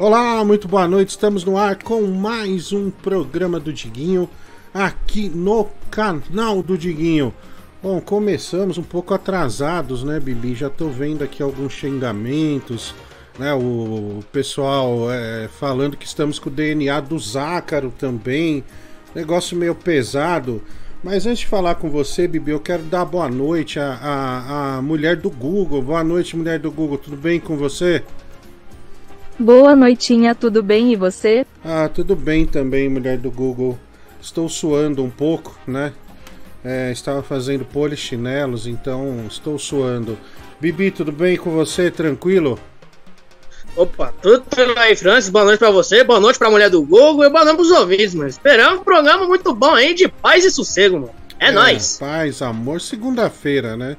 Olá, muito boa noite. Estamos no ar com mais um programa do Diguinho aqui no canal do Diguinho. Bom, começamos um pouco atrasados, né, Bibi? Já tô vendo aqui alguns xingamentos, né? O pessoal é, falando que estamos com o DNA do Zácaro também. Negócio meio pesado. Mas antes de falar com você, Bibi, eu quero dar boa noite à, à, à mulher do Google. Boa noite, mulher do Google. Tudo bem com você? Boa noitinha, tudo bem e você? Ah, tudo bem também, mulher do Google. Estou suando um pouco, né? É, estava fazendo polichinelos, então estou suando. Bibi, tudo bem com você? Tranquilo? Opa, tudo bem aí, Francis? Boa noite pra você, boa noite pra mulher do Google e boa noite pros ouvintes, mano. Esperamos um programa muito bom aí, de paz e sossego, mano. É, é nóis. Paz, amor, segunda-feira, né?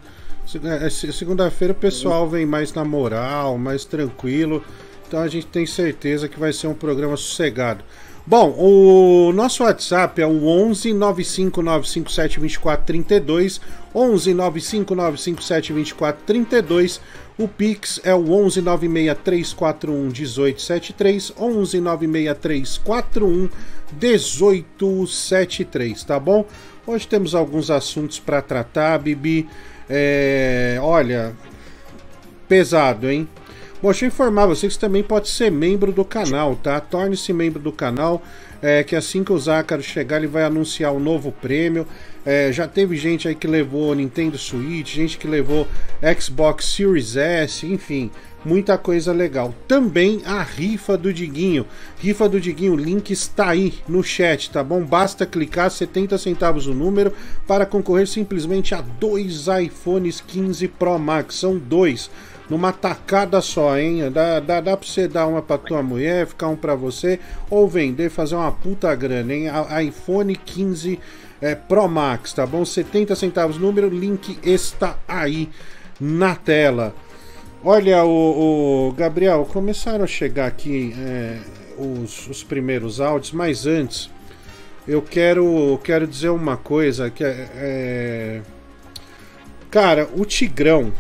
É, segunda-feira o pessoal vem mais na moral, mais tranquilo. Então a gente tem certeza que vai ser um programa sossegado. Bom, o nosso WhatsApp é o 11 95957 2432, 11 95957 2432. O Pix é o 11 96341 1873, 11 96341 1873, tá bom? Hoje temos alguns assuntos para tratar, Bibi. É, olha, pesado, hein? Bom, deixa eu informar vocês que também pode ser membro do canal, tá? Torne-se membro do canal, é, que assim que o Zácaro chegar ele vai anunciar o um novo prêmio. É, já teve gente aí que levou Nintendo Switch, gente que levou Xbox Series S, enfim, muita coisa legal. Também a rifa do Diguinho. Rifa do Diguinho, o link está aí no chat, tá bom? Basta clicar 70 centavos o número para concorrer simplesmente a dois iPhones 15 Pro Max. São dois numa tacada só, hein? Dá, dá, dá pra você dar uma pra tua mulher, ficar um pra você, ou vender, fazer uma puta grana, hein? A, iPhone 15 é, Pro Max, tá bom? 70 centavos número, link está aí na tela. Olha, o, o Gabriel, começaram a chegar aqui é, os, os primeiros áudios, mas antes eu quero, quero dizer uma coisa que é, é cara, o Tigrão,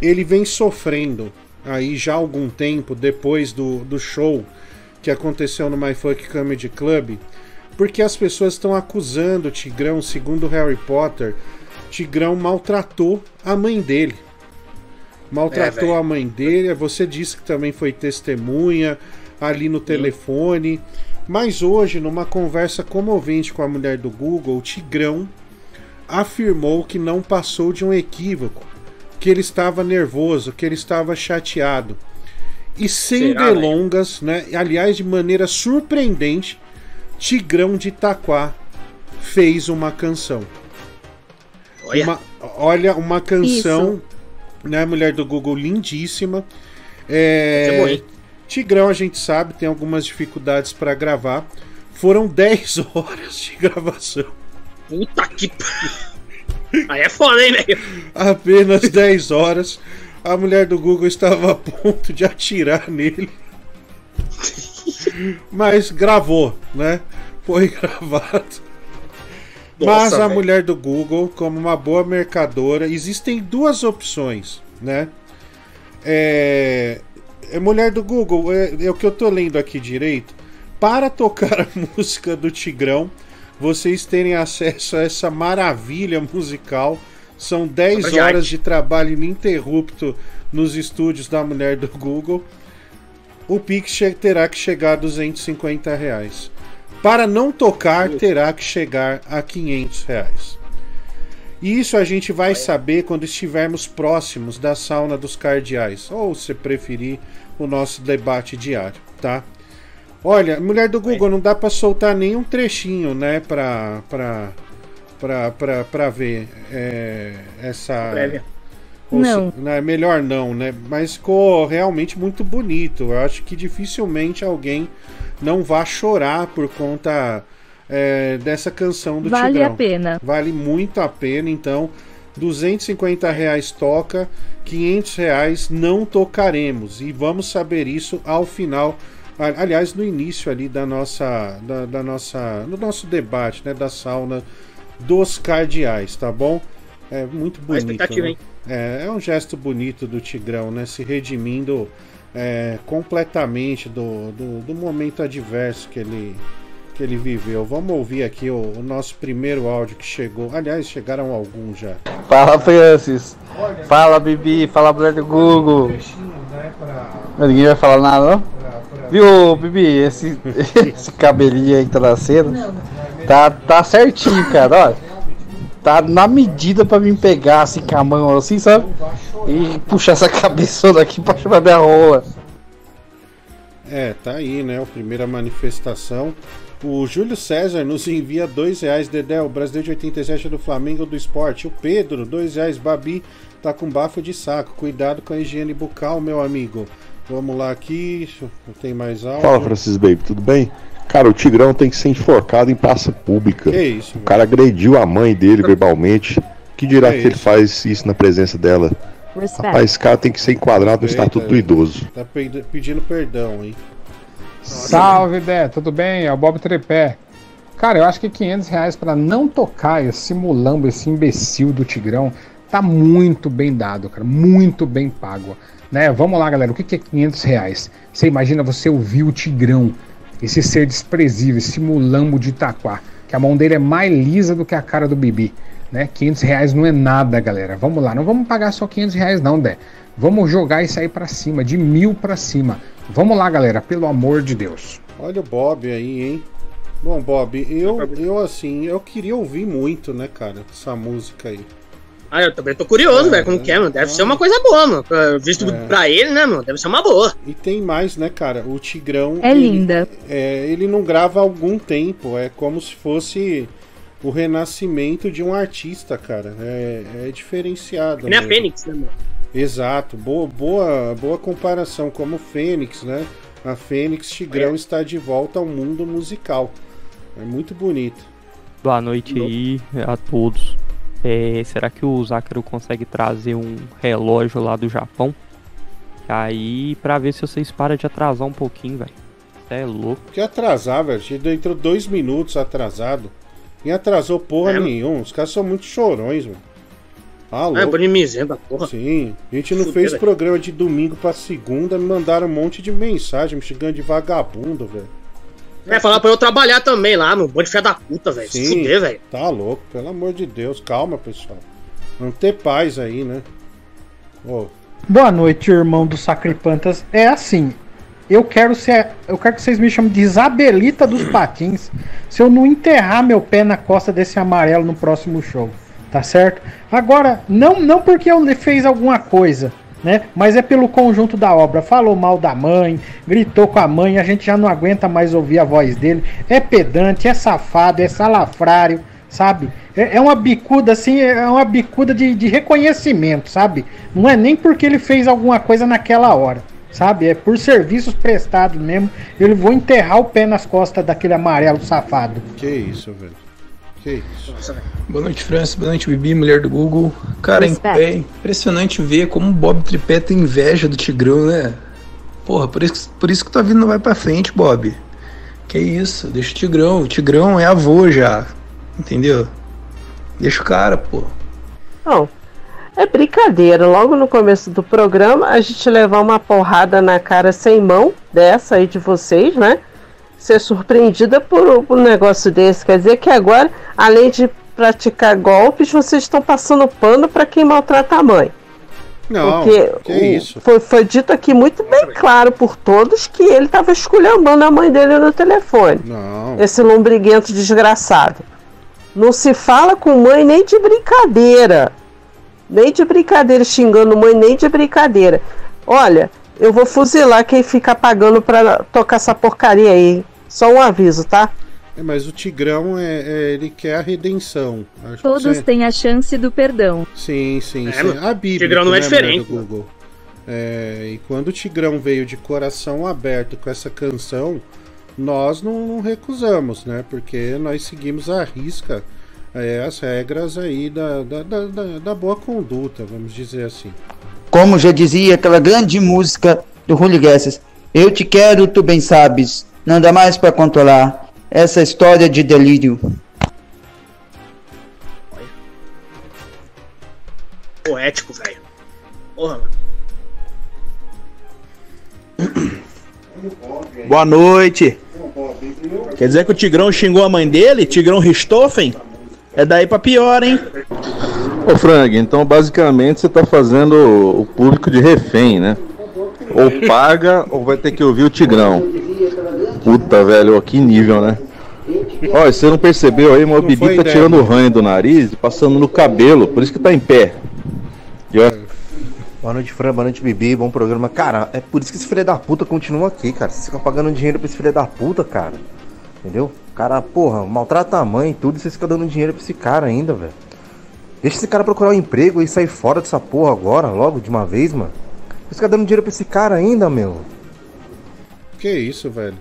ele vem sofrendo aí já há algum tempo depois do, do show que aconteceu no My Comedy Club, porque as pessoas estão acusando o Tigrão, segundo Harry Potter, Tigrão maltratou a mãe dele. Maltratou é, a mãe dele, você disse que também foi testemunha ali no telefone. Mas hoje, numa conversa comovente com a mulher do Google, o Tigrão afirmou que não passou de um equívoco que ele estava nervoso, que ele estava chateado. E sem Será, delongas, né? aliás, de maneira surpreendente, Tigrão de Itaquá fez uma canção. Olha, uma, olha, uma canção, Isso. né, mulher do Google, lindíssima. É, é Tigrão, a gente sabe, tem algumas dificuldades para gravar. Foram 10 horas de gravação. Puta que Aí é foda, hein, velho? Apenas 10 horas, a mulher do Google estava a ponto de atirar nele. Mas gravou, né? Foi gravado. Nossa, Mas a véio. mulher do Google, como uma boa mercadora, existem duas opções, né? É, é mulher do Google, é, é o que eu tô lendo aqui direito. Para tocar a música do Tigrão, vocês terem acesso a essa maravilha musical. São 10 horas de trabalho ininterrupto nos estúdios da mulher do Google. O Pix terá que chegar a 250 reais. Para não tocar, terá que chegar a 500 reais. E isso a gente vai saber quando estivermos próximos da sauna dos cardeais, ou se preferir, o nosso debate diário, tá? Olha, mulher do Google, não dá para soltar nenhum trechinho, né, pra, pra, pra, pra, pra ver é, essa. Prévia. Não. Se, né, melhor não, né? Mas ficou realmente muito bonito. Eu acho que dificilmente alguém não vá chorar por conta é, dessa canção do vale Tigrão. Vale a pena. Vale muito a pena, então. 250 reais toca, 500 reais não tocaremos. E vamos saber isso ao final aliás, no início ali da nossa, da, da nossa, no nosso debate, né, da sauna dos cardeais, tá bom? É muito bonito. Né? É, é um gesto bonito do Tigrão, né, se redimindo é, completamente do, do, do, momento adverso que ele, que ele viveu. Vamos ouvir aqui o, o, nosso primeiro áudio que chegou. Aliás, chegaram alguns já. Fala, Francis. Fala, Bibi. Fala, mulher do Google. Ninguém vai falar nada, não? Viu, Bibi? Esse, esse cabelinho aí que tá nascendo. Tá, tá certinho, cara. Olha. Tá na medida pra me pegar assim com a mão, assim, sabe? E puxar essa cabeçona aqui pra chamar minha rola. É, tá aí, né? A primeira manifestação. O Júlio César nos envia dois reais, Dedé, o Brasil de 87 do Flamengo do Esporte. O Pedro, dois reais, Babi, tá com bafo de saco. Cuidado com a higiene bucal, meu amigo. Vamos lá aqui, tem mais algo. Fala, Francis Baby, tudo bem? Cara, o Tigrão tem que ser enforcado em praça pública. Que isso? O cara agrediu a mãe dele verbalmente. Que dirá que, que ele faz isso na presença dela? Respect. Rapaz, esse cara tem que ser enquadrado no Eita, Estatuto do Idoso. Tá pedindo perdão, hein? Salve, Dé, tudo bem? É o Bob Trepé. Cara, eu acho que 500 reais pra não tocar esse mulambo, esse imbecil do Tigrão, tá muito bem dado, cara. Muito bem pago. Né? Vamos lá, galera. O que é 500 reais? Você imagina você ouvir o Tigrão esse ser desprezível, esse mulambo de Itaquá, que a mão dele é mais lisa do que a cara do Bibi. Né? 500 reais não é nada, galera. Vamos lá, não vamos pagar só 500 reais não, Dé. Vamos jogar isso aí pra cima, de mil pra cima. Vamos lá, galera, pelo amor de Deus. Olha o Bob aí, hein? Bom, Bob, eu, eu assim, eu queria ouvir muito, né, cara, essa música aí. Ah, eu também tô curioso, é, velho, como que é, mano. Deve é. ser uma coisa boa, mano. Visto é. pra ele, né, mano? Deve ser uma boa. E tem mais, né, cara? O Tigrão. É ele, linda. É, ele não grava há algum tempo. É como se fosse o renascimento de um artista, cara. É, é diferenciado. Que nem a Fênix, né, mano? Exato. Boa, boa, boa comparação. Como o Fênix, né? A Fênix Tigrão é. está de volta ao mundo musical. É muito bonito. Boa noite aí a todos. É, será que o Zácaro consegue trazer um relógio lá do Japão? Aí, pra ver se vocês param de atrasar um pouquinho, velho. É louco. Que atrasar, velho? Entrou dois minutos atrasado. Nem atrasou porra é, nenhuma. Os caras são muito chorões, velho. Ah. É, bonimizento da porra. Sim. A gente não Fudeu, fez véio. programa de domingo pra segunda, me mandaram um monte de mensagem me xingando de vagabundo, velho. É, falar pra eu trabalhar também lá, meu. Bode fé da puta, velho. Se fuder, velho. Tá louco, pelo amor de Deus. Calma, pessoal. Não ter paz aí, né? Oh. Boa noite, irmão do Sacripantas. É assim. Eu quero ser. Eu quero que vocês me chamem de Isabelita dos Patins. Se eu não enterrar meu pé na costa desse amarelo no próximo show. Tá certo? Agora, não, não porque eu fez alguma coisa né? Mas é pelo conjunto da obra. Falou mal da mãe, gritou com a mãe, a gente já não aguenta mais ouvir a voz dele. É pedante, é safado, é salafrário, sabe? É, é uma bicuda assim, é uma bicuda de, de reconhecimento, sabe? Não é nem porque ele fez alguma coisa naquela hora sabe? É por serviços prestados mesmo. Eu vou enterrar o pé nas costas daquele amarelo safado. Que isso, velho. Que isso. Boa noite, Francis. Boa noite, Bibi, mulher do Google. Cara, é impressionante ver como o Bob Tripé tem inveja do Tigrão, né? Porra, por isso, por isso que tua vida não vai pra frente, Bob. Que isso, deixa o Tigrão. O Tigrão é avô já. Entendeu? Deixa o cara, pô. Não, é brincadeira. Logo no começo do programa, a gente levar uma porrada na cara sem mão dessa aí de vocês, né? Ser surpreendida por um negócio desse. Quer dizer que agora, além de praticar golpes, vocês estão passando pano para quem maltrata a mãe. Não, Porque que o, isso? Foi, foi dito aqui muito bem claro por todos que ele estava esculhambando a mãe dele no telefone. Não. Esse lombriguento desgraçado. Não se fala com mãe nem de brincadeira. Nem de brincadeira, xingando mãe, nem de brincadeira. Olha, eu vou fuzilar quem fica pagando pra tocar essa porcaria aí. Só um aviso, tá? É, mas o Tigrão, é, é, ele quer a redenção. Acho Todos você... têm a chance do perdão. Sim, sim, é, sim. A Bíblia. Tigrão não é né, diferente. Google. É, e quando o Tigrão veio de coração aberto com essa canção, nós não, não recusamos, né? Porque nós seguimos à risca é, as regras aí da, da, da, da boa conduta, vamos dizer assim. Como já dizia aquela grande música do Julio Iglesias, eu te quero, tu bem sabes, não dá mais para controlar essa história de delírio. Poético, velho. Porra, mano. Boa noite. Quer dizer que o Tigrão xingou a mãe dele? Tigrão Ristoffen? É daí pra pior, hein? Ô Frank, então basicamente você tá fazendo o público de refém, né? Ou paga ou vai ter que ouvir o Tigrão. Puta, velho, ó, que nível, né? Olha, você não percebeu aí, meu Bibi tá tirando o ranho do nariz e passando no cabelo, por isso que tá em pé. E ó, Boa noite, Fran. Boa noite, Bibi. Bom programa. Cara, é por isso que esse filho da puta continua aqui, cara. Você fica pagando dinheiro pra esse filho da puta, cara. Entendeu? O cara, porra, maltrata a mãe e tudo e você fica dando dinheiro pra esse cara ainda, velho. Deixa esse cara procurar um emprego e sair fora dessa porra agora, logo, de uma vez, mano. Você fica dando dinheiro pra esse cara ainda, meu. Que isso, velho.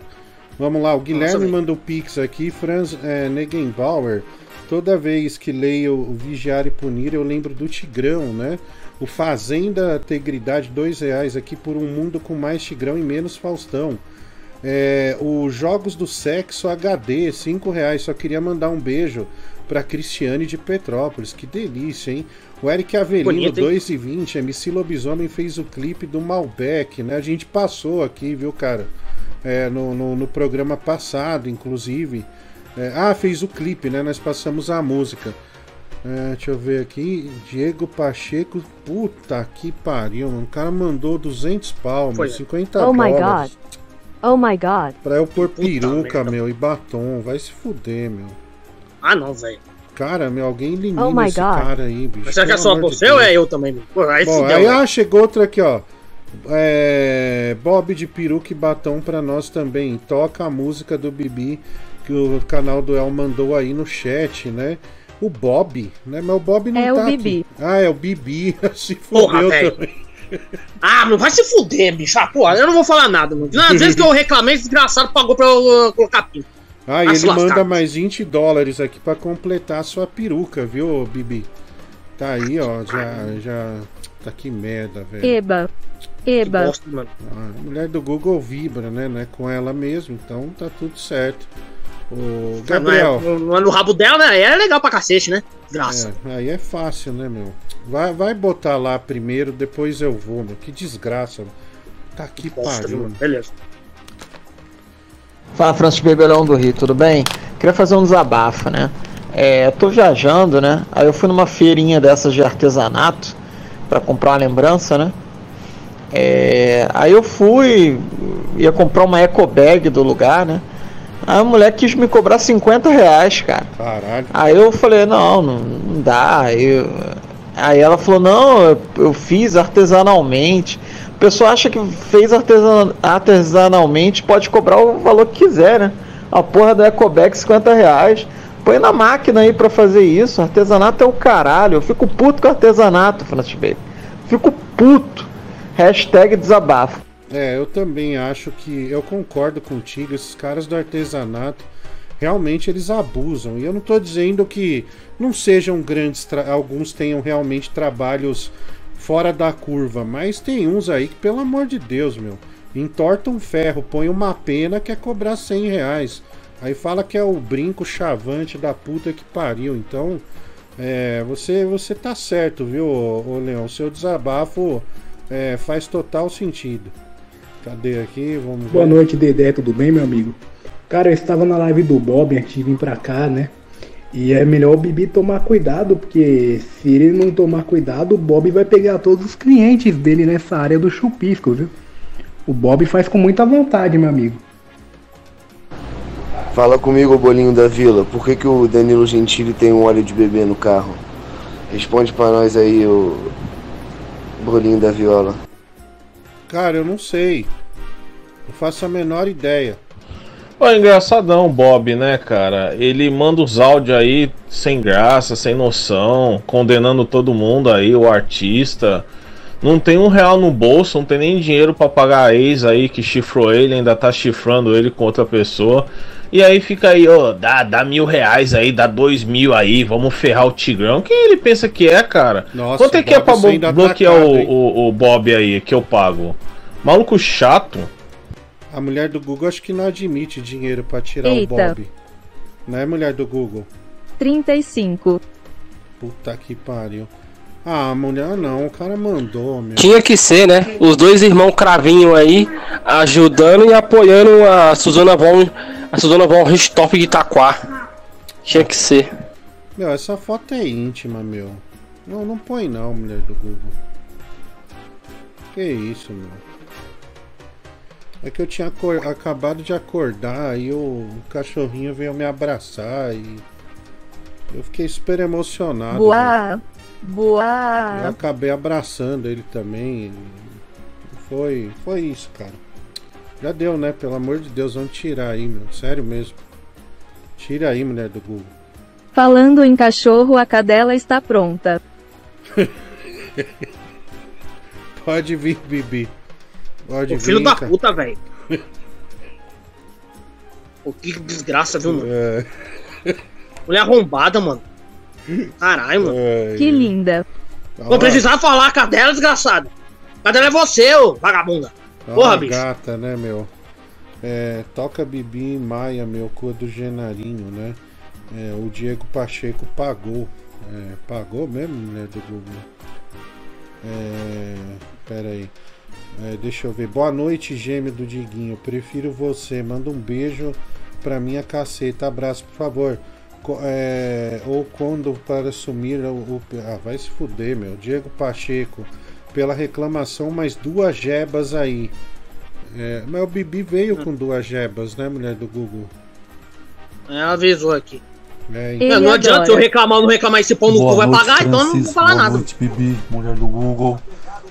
Vamos lá, o Guilherme mandou pix aqui, Franz é, Negenbauer. Toda vez que leio o Vigiar e Punir, eu lembro do Tigrão, né? O Fazenda Tegridade, dois reais aqui por um mundo com mais Tigrão e menos Faustão. É, o Jogos do Sexo HD, cinco reais. Só queria mandar um beijo pra Cristiane de Petrópolis. Que delícia, hein? O Eric Avelino, Bonito, hein? 2,20. MC Lobisomem fez o clipe do Malbec, né? A gente passou aqui, viu, cara? É, no, no, no programa passado, inclusive. É, ah, fez o clipe, né? Nós passamos a música. É, deixa eu ver aqui. Diego Pacheco. Puta que pariu, mano. O cara mandou 200 pau, Foi. mano, 50 Oh my dólares. god. Oh my god. Pra eu pôr peruca, meu, e batom. Vai se fuder, meu. Ah, não, velho. Cara, meu, alguém elimina Oh my esse God. cara aí, bicho. Mas será que é só você ou é eu também? meu? Pô, aí Bom, fudeu, aí ah, chegou outra aqui, ó. É, Bob de peruca e batom pra nós também. Toca a música do Bibi que o canal do El mandou aí no chat, né? O Bob, né? Mas o Bob não É tá o aqui. Bibi. Ah, é o Bibi. Se fudeu velho. também. Ah, meu, vai se fuder, bicho. Ah, porra, eu não vou falar nada, mano. Às vezes que eu reclamei, esse desgraçado pagou pra eu colocar pinto. Ah, e ele manda mais 20 dólares aqui pra completar a sua peruca, viu, Bibi? Tá aí, ó, já, já... Tá que merda, velho. Eba. Eba. Bosta. Ah, a mulher do Google vibra, né? Não é com ela mesmo, então tá tudo certo. O Gabriel, Não é, não é no rabo dela, né? Aí é legal pra cacete, né? Graça. é, aí é fácil, né, meu? Vai, vai botar lá primeiro, depois eu vou, meu. Que desgraça. meu. Tá que Bosta, pariu. mano. Beleza. Fala Francis Bebelão do Rio, tudo bem? Queria fazer um desabafo, né? É, eu tô viajando, né? Aí eu fui numa feirinha dessas de artesanato para comprar uma lembrança, né? É, aí eu fui, ia comprar uma eco bag do lugar, né? Aí a mulher quis me cobrar 50 reais, cara. Caralho. Aí eu falei, não, não, não dá. Aí, eu- aí ela falou, não, eu, eu fiz artesanalmente. O pessoal acha que fez artesan- artesanalmente, pode cobrar o valor que quiser, né? A porra da Ecobag 50 reais. Põe na máquina aí pra fazer isso. Artesanato é o caralho. Eu fico puto com artesanato, Francis Baby. Fico puto. Hashtag desabafo. É, eu também acho que. Eu concordo contigo, esses caras do artesanato. Realmente eles abusam. E eu não tô dizendo que não sejam grandes. Alguns tenham realmente trabalhos fora da curva. Mas tem uns aí que, pelo amor de Deus, meu. Entorta um ferro, põe uma pena quer cobrar 100 reais. Aí fala que é o brinco chavante da puta que pariu. Então, é, você, você tá certo, viu, ô Leão? Seu desabafo é, faz total sentido. Cadê aqui? Vamos ver. Boa noite, Dedé, tudo bem, meu amigo? Cara, eu estava na live do Bob antes de vir pra cá, né? E é melhor o Bibi tomar cuidado, porque se ele não tomar cuidado, o Bob vai pegar todos os clientes dele nessa área do chupisco, viu? O Bob faz com muita vontade, meu amigo. Fala comigo, bolinho da vila. Por que, que o Danilo Gentili tem um óleo de bebê no carro? Responde pra nós aí, o bolinho da viola. Cara, eu não sei. Não faço a menor ideia. Pô, é engraçadão o Bob, né, cara? Ele manda os áudios aí sem graça, sem noção, condenando todo mundo aí, o artista. Não tem um real no bolso, não tem nem dinheiro pra pagar a ex aí que chifrou ele, ainda tá chifrando ele com outra pessoa. E aí fica aí, ó, dá, dá mil reais aí, dá dois mil aí, vamos ferrar o Tigrão. Quem ele pensa que é, cara? Nossa, Quanto é que é Bob, pra ainda tá bloquear caro, o, o, o Bob aí que eu pago? Maluco chato. A mulher do Google acho que não admite dinheiro pra tirar Eita. o Bob. Não é mulher do Google? 35. Puta que pariu. Ah, mulher não, o cara mandou, meu. Tinha que ser, né? Os dois irmãos cravinho aí, ajudando e apoiando a Suzana von, a Suzana von Richthofen de Itaquá. Tinha que ser. Meu, essa foto é íntima, meu. Não, não põe não, mulher do Google. Que isso, meu. É que eu tinha acabado de acordar, aí o, cachorrinho veio me abraçar e. Eu fiquei super emocionado. Boa. Eu Boa. acabei abraçando ele também. Foi, foi isso, cara. Já deu, né? Pelo amor de Deus, vamos tirar aí, meu. Sério mesmo. Tira aí, mulher do Google. Falando em cachorro, a cadela está pronta. Pode vir, Bibi. Pode O vir. filho da cara. puta, velho. Pô, que desgraça, viu, mano? É. Mulher arrombada, mano. Caralho, mano. Que linda. Não precisava falar cadela, desgraçada. Cadela é você, ô vagabunda. Dá Porra, uma bicho. gata, né, meu? É, toca Bibi e Maia, meu, cor do Genarinho, né? É, o Diego Pacheco pagou. É, pagou mesmo, mulher do Google? É, pera aí. É, deixa eu ver. Boa noite, gêmeo do Diguinho. Prefiro você. Manda um beijo pra minha caceta. Abraço, por favor. Co- é, ou quando para assumir o, o- Ah, vai se fuder, meu. Diego Pacheco. Pela reclamação, mais duas jebas aí. É, mas o Bibi veio com duas jebas, né, mulher do Google? Ela avisou aqui. É, É, não adianta eu reclamar ou não reclamar esse pão no cu vai pagar, então eu não vou falar boa nada. noite, Bibi, mulher do Google.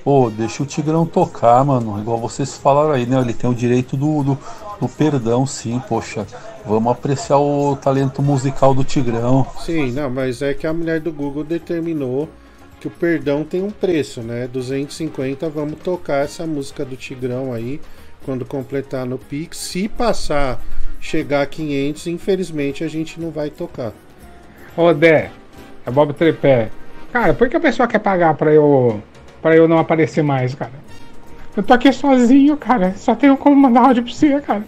Ô, deixa o Tigrão tocar, mano. Igual vocês falaram aí, né? Ele tem o direito do, do, do perdão, sim, poxa. Vamos apreciar o talento musical do Tigrão. Sim, não, mas é que a mulher do Google determinou que o perdão tem um preço, né? 250, vamos tocar essa música do Tigrão aí quando completar no Pix. Se passar, chegar a 500, infelizmente a gente não vai tocar. Ô, Dé, é Bob Trepé. Cara, por que a pessoa quer pagar pra eu, pra eu não aparecer mais, cara? Eu tô aqui sozinho, cara. Só tenho como mandar áudio pra você, cara.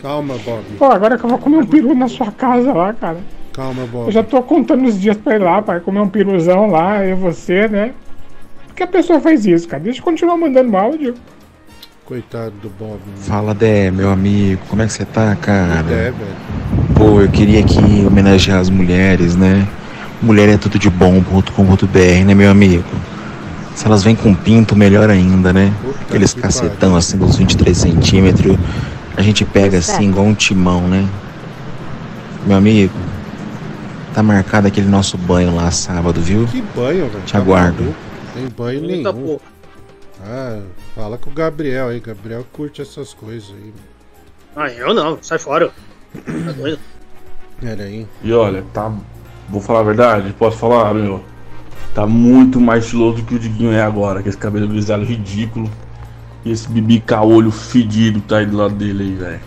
Calma, Bob. Pô, agora que eu vou comer um peru na sua casa lá, cara. Calma, Bob. Eu já tô contando os dias pra ir lá, pra comer um peruzão lá, eu e você, né? Por que a pessoa faz isso, cara? Deixa eu continuar mandando áudio. Coitado do Bob. Fala, Dé, meu amigo, como é que você tá, cara? É, velho. Pô, eu queria aqui homenagear as mulheres, né? Mulher é tudo de bom.com.br, né, meu amigo? Se elas vêm com pinto, melhor ainda, né? Aqueles cacetão assim dos 23 centímetros. A gente pega assim igual um timão, né? Meu amigo, tá marcado aquele nosso banho lá sábado, viu? Que banho, velho. Te Tá aguardo. maluco? Tem banho Eita, nenhum. Ah, fala com o Gabriel aí. Gabriel curte essas coisas aí. Ah, eu não, sai fora. Tá doido? Pera aí. E olha, tá. Vou falar a verdade, posso falar, meu? Tá muito mais estiloso do que o Diguinho é agora, com esse cabelo grisalho ridículo. E esse bibi caolho fedido que tá aí do lado dele aí, velho.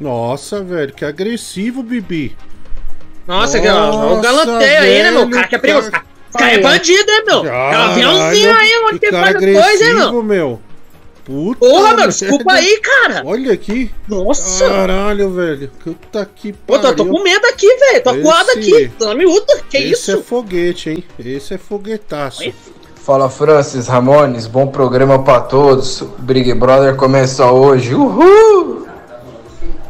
Nossa, velho, que agressivo, Bibi. Nossa, que o galanteio aí, né, meu? O cara que é perigoso. Cara, esse cara é bandido, né, meu? Aquela aviãozinho aí, mano, que cara faz coisa, hein, meu? meu. Puta Porra, meu, merda. desculpa aí, cara. Olha aqui. Nossa. Caralho, velho. Puta que Pô, tô, tô pariu. com medo aqui, velho. Tô acuado Esse- aqui. Tô na miúda. Que Esse isso? é foguete, hein? Esse é foguetaço. Fala Francis Ramones, bom programa pra todos. O Big Brother começa hoje. Uhul!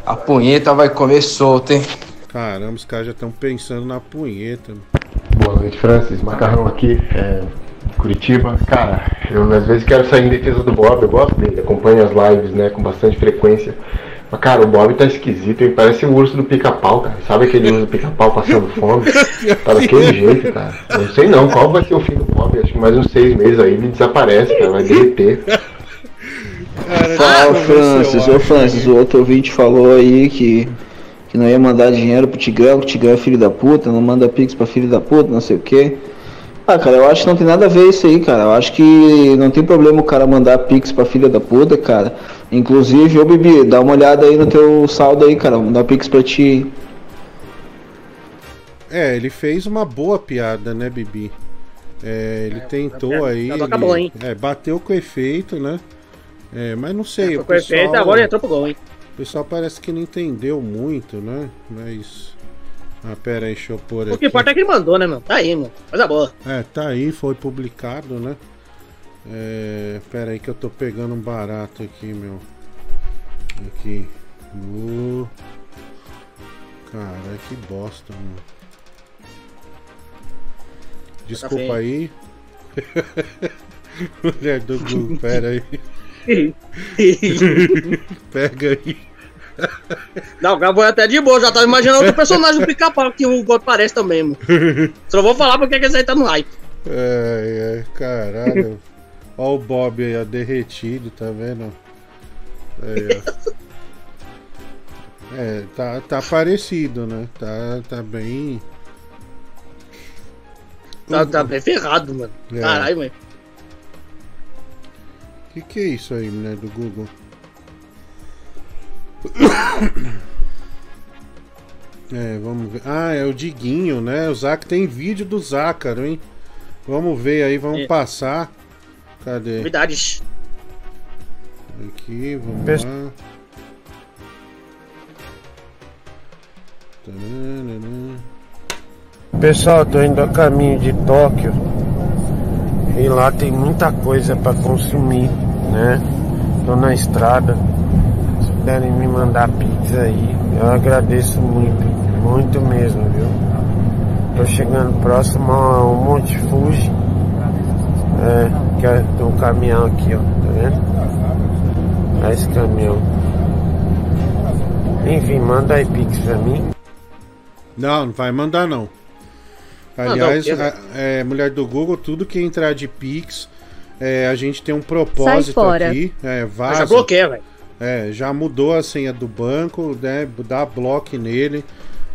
A punheta vai comer solta, hein? Caramba, os caras já estão pensando na punheta. Boa noite, Francis. Macarrão aqui, é, Curitiba. Cara, eu às vezes quero sair em defesa do Bob, eu gosto dele, acompanho as lives, né, com bastante frequência. Mas, cara, o Bob tá esquisito, hein? Parece o urso do pica-pau, cara. Sabe aquele urso do pica-pau passando fome? Tá daquele jeito, cara. Não sei não, qual vai ser o fim do Bob? Acho que mais uns seis meses aí ele desaparece, cara, vai derreter. Fala, Francis. Ô, Francis, o outro ouvinte falou aí que, que não ia mandar dinheiro pro Tigrão, que o Tigrão é filho da puta, não manda pix pra filho da puta, não sei o quê. Ah, cara, eu acho que não tem nada a ver isso aí, cara. Eu acho que não tem problema o cara mandar pix pra filha da puta, cara. Inclusive, ô Bibi, dá uma olhada aí no teu saldo aí, cara. Mandar pix pra ti. É, ele fez uma boa piada, né, Bibi? É, ele tentou piada- aí. ele- acabou, hein? É, bateu com efeito, né? É, mas não sei. Foi o com efeito, pessoal- agora entrou pro gol, hein? O pessoal parece que não entendeu muito, né? Mas. Ah, pera aí, deixa eu pôr O aqui. que importa é que ele mandou, né, mano? Tá aí, mano. Coisa boa. É, tá aí, foi publicado, né? É, pera aí que eu tô pegando um barato aqui, meu. Aqui. Uh. Cara, que bosta, mano. Desculpa feio. aí. Mulher do Google, pera aí. Pega aí. Não, o cara foi até de boa, já tava imaginando outro personagem do pica-pau que o Gold parece também, mano. Só vou falar porque que esse aí tá no hype. Ai, ai, caralho. Ó o Bob aí, ó, derretido, tá vendo? Aí, ó. É, tá, tá parecido, né? Tá, tá bem. Tá, tá bem ferrado, mano. É. Caralho, mano. O que, que é isso aí, mulher do Google? É, vamos ver. Ah, é o Diguinho, né? O Zac tem vídeo do Zácaro, hein? Vamos ver aí, vamos É. passar. Cadê? Novidades. Aqui, vamos Pes- lá. Pessoal, tô indo a caminho de Tóquio e lá tem muita coisa para consumir, né? Tô na estrada. Se puderem me mandar pix aí, eu agradeço muito, muito mesmo, viu? Tô chegando próximo ao Monte Fuji. É, que é, tem um caminhão aqui, ó, tá vendo? Olha esse caminhão. Enfim, manda aí pix pra mim. Não, não vai mandar não. Aliás, o quê, a- é, mulher do Google, tudo que entrar de Pix, é, a gente tem um propósito fora. aqui. É, vaza. Já bloqueia, velho. É, já mudou a senha do banco, né? Dá bloco nele.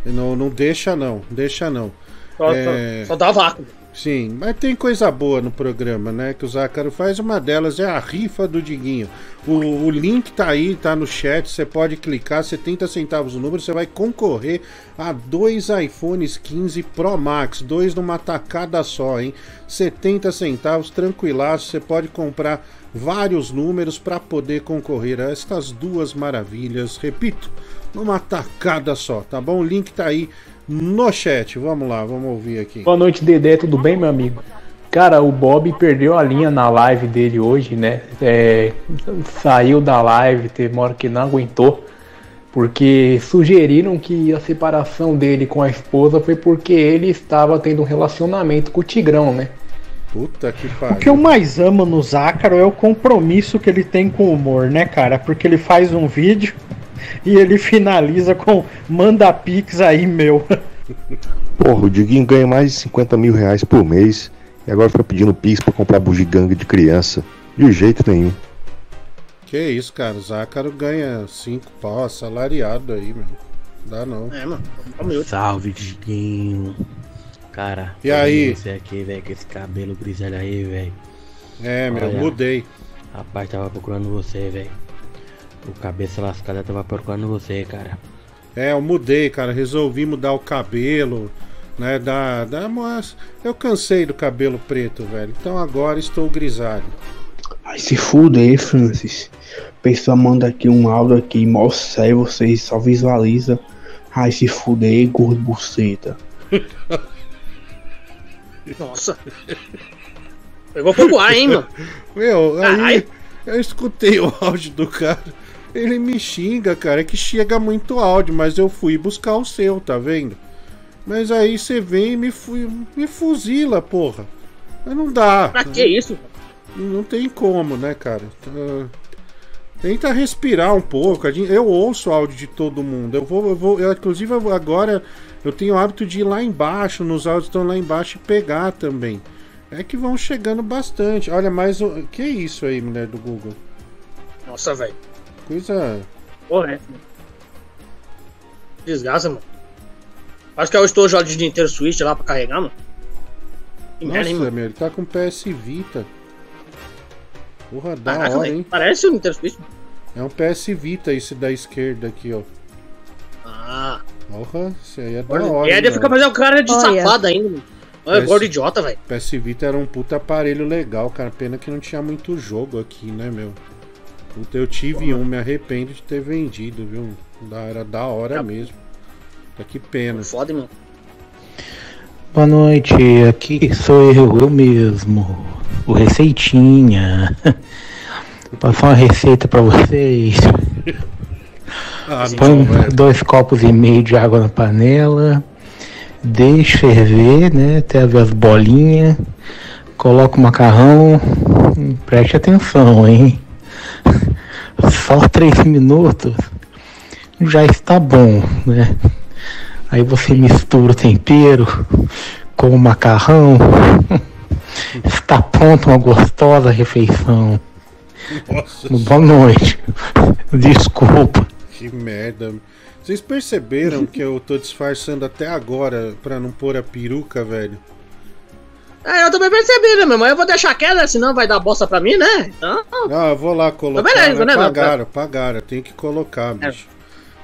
Não, não deixa não, deixa não. Só, É, só, dá vácuo. Sim, mas tem coisa boa no programa, né? Que o Zácaro faz. Uma delas é a rifa do Diguinho. O, o link tá aí, tá no chat. Você pode clicar, 70 centavos o número. Você vai concorrer a dois iPhones 15 Pro Max, dois numa tacada só, hein? 70 centavos, tranquilaço. Você pode comprar vários números para poder concorrer a estas duas maravilhas. Repito, numa tacada só, tá bom? O link tá aí no chat. Vamos lá, vamos ouvir aqui. Boa noite, Dedé, tudo bem, meu amigo? Cara, o Bob perdeu a linha na live dele hoje, né? É, saiu da live, teve uma hora que não aguentou, porque sugeriram que a separação dele com a esposa foi porque ele estava tendo um relacionamento com o Tigrão, né? Puta que O que eu mais amo no Zácaro é o compromisso que ele tem com o humor, né, cara? Porque ele faz um vídeo e ele finaliza com manda pix aí, meu. Porra, o Diguinho ganha mais de 50 mil reais por mês e agora fica pedindo pix pra comprar bugiganga de criança. De jeito nenhum. Que isso, cara. O Zácaro ganha 5 pau assalariado aí, meu. Dá não. É, mano. Salve, Diguinho. Cara, E aí? Você aqui, velho, com esse cabelo grisalho aí, velho. É, meu, Olha, mudei. Rapaz, tava procurando você, velho. O cabeça lascada tava procurando você, cara. É, eu mudei, cara. Resolvi mudar o cabelo, né? Da, da, mas eu cansei do cabelo preto, velho. Então agora estou grisalho. Ai, se fuder, Francis. A pessoa manda aqui um áudio aqui, mó sério, vocês só visualiza. Ai, se fuder, gordo buceta. Nossa. Pegou fogo ar, hein, mano? Meu, aí eu escutei o áudio do cara. Ele me xinga, cara. É que chega muito áudio, mas eu fui buscar o seu, tá vendo? Mas aí você vem e me, fu me fuzila, porra. Mas não dá. Pra que isso? Não tem como, né, cara? Tá- Tenta respirar um pouco. Eu ouço o áudio de todo mundo. Eu vou, eu vou, eu, inclusive agora eu tenho o hábito de ir lá embaixo, nos áudios estão lá embaixo e pegar também. É que vão chegando bastante. Olha, mas o que é isso aí, mulher do Google? Nossa, velho. Coisa. Porra, é. Desgraça, mano. Acho que é o estojo de Nintendo Switch lá pra carregar, mano. Que merda, hein, Nossa, mano. meu, ele tá com PS Vita. Porra, da Caraca, hora, velho. hein? Parece o Nintendo Switch. É um PS Vita esse da esquerda aqui, ó. Ah. Porra, esse aí é da Olha, hora. e ainda hein, fica mano? fazendo cara de Olha. safado ainda, mano. Olha, PS gordo idiota, velho. PS Vita era um puta aparelho legal, cara. Pena que não tinha muito jogo aqui, né, meu? Puta, eu tive um, me arrependo de ter vendido, viu? Da- Era da hora mesmo. Tá que pena. Foda, mano. Boa noite, aqui sou eu, eu mesmo, o Receitinha. Vou passar uma receita pra vocês. Ah, Põe não, dois copos e meio de água na panela, deixa ferver, né, até ver as bolinhas, coloca o macarrão, preste atenção, hein. Só três minutos já está bom, né. Aí você mistura o tempero com o macarrão. Está pronta uma gostosa refeição. Nossa Boa noite. Desculpa. Que merda. Vocês perceberam que eu tô disfarçando até agora pra não pôr a peruca, velho? É, eu também percebi, né, meu irmão? Eu vou deixar queda, senão vai dar bosta pra mim, né? Então, Ah, eu vou lá colocar. beleza, né? né? Pagaram, pagaram. Tem que colocar, bicho.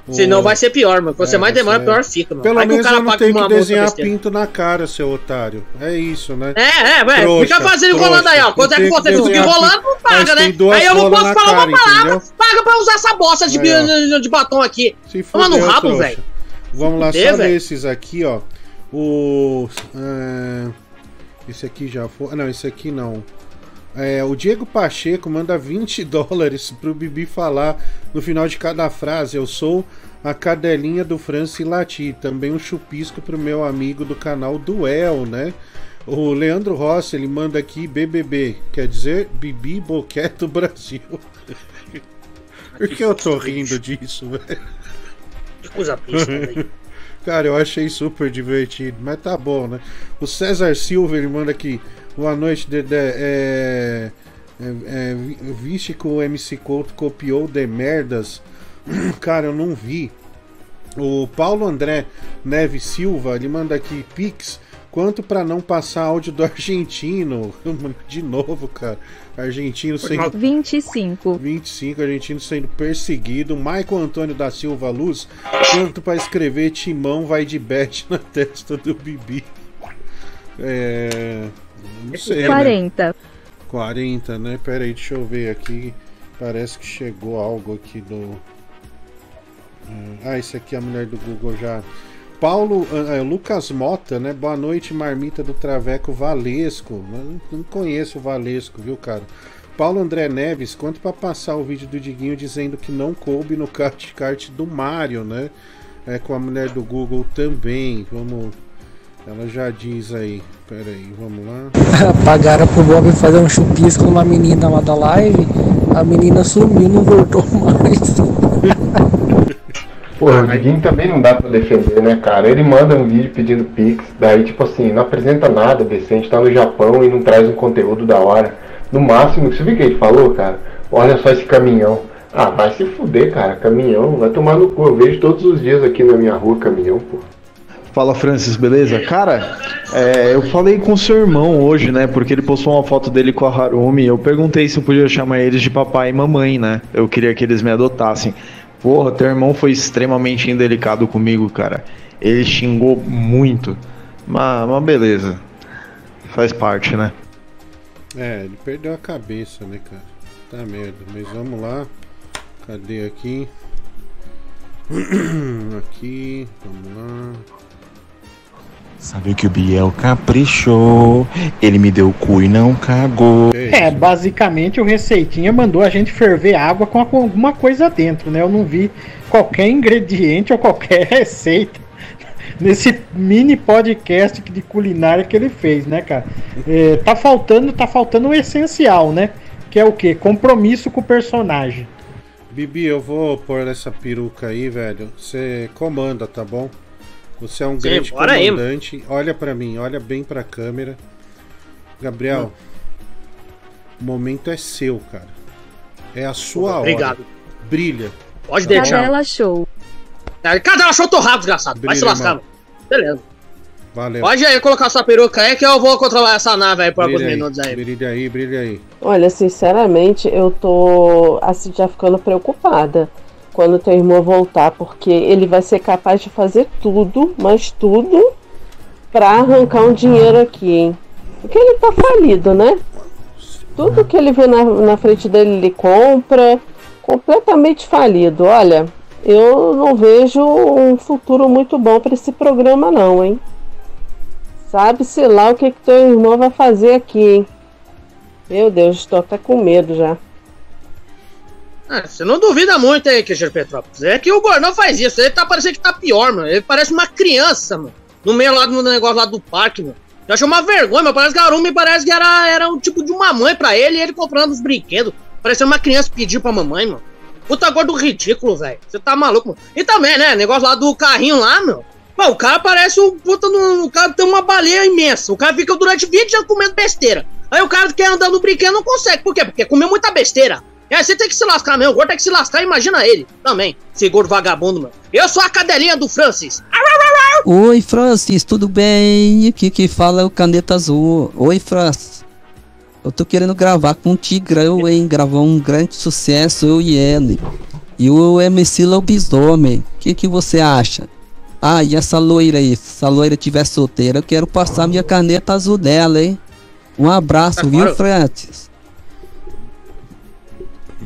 O- senão vai ser pior, mano. Quanto você É, mais demora, você- pior fica, mano. Pelo Vai que o menos cara eu não uma que desenhar pinto na cara, seu otário. É isso, né? É, é, velho. Fica fazendo trouxa. enrolando aí, ó. Quanto é que Tem você desenhar enrolando, não paga, né? tem Aí eu não posso falar cara, uma palavra. entendeu? Paga pra usar essa bosta de, Aí, de, batom aqui. Se Toma no rabo, velho. Vamos lá, só nesses aqui, ó. O. é, esse aqui já foi. ah, Não, esse aqui não. É, o Diego Pacheco manda 20 dólares pro Bibi falar no final de cada frase. Eu sou a cadelinha do Franci Lati. Também um chupisco pro meu amigo do canal Duel, né? O Leandro Rossi, ele manda aqui BBB, quer dizer Bibi Boqueto Brasil. Por que eu tô rindo disso, velho? Que coisa besta, velho. Cara, eu achei super divertido, mas tá bom, né? O César Silva, ele manda aqui. Boa noite, Dedé. É, é, é, vi- viste que o MC Couto copiou de merdas? Cara, eu não vi. O Paulo André Neves Silva, ele manda aqui Pix. Quanto pra não passar áudio do argentino? De novo, cara. Argentino sendo 25. 25, argentino sendo perseguido. Michael Antônio da Silva Luz, quanto para escrever Timão vai de bet na testa do Bibi. É. Não sei. Né? 40. 40, né? Pera aí, deixa eu ver aqui. Parece que chegou algo aqui do. Ah, esse aqui é a mulher do Google já. Paulo, ah, é, Lucas Mota, né? Boa noite, marmita do Traveco Valesco. Não, não conheço o Valesco, viu, cara? Paulo André Neves, quanto pra passar o vídeo do Diguinho dizendo que não coube no kart kart do Mario, né? É com a mulher do Google também. Vamos. Ela já diz aí. Pera aí, vamos lá. Pagaram pro Bob fazer um chupisco numa menina lá da live. A menina sumiu, não voltou mais. Porra, o Diguinho também não dá pra defender, né, cara? Ele manda um vídeo pedindo Pix, daí, tipo assim, não apresenta nada decente, tá no Japão e não traz um conteúdo da hora. No máximo, você viu o que ele falou, cara? Olha só esse caminhão. Ah, vai se fuder, cara, caminhão, vai tomar no cu. Eu vejo todos os dias aqui na minha rua caminhão, pô. Fala Francis, beleza? Cara, é, eu falei com seu irmão hoje, né? Porque ele postou uma foto dele com a Harumi. Eu perguntei se eu podia chamar eles de papai e mamãe, né? Eu queria que eles me adotassem. Porra, teu irmão foi extremamente indelicado comigo, cara. Ele xingou muito. Mas, mas beleza. Faz parte, né? É, ele perdeu a cabeça, né, cara? Tá merda, mas vamos lá. Cadê aqui? aqui, vamos lá. Sabe que o Biel caprichou. Ele me deu o cu e não cagou. É, basicamente o Receitinha mandou a gente ferver água com alguma coisa dentro, né? Eu não vi qualquer ingrediente ou qualquer receita nesse mini podcast de culinária que ele fez, né, cara? É, tá faltando, tá faltando o essencial, né? Que é o quê? Compromisso com o personagem. Bibi, eu vou pôr essa peruca aí, velho. Você comanda, tá bom? Você é um Sim, grande bora aí, comandante. olha pra mim, olha bem pra câmera. Gabriel, o momento é seu, cara. É a sua Obrigado. hora. Brilha. Pode Tá deixar. Cadela Show. É, Cadê ela torrado, desgraçado? Vai se Brilha, lascar, mano. Beleza. Valeu. Pode aí colocar sua peruca aí que eu vou controlar essa nave aí por alguns Brilha aí, minutos aí. Brilha aí, brilha aí. Olha, sinceramente, eu tô assim, já ficando preocupada quando teu irmão voltar, porque ele vai ser capaz de fazer tudo, mas tudo, pra arrancar um dinheiro aqui, hein? Porque ele tá falido, né? Tudo que ele vê na, na frente dele, ele compra. Completamente falido. Olha, eu não vejo um futuro muito bom para esse programa, não, hein? Sabe-se lá o que, que teu irmão vai fazer aqui, hein? Meu Deus, estou até com medo já. Ah, você não duvida muito aí, Queijo Petrópolis. É que o Gordão faz isso. Ele tá parecendo que tá pior, mano. Ele parece uma criança, mano. No meio lá do negócio lá do parque, mano. Eu achei uma vergonha, mas parece que a Arumi parece que era, era um tipo de uma mãe pra ele e ele comprando os brinquedos. Parecendo uma criança pedir pra mamãe, mano. Puta gordo ridículo, velho. Você tá maluco, mano. E também, né? Negócio lá do carrinho lá, meu. Pô, o cara parece um puta no. O cara tem uma baleia imensa. O cara fica durante 20 anos comendo besteira. Aí o cara quer andar no brinquedo não consegue. Por quê? Porque comeu muita besteira. E aí você tem que se lascar mesmo. O gordo tem que se lascar, imagina ele. Também. Esse gordo vagabundo, meu. Eu sou a cadelinha do Francis. Oi, Francis, tudo bem? Aqui que fala é o Caneta Azul. Oi, Francis. Eu tô querendo gravar com o Tigrão, hein? Gravar um grande sucesso, eu e ele. E o MC Lobisomem. O que, que você acha? Ah, e essa loira aí? Se essa loira tiver solteira, eu quero passar minha caneta azul dela, hein? Um abraço, viu, claro. Francis?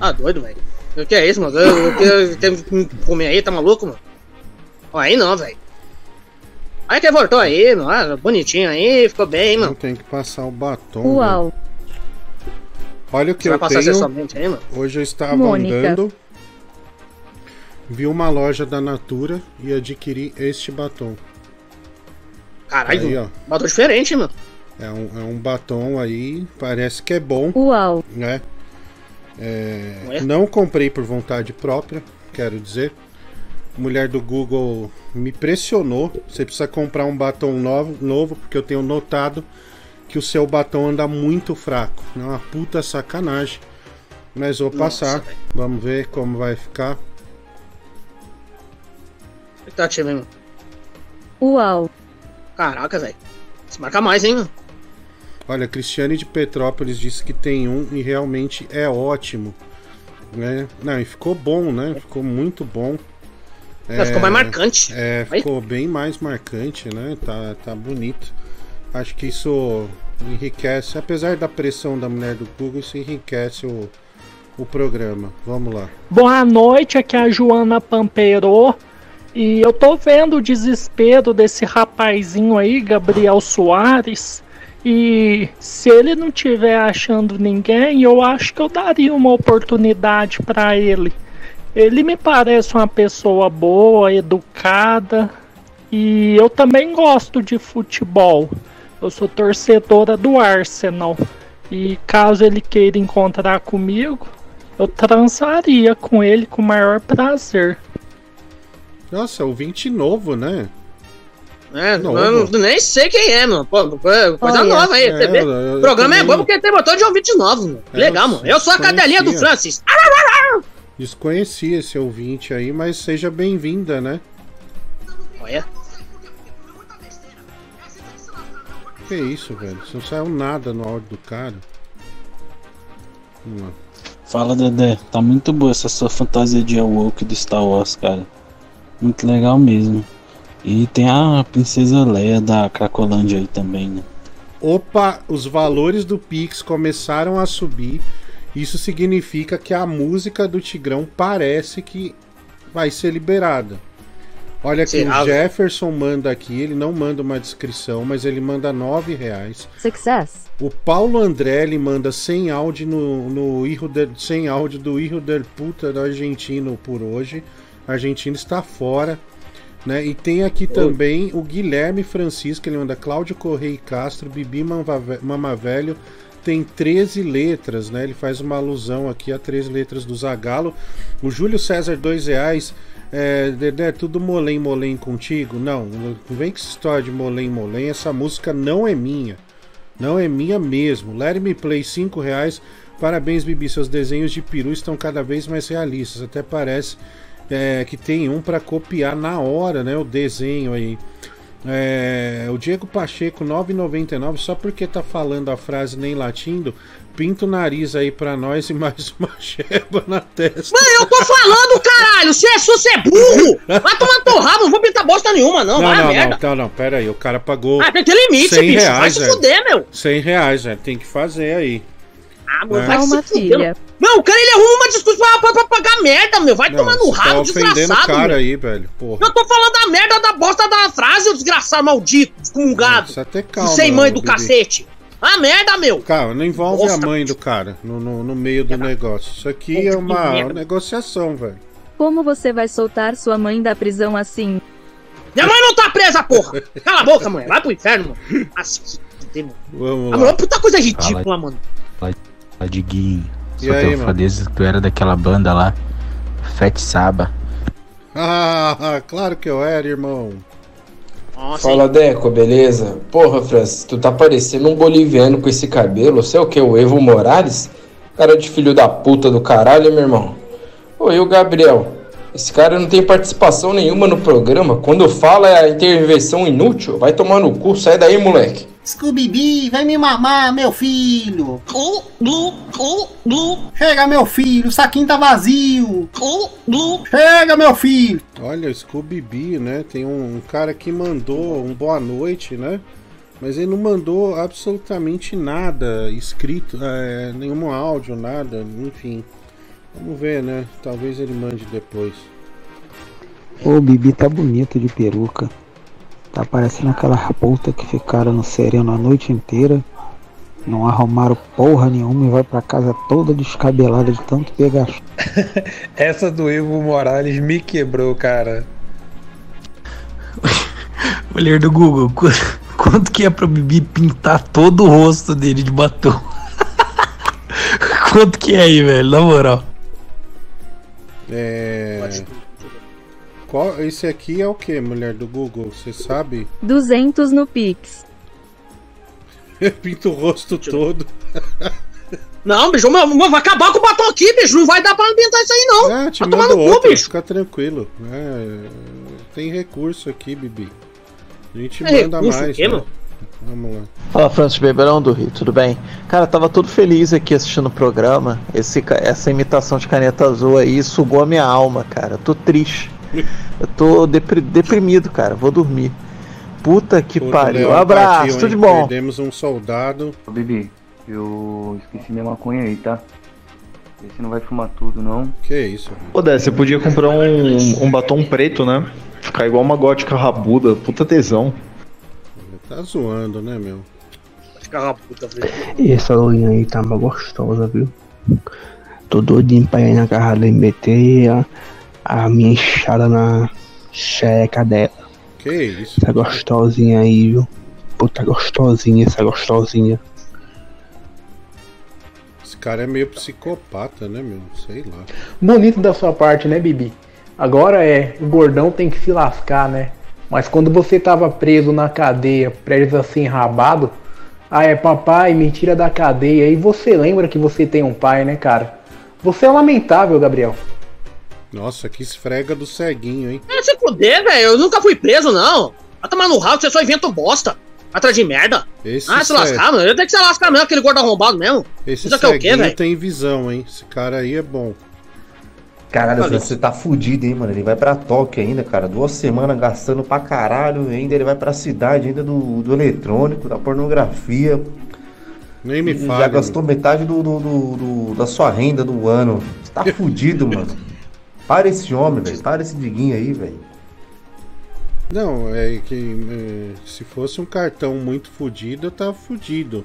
Ah, doido, velho. O que é isso, mano? Eu, eu, eu, tenho que comer aí, tá maluco, mano? Ó, aí não, velho. Aí que voltou aí, mano. Ah, bonitinho aí, ficou bem, Eu mano. tenho que passar o batom. Uau. Olha o que Você vai eu passar tenho. mano? Hoje eu estava Mônica. andando, vi uma loja da Natura e adquiri este batom. Caralho, Aí, ó. batom diferente, mano. É um, é um batom aí, parece que é bom. Uau. Né? É, Ué? não comprei por vontade própria, quero dizer. Mulher do Google me pressionou. Você precisa comprar um batom novo, novo porque eu tenho notado que o seu batom anda muito fraco. É uma puta sacanagem. Mas vou Nossa, passar. velho. Vamos ver como vai ficar. Expectativa, hein, mano. Uau. Caraca, velho. Se marca mais, hein, mano. Olha, Cristiane de Petrópolis disse que tem um e realmente é ótimo. Né? Não, e ficou bom, né? Ficou muito bom. Não, ficou mais marcante. É, ficou bem mais marcante, né? Tá, tá bonito. Acho que isso enriquece, apesar da pressão da mulher do Google, isso enriquece o, o programa. Vamos lá. Boa noite, aqui é a Joana Pampeiro. E eu tô vendo o desespero desse rapazinho aí, Gabriel Soares. E se ele não tiver achando ninguém, eu acho que eu daria uma oportunidade pra ele. Ele me parece uma pessoa boa, educada. E eu também gosto de futebol. Eu sou torcedora do Arsenal. E caso ele queira encontrar comigo, eu transaria com ele com o maior prazer. Nossa, ouvinte novo, né? É, Novo. eu não- nem sei quem é, mano. Pô, coisa Olha, nova aí, é, eu- eu O programa é também- bom porque tem botão de ouvinte novo, mano. É, Legal, mano. Eu sou a cadelinha do. Francis. Desconhecia esse ouvinte aí, mas seja bem-vinda, né? Olha. Que isso, velho? Você não saiu nada no áudio do cara. Vamos lá. Fala Dedé, tá muito boa essa sua fantasia de Awoke do Star Wars, cara. Muito legal mesmo. E tem a Princesa Leia da Cracolândia aí também, né? Opa, os valores do Pix começaram a subir. Isso significa que a música do Tigrão parece que vai ser liberada. Olha aqui, Será? o Jefferson manda aqui, ele não manda uma descrição, mas ele manda nove reais. Success. O Paulo André ele manda 100 áudio no, no Irro del, 100 áudio do Irro del Puta do argentino por hoje. A Argentina está fora. Né? E tem aqui também o Guilherme Francisco, ele manda Cláudio Correia Castro, Bibi Mamva- Mama Velho, tem 13 letras, né? Ele faz uma alusão aqui a 13 letras do Zagalo. O Júlio César, dois reais. É, Dedé, tudo molém, molém contigo? Não, não vem com essa história de molém, molém. Essa música não é minha. Não é minha mesmo. Let Me Play, 5 reais. Parabéns, Bibi. Seus desenhos de peru estão cada vez mais realistas. Até parece é, que tem um para copiar na hora, né? O desenho aí. É, o Diego Pacheco, 9,99. Só porque tá falando a frase nem latindo, pinta o nariz aí pra nós e mais uma cheba na testa. Mano, eu tô falando, caralho! Se é, você é burro! Vai tomar teu rabo, não vou pintar bosta nenhuma, não. não, vai a não, merda. não, não, não, pera aí. O cara pagou. Ah, tem que ter limite, 100 bicho. Vai reais, se velho. fuder, meu. 100 reais, velho. Tem que fazer aí. Ah, mano, É. vai Calma, se fuder, filha. Não, o cara ele arruma uma desculpa pra, pra, pra pagar merda, meu. Vai Não, tomar no tá rabo, ofendendo o desgraçado, cara meu. aí, velho. Porra. Eu tô falando da merda da bosta da frase, o desgraçado maldito, excomungado. Você até calma. sem mãe do cacete. Ah, merda, meu. Calma, não envolve Nossa, a mãe do cara no, no, no meio do negócio. Isso aqui é uma negociação, velho. Como você vai soltar sua mãe da prisão assim? Minha mãe não tá presa, porra. Cala a boca, mãe. Vai pro inferno, mano. Nossa. Vamos Ah, lá. mano, puta coisa ridícula, mano. Lá, Diguinho. Só aí, que eu mano? falei que tu era daquela banda lá. Fat Saba. Ah, claro que eu era, irmão. Fala, Deco, beleza? Porra, Francis, tu tá parecendo um boliviano com esse cabelo. Você é o que? O Evo Morales? Cara de filho da puta do caralho, meu irmão. E o Gabriel? Esse cara não tem participação nenhuma no programa. Quando fala é a intervenção inútil. Vai tomar no cu, sai daí, moleque. Scooby, vai me mamar, meu filho. Chega, meu filho, o saquinho tá vazio. Chega, meu filho. Olha, o Scooby Bee, né? Tem um, um cara que mandou um boa noite, né? Mas ele não mandou absolutamente nada escrito, é, nenhum áudio, nada, enfim. Vamos ver, né? Talvez ele mande depois. Ô, Bibi tá bonito de peruca. Tá parecendo aquela puta que ficaram no sereno a noite inteira. Não arrumaram porra nenhuma e vai pra casa toda descabelada de tanto pegar. Essa do Evo Morales me quebrou, cara. Mulher do Google, qu- quanto que é pro Bibi pintar todo o rosto dele de batom? quanto que é aí, velho? Na moral. É. Qual, esse aqui é o que, mulher do Google? Você sabe? 200 no Pix. Pinta o rosto todo. Não, bicho, meu, meu, vai acabar com o batom aqui, bicho. Não vai dar pra ambientar isso aí, não. Ah, te vai tomar no cu, bicho. fica tranquilo. É, tem recurso aqui, Bibi. A gente É manda recurso mais. quê, né? Vamos lá. Fala, Francis Beberão do Rio, tudo bem? Cara, tava todo feliz aqui assistindo o programa. Esse, essa imitação de caneta azul aí sugou a minha alma, cara. Eu tô triste. Eu tô depri- deprimido, cara. Vou dormir. Puta que Puta, pariu. Leão, Abraço, partiu, tudo de bom. Perdemos um soldado. Ô, Bibi, eu esqueci minha maconha aí, tá? Se não vai fumar tudo, não. Que isso, Pô, Dé, você podia comprar um, um batom preto, né? Ficar igual uma gótica rabuda, puta tesão. Tá zoando, né, meu? Fica puta, velho. E essa loirinha aí tá uma gostosa, viu? Tô doidinho pra ir na dele meter a, a minha enxada na xereca dela. Que isso? Essa gostosinha aí, viu? Puta gostosinha, essa gostosinha. Esse cara é meio psicopata, né, meu? Sei lá. Bonito da sua parte, né, Bibi? Agora é, o gordão tem que se lascar, né? Mas quando você tava preso na cadeia, preso assim, rabado, ah, é papai, me tira da cadeia. E você lembra que você tem um pai, né, cara? Você é lamentável, Gabriel. Nossa, que esfrega do ceguinho, hein? É, se fuder, velho. Eu nunca fui preso, não. Vai tomar no rabo, você só inventa bosta. Atrás de merda. Esse ah, se cê- lascar, mano. Eu tenho que se lascar mesmo, aquele gordo arrombado mesmo. Esse Isso aqui é o quê, ceguinho velho? tem visão, hein? Esse cara aí é bom. Caralho, Olha. você tá fudido, hein, mano? Ele vai pra Tóquio ainda, cara. Duas semanas gastando pra caralho. Ainda ele vai pra cidade ainda do, do eletrônico, da pornografia. Nem me Já fale, gastou metade do, do- do- do- da sua renda do ano. Você tá fudido, mano. Para esse homem, velho. Para esse diguinho aí, velho. Não, é que é, se fosse um cartão muito fudido, eu tava fudido.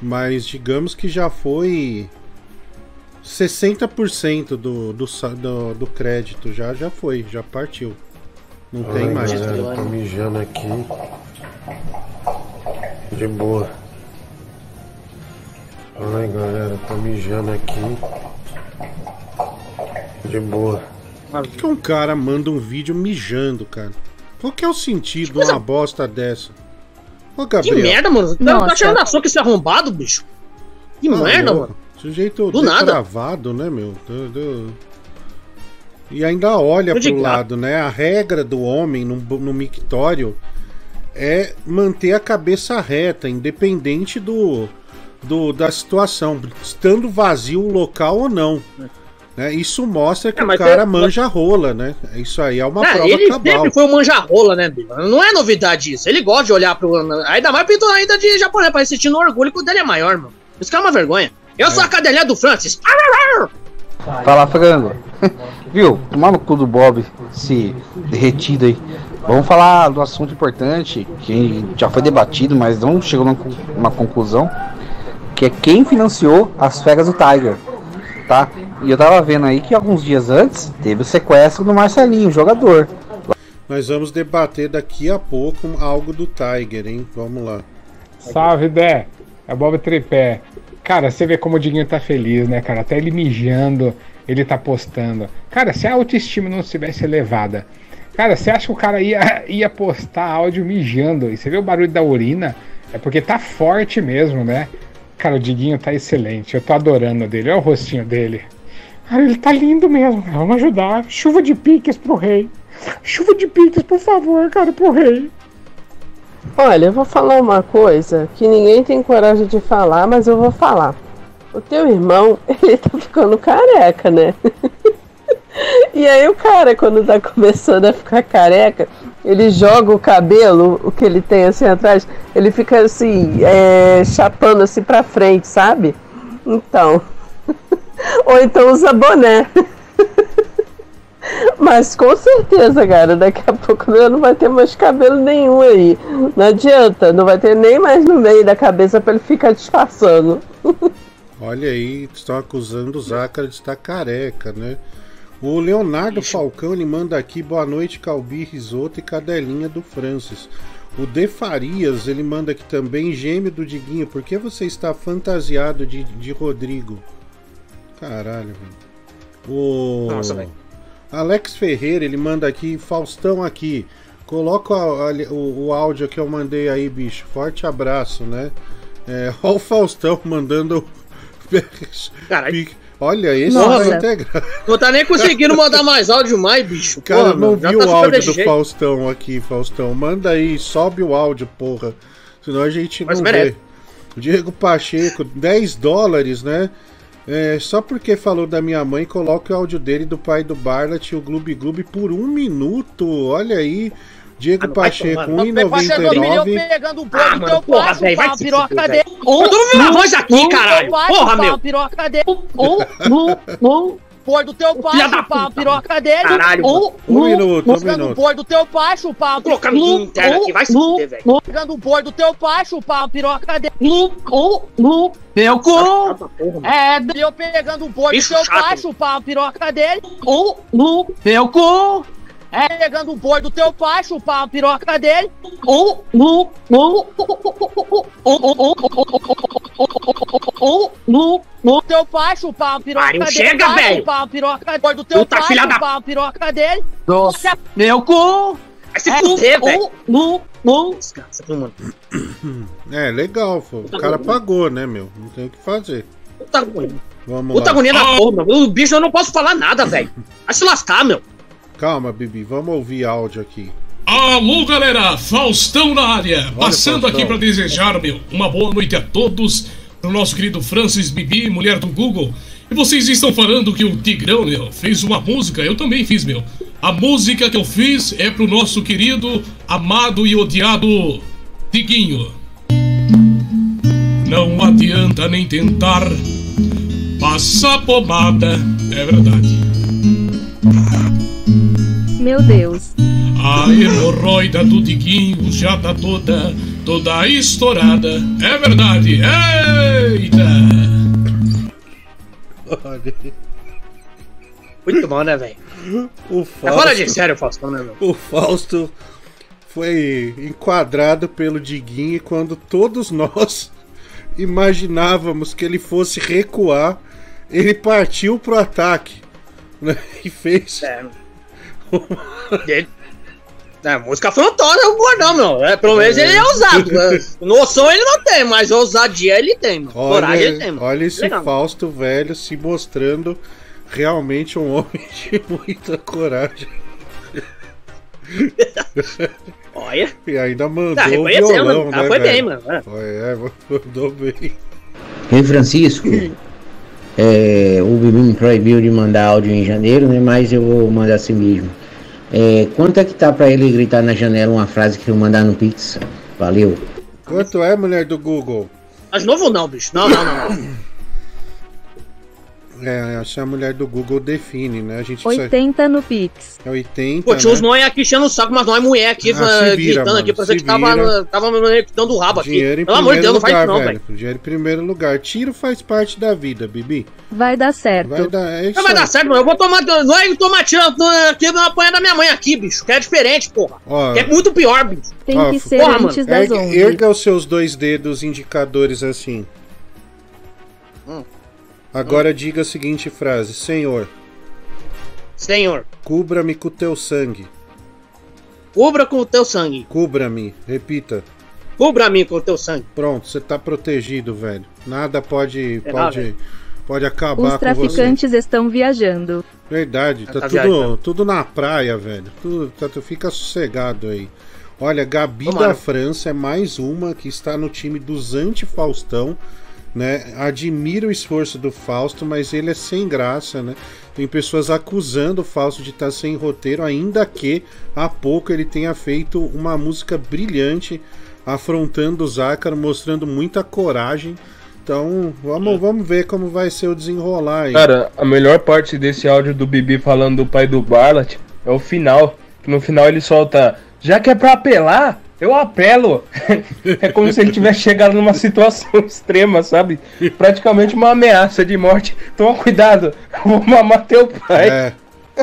Mas digamos que já foi 60% do, do, do, do crédito, já, já foi, já partiu. Não tem Ai, mais. galera, tô mijando aqui. De boa. Ai, galera, tô mijando aqui. De boa. Por que um cara manda um vídeo mijando, cara? Qual que é o sentido de uma bosta dessa? Ô, Que Gabriel. merda, mano. Tá, Nossa. tá tirando da soca esse arrombado, bicho. Que Tá merda, mano. Sujeito Do nada. depravado, né, meu? Do- do- E ainda olha Tô pro lado, né? A regra do homem no, no mictório é manter a cabeça reta, independente do, do da situação, estando vazio o local ou não. Né? Isso mostra que É, o cara é- manja rola, né? Isso aí é uma É, prova ele cabal. sempre foi um manjarrola, né, bicho? Não é novidade isso. Ele gosta de olhar pro. Ainda mais pintou ainda de japonês, pra ele sentindo orgulho que o dele é maior, mano. Isso que é uma vergonha. Eu sou a cadelinha do Francis. Fala, frango. Viu? Tomar no cu do Bob, esse derretido aí. Vamos falar do assunto importante que já foi debatido, mas não chegou numa, uma conclusão. Que é quem financiou as férias do Tiger. Tá? E eu tava vendo aí que alguns dias antes teve o sequestro do Marcelinho, jogador. Nós vamos debater daqui a pouco algo do Tiger, hein? Vamos lá. Salve, Dé. É Bob Tripé. Cara, você vê como o Diguinho tá feliz, né, cara? Até ele mijando, ele tá postando. Cara, se a autoestima não estivesse elevada, cara, você acha que o cara ia, ia postar áudio mijando? E você vê o barulho da urina? É porque tá forte mesmo, né? Cara, o Diguinho tá excelente. Eu tô adorando dele. Olha o rostinho dele. Cara, ele tá lindo mesmo. Cara. Vamos ajudar. Chuva de piques pro rei. Chuva de piques, por favor, cara, pro rei. Olha, eu vou falar uma coisa que ninguém tem coragem de falar, mas eu vou falar. O teu irmão, ele tá ficando careca, né? e aí o cara, quando tá começando a ficar careca, ele joga o cabelo, o que ele tem assim atrás, ele fica assim, é, chapando assim pra frente, sabe? Então. Ou então usa boné. Mas com certeza, cara, daqui a pouco não vai ter mais cabelo nenhum aí. Não adianta, não vai ter nem mais no meio da cabeça para ele ficar disfarçando. Olha aí, estão acusando o Zácara de estar careca, né? O Leonardo Falcão ele manda aqui boa noite, Calbi, Risoto e Cadelinha do Francis. O De Farias ele manda aqui também gêmeo do Diguinho. Por que você está fantasiado de, de Rodrigo? Caralho, velho. O Nossa, velho. Alex Ferreira ele manda aqui Faustão aqui. Coloca a- o, o áudio que eu mandei aí, bicho. Forte abraço, né? É, ó o Faustão mandando. Caralho. Olha, esse Nossa. vai integrar. Não tá nem conseguindo mandar mais áudio mais, bicho. O cara Porra, não viu tá o áudio do jeito. Faustão aqui, Faustão. Manda aí, sobe o áudio, porra. Senão a gente Mas não merece. vê. Diego Pacheco, 10 dólares, né? É, só porque falou da minha mãe, coloque o áudio dele do pai do Barlat e o Gloob Gloob por um minuto. Olha aí. Diego Pacheco, Pacheco, eu 1,99. pegando um Ah, pouco do teu porra, pai, vai chupar a se piroca dele. velho. Eu tô ouvindo a voz aqui, Um, caralho. Porra, meu. a piroca dele. Um, um, um. Pôr do teu pai, chupar a puta, piroca dele. Caralho, um. Um minuto, um Pegando minuto. o pôr do teu pai, chupar a Colocar no interno aqui, vai se fuder, velho. um, Pegando o pôr do teu pai, chupar a piroca dele. Um, um, um. Meu cu. É, eu pegando o pôr do teu pai, chupar a piroca dele. Um, um. Meu cu. É, pegando o pôr do teu pai, chupar a piroca dele. Um, um. Um, um, um. Teu pai chupar a piroca Pariu, dele. chega, velho. Chupar a piroca pôr do teu Puta pai, filha da- chupar a piroca dele. Nossa. Meu cu. Vai se fuder, velho. Um, um. É, legal, pô. O cara pagou, né, meu? Não tem o que fazer. Puta agonia. Vamos Puta lá. agonia da porra, meu. O bicho eu não posso falar nada, velho. Vai se lascar, meu. Calma, Bibi, vamos ouvir áudio aqui. Alô, galera! Faustão na área! Passando Faustão. aqui para desejar, meu, uma boa noite a todos, pro nosso querido Francis Bibi, mulher do Google. E vocês estão falando que o Tigrão, meu, fez uma música, eu também fiz, meu. A música que eu fiz é pro nosso querido, amado e odiado Tiguinho. Não adianta nem tentar passar pomada, é verdade. Meu Deus. A hemorroida do Diguinho já tá toda, toda estourada. É verdade. Eita! Muito bom, né, velho? O É fora de sério, Faustão, né, meu? O Fausto foi enquadrado pelo Diguinho quando todos nós imaginávamos que ele fosse recuar, ele partiu pro ataque. Né? E fez. É. Ele- É, a música afrontosa o gordão, meu. É, pelo menos ele é ousado. né? Noção ele não tem, mas ousadia ele tem, meu. Coragem ele tem, Olha, mano. olha esse Legal. Fausto velho se mostrando realmente um homem de muita coragem. Olha. E ainda mandou Tá, o reconheceu, violão, mano. Tá, né, foi bem, velho? mano. É. Foi, é, mandou bem. Ei, Francisco, é, o Bibi me proibiu de mandar áudio em janeiro, né? Mas eu vou mandar assim mesmo. É, quanto é que tá pra ele gritar na janela uma frase que eu mandar no Pix? Valeu. Quanto é, mulher do Google? Mas novo não, bicho. Não, não, não. não. É, essa é a mulher do Google define, né? A gente precisa- 80 no Pix. É 80. Pô, tinha uns né? nós aqui enchendo o saco, mas nós mulher aqui, Ah, vira, gritando aqui, mano, parecia se que tava, tava me dando o rabo aqui. Dinheiro em Pelo amor de primeiro Deus, não faz lugar, isso não, velho. velho. Dinheiro em primeiro lugar. Tiro faz parte da vida, Bibi. Vai dar certo. Vai dar, é isso Não vai dar certo, mano. Eu vou tomar. Nós tomar tiro aqui na apanha da minha mãe aqui, bicho. Que é diferente, porra. Ó. Que é muito pior, bicho. Tem Ó, que ser porra, mano. antes das Erga, 11. erga os seus dois dedos indicadores assim. Hum. Agora diga a seguinte frase: Senhor, Senhor, cubra-me com o teu sangue. cubra com o teu sangue. Cubra-me. Repita. Cubra-me com o teu sangue. Pronto, você tá protegido, velho. Nada pode Será, pode velho? pode acabar Os com você. traficantes estão viajando. Verdade, tá, Tá tudo, viajando. tudo na praia, velho. Tudo, tá, tu fica sossegado aí. Olha, Gabi Tomara. da França é mais uma que está no time dos anti-Faustão, né? Admiro o esforço do Fausto, mas ele é sem graça, né? Tem pessoas acusando o Fausto de estar sem roteiro, ainda que há pouco ele tenha feito uma música brilhante, afrontando o Zácaro, mostrando muita coragem. Então, vamos, vamos ver como vai ser o desenrolar aí. Cara, a melhor parte desse áudio do Bibi falando do pai do Barlat é o final. No final ele solta. Já que é pra apelar, eu apelo. é como se ele tivesse chegado numa situação extrema, sabe? Praticamente uma ameaça de morte. Toma cuidado, vou mamar teu pai. É.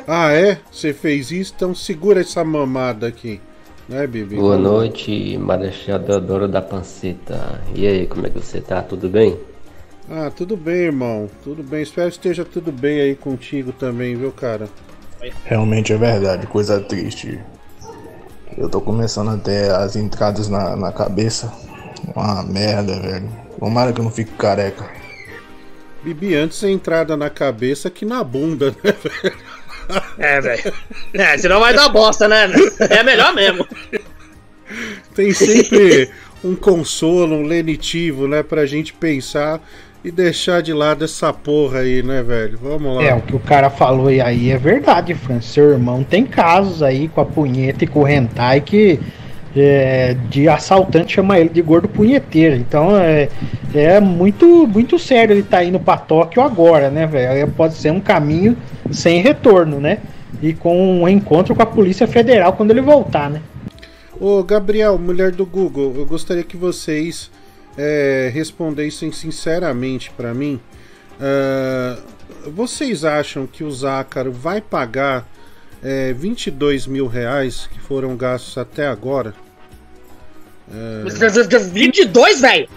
Ah, é? Você fez isso? Então segura essa mamada aqui. Né, Bibi? Boa noite, Marechal Deodoro da Panceta. E aí, como é que você tá? Tudo bem? Ah, tudo bem, irmão. Tudo bem. Espero que esteja tudo bem aí contigo também, viu, cara? Realmente é verdade, coisa triste. Eu tô começando a ter as entradas na, na cabeça. Uma merda, velho. Tomara que eu não fique careca. Bibi, antes a entrada na cabeça que na bunda, né, velho? É, velho. É, senão vai dar bosta, né? É melhor mesmo. Tem sempre um consolo, um lenitivo, né, pra gente pensar e deixar de lado essa porra aí, né, velho? Vamos lá. É, o que o cara falou aí é verdade, Fran. Seu irmão tem casos aí com a punheta e com o hentai que é, de assaltante chama ele de gordo punheteiro. Então é, é muito, muito sério ele tá indo pra Tóquio agora, né, velho? Pode ser um caminho sem retorno, né? E com um encontro com a Polícia Federal quando ele voltar, né? Ô, Gabriel, mulher do Google, eu gostaria que vocês é, respondessem sinceramente pra mim. Ah, vocês acham que o Zácaro vai pagar é, 22 mil reais que foram gastos até agora? É, 22, velho?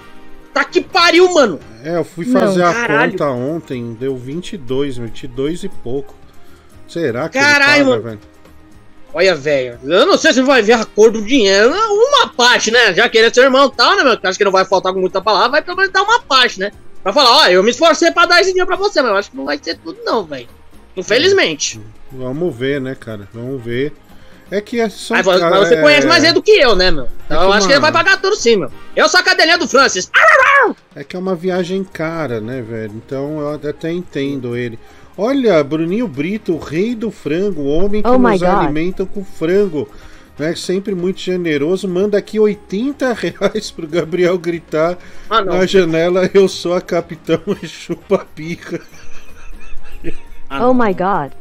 Tá que pariu, mano. É, eu fui Não, fazer a caralho. conta ontem, deu 22, 22 e pouco. Será que Caralho, ele paga, mano. velho? Olha, velho, eu não sei se vai ver a cor do dinheiro. Uma parte, né? Já que ele é seu irmão e tal, né, meu? Acho que não vai faltar com muita palavra, vai pelo menos dar uma parte, né? Pra falar, ó, eu me esforcei pra dar esse dinheiro pra você, mas eu acho que não vai ser tudo, não, velho. Infelizmente. Vamos ver, né, cara? Vamos ver. É que é só. Mas, mas você conhece mais ele do que eu, né, meu? Então É eu que acho que uma- ele vai pagar tudo sim, meu. Eu sou a cadelinha do Francis. É que é uma viagem cara, né, velho? Então eu até entendo ele. Olha, Bruninho Brito, o rei do frango, o homem que Oh nos God. alimentam com frango. Né, sempre muito generoso, manda aqui 80 reais pro Gabriel gritar Ah, na janela, eu sou a capitão e chupa pica. Oh my god.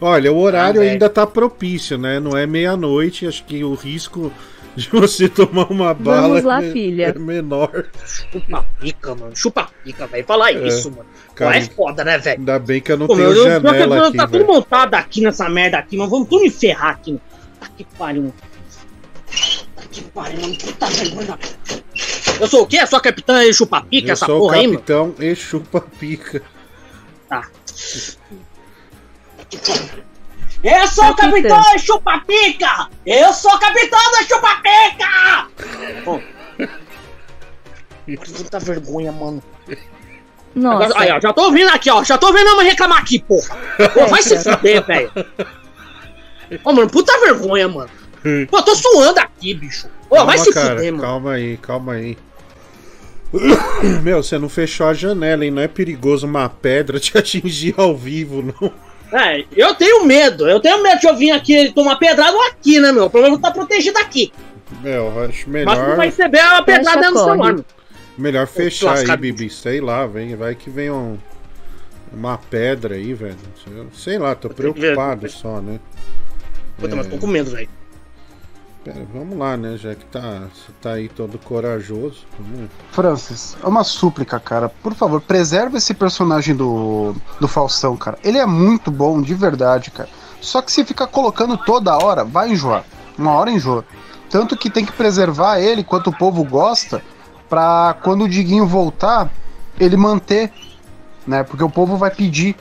Olha, o horário Ah, ainda tá propício, né? Não é meia-noite, acho que o risco de você tomar uma bala Vamos lá, é, filha. é menor. Chupa pica, mano. Chupa pica, velho. Falar É, isso, mano. cara, é foda, né, velho? Ainda bem que eu não Pô, tenho eu- janela eu- aqui, tá tudo montado aqui nessa merda aqui, mas vamos tudo me ferrar aqui, mano. Tá que pariu, mano. Tá que pariu, mano. Puta vergonha. Eu sou o quê? Sou a capitã e chupa pica, Eu essa sou o porra aí, mano? capitão e chupa pica. Tá. Eu sou o capitão e chupa pica! Eu sou o capitão da chupa pica! Bom. Puta vergonha, mano. Nossa. Aí, ó, já tô ouvindo aqui, ó. Já tô ouvindo a mãe reclamar aqui, porra. Pô, vai se fuder, velho. Ô, mano, puta vergonha, mano. Pô, eu tô suando aqui, bicho. Pô, vai se cara, fuder, mano. calma aí, calma aí. Meu, você não fechou a janela, hein? Não é perigoso uma pedra te atingir ao vivo, não. É, eu tenho medo. Eu tenho medo de eu vir aqui e tomar pedrada aqui, né, meu? O problema tá protegido aqui. Meu, eu acho Mas não melhor. vai receber a pedrada dentro do celular, meu. Melhor fechar aí. Bibi. Sei lá, vem, vai que vem um. Uma pedra aí, velho. Sei lá, tô preocupado só, né? Puta, mas É. tô com medo, velho. Pera, vamos lá, né? Já que tá, você tá aí todo corajoso. Vamos... Francis, é uma súplica, cara. Por favor, preserva esse personagem do, do Faustão, cara. Ele é muito bom, de verdade, cara. Só que se ficar colocando toda hora, vai enjoar. Uma hora enjoa. Tanto que tem que preservar ele, quanto o povo gosta, pra quando o Diguinho voltar, ele manter, né? Porque o povo vai pedir.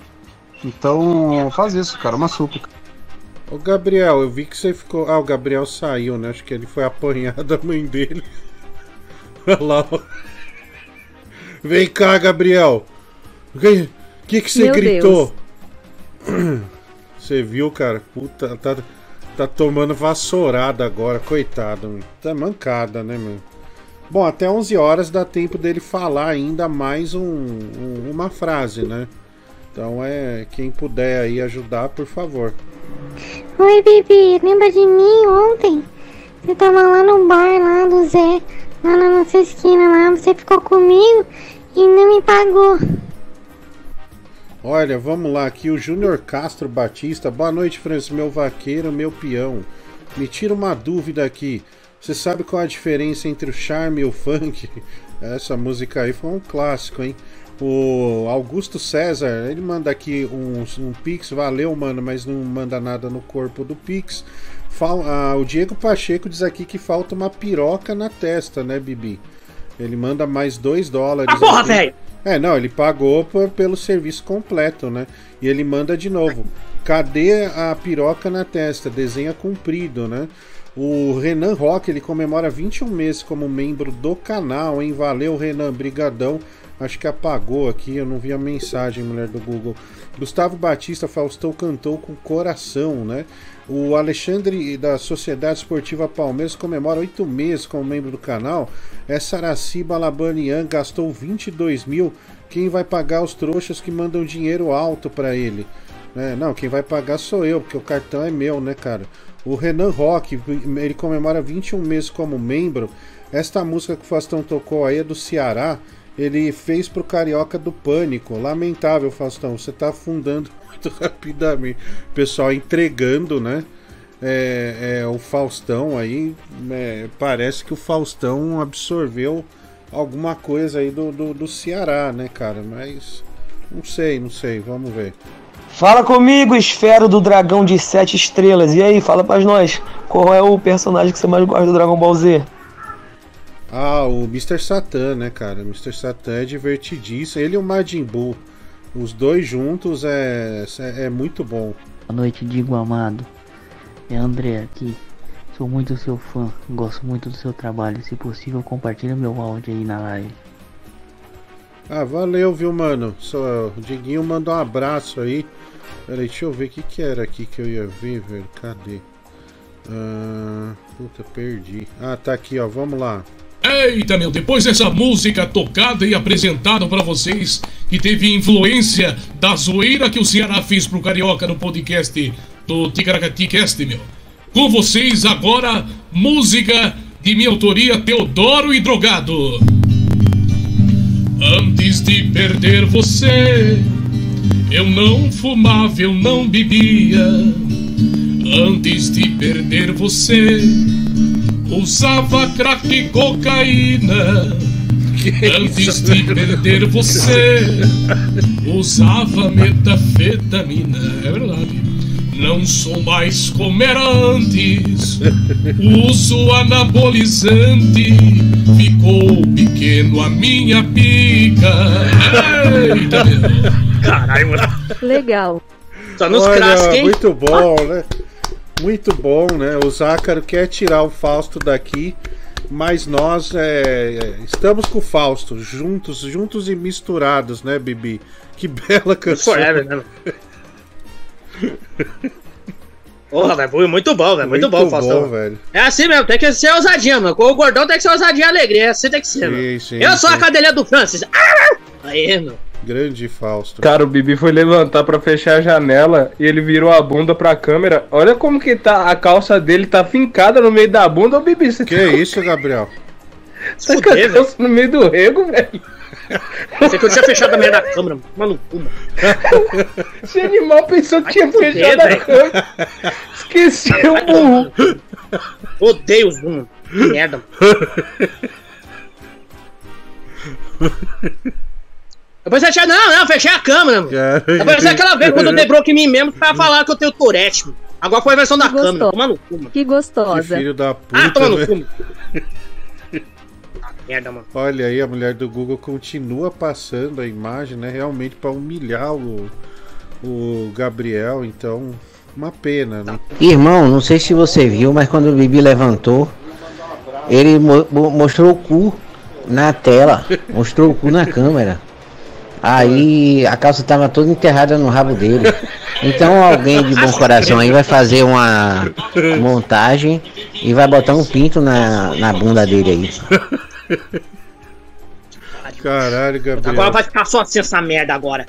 Então, faz isso, cara. Uma súplica. Ô Gabriel, eu vi que você ficou. Ah, o Gabriel saiu, né? Acho que ele foi apanhado da mãe dele. Olha lá. ó. Vem cá, Gabriel. O que, que, que você Meu gritou? Você viu, cara? Puta, tá, tá tomando vassourada agora, coitado. Meu. Tá mancada, né, meu? Bom, até 11 horas dá tempo dele falar ainda mais um, um- uma frase, né? Então é quem puder aí ajudar, por favor. Oi, Bibi, lembra de mim ontem? Você tava lá no bar lá do Zé, lá na nossa esquina lá, você ficou comigo e não me pagou. Olha, vamos lá, aqui o Júnior Castro Batista. Boa noite, Francis, meu vaqueiro, meu peão. Me tira uma dúvida aqui. Você sabe qual a diferença entre o charme e o funk? Essa música aí foi um clássico, hein? O Augusto César, ele manda aqui um, um Pix, valeu, mano, mas não manda nada no corpo do Pix. Fal- ah, o Diego Pacheco diz aqui que falta uma piroca na testa, né, Bibi? Ele manda mais 2 dólares. Ah, porra, velho! É, não, ele pagou por- pelo serviço completo, né? E ele manda de novo. Cadê a piroca na testa? Desenha comprido, né? O Renan Roque, ele comemora 21 meses como membro do canal, hein? Valeu, Renan, brigadão. Acho que apagou aqui, eu não vi a mensagem, mulher do Google. Gustavo Batista Faustão cantou com coração, né? O Alexandre da Sociedade Esportiva Palmeiras comemora oito meses como membro do canal. Essa Araciba Labanian gastou 22 mil. Quem vai pagar os trouxas que mandam dinheiro alto pra ele? né? não, quem vai pagar sou eu, porque o cartão é meu, né, cara? O Renan Roque, ele comemora 21 meses como membro. Esta música que o Faustão tocou aí é do Ceará. Ele fez pro Carioca do Pânico. Lamentável, Faustão. Você tá afundando muito rapidamente. Pessoal entregando, né? É, é, o Faustão aí. é, parece que o Faustão absorveu alguma coisa aí do, do, do Ceará, né, cara? Mas não sei, não sei. Vamos ver. Fala comigo, esfero do dragão de sete estrelas. E aí, fala pra nós, qual é o personagem que você mais gosta do Dragon Ball Z? Ah, o Mr. Satan, né, cara? O Mr. Satan é divertidíssimo. Ele e o Majin Buu. Os dois juntos é, é, é muito bom. Boa noite, Digo amado. É André aqui. Sou muito seu fã, gosto muito do seu trabalho. Se possível, compartilha meu áudio aí na live. Ah, valeu, viu, mano? Só, o Diguinho mandou um abraço aí. Peraí, deixa eu ver o que, que era aqui que eu ia ver, velho. Cadê? Ah, puta, perdi. Ah, tá aqui, ó. Vamos lá. Eita, meu, depois dessa música tocada e apresentada pra vocês, que teve influência da zoeira que o Ceará fez pro Carioca no podcast do Ticaracati Cast, meu. Com vocês agora, música de minha autoria Teodoro e Drogado. Antes de perder você, eu não fumava, eu não bebia. Antes de perder você, usava crack e cocaína. Antes de perder você, usava metafetamina. É verdade. Não sou mais como era antes. Uso anabolizante. Ficou pequeno a minha pica. Eita, meu. Caralho, mano. Legal. Só nos clássicos, hein? Muito bom, né? Muito bom, né? O Zácaro quer tirar o Fausto daqui, mas nós é, é, estamos com o Fausto, juntos, juntos e misturados, né, Bibi? Que bela canção. Forever, né? Porra, velho, muito bom, velho. Muito, bom, Faustão. velho. É assim mesmo, tem que ser ousadinha, mano. Com o gordão tem que ser ousadinha alegria. Assim tem que ser, mano. sim, Eu sou sim. a cadelinha do Francis. Ah! Aí, mano. Grande Fausto. Cara, o Bibi foi levantar pra fechar a janela e ele virou a bunda pra câmera. Olha como que tá a calça dele tá fincada no meio da bunda, ô Bibi. Você que tá... isso, Gabriel? Tá com a calça no meio do rego, velho. Pensei que eu tinha fechado a merda da câmera, mano. Maluco, mano. Esse animal pensou que tinha fechado a câmera. Esqueceu, burro. Odeio o. Que merda, mano. Depois você tinha. Não, não, fechei a câmera, mano. Depois aquela vez quando eu dei em mim mesmo pra falar que eu tenho Tourette, mano. Agora foi a versão da câmera. Toma no cu, mano. Que gostosa. Filho da puta. Ah, toma no né? cu. mano. Merda, mano. Olha aí, a mulher do Google continua passando a imagem, né? Realmente para humilhar o, o Gabriel, então. Uma pena, né? Irmão, não sei se você viu, mas quando o Bibi levantou, ele mo- mostrou o cu na tela, mostrou o cu na câmera. Aí a calça tava toda enterrada no rabo dele. Então alguém de bom coração aí vai fazer uma montagem e vai botar um pinto na, na bunda dele aí. Caralho, Gabriel. Agora vai ficar só assim essa merda agora.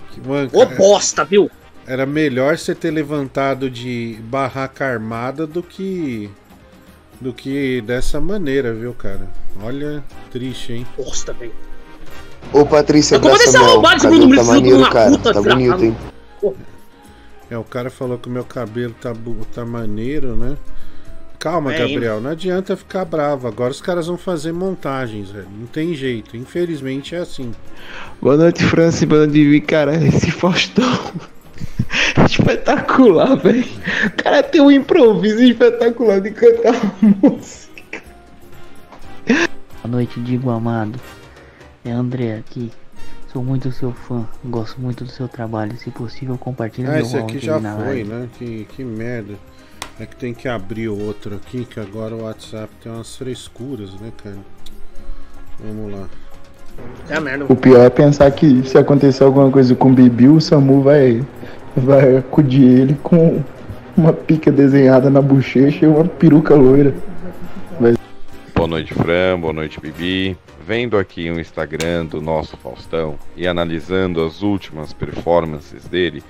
Ô bosta, viu? Era melhor você ter levantado de barraca armada do que. do que dessa maneira, viu, cara? Olha, triste, hein? Bosta, velho. Ô Patrícia Eu comecei a roubar tá maneiro, cara. puta Tá bonito, hein? É, o cara falou que o meu cabelo tá, tá maneiro, né? Calma, É, Gabriel, não adianta ficar bravo. Agora os caras vão fazer montagens, velho. Não tem jeito. Infelizmente é assim. Boa noite, Francis. Boa noite. Cara, esse Faustão. espetacular, velho. O cara tem um improviso espetacular de cantar música. Boa noite, Digo Amado. É André aqui. Sou muito seu fã. Gosto muito do seu trabalho. Se possível, compartilhe Ah, meu esse aqui já foi, live. né? Que, que merda. É que tem que abrir outro aqui, que agora o WhatsApp tem umas frescuras, né, cara? Vamos lá. É merda. O pior é pensar que se acontecer alguma coisa com o Bibi, o Samu vai, vai acudir ele com uma pica desenhada na bochecha e uma peruca loira. Vai Boa noite, Fran. Boa noite, Bibi. Vendo aqui o Instagram do nosso Faustão e analisando as últimas performances dele,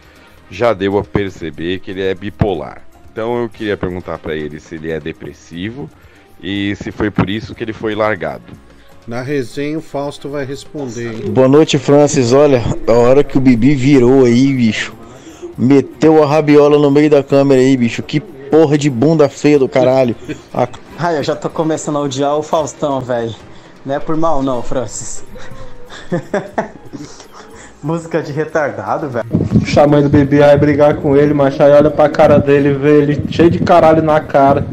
já deu a perceber que ele é bipolar. Então eu queria perguntar pra ele se ele é depressivo e se foi por isso que ele foi largado. Na resenha o Fausto vai responder, hein? Boa noite, Francis. Olha, a hora que o Bibi virou aí, bicho. Meteu a rabiola no meio da câmera aí, bicho. Que porra de bunda feia do caralho. A Ai, eu já tô começando a odiar o Faustão, velho. Não é por mal, não, Francis. Música de retardado, velho. A mãe do bebê vai brigar com ele, mas aí olha pra cara dele, vê ele cheio de caralho na cara,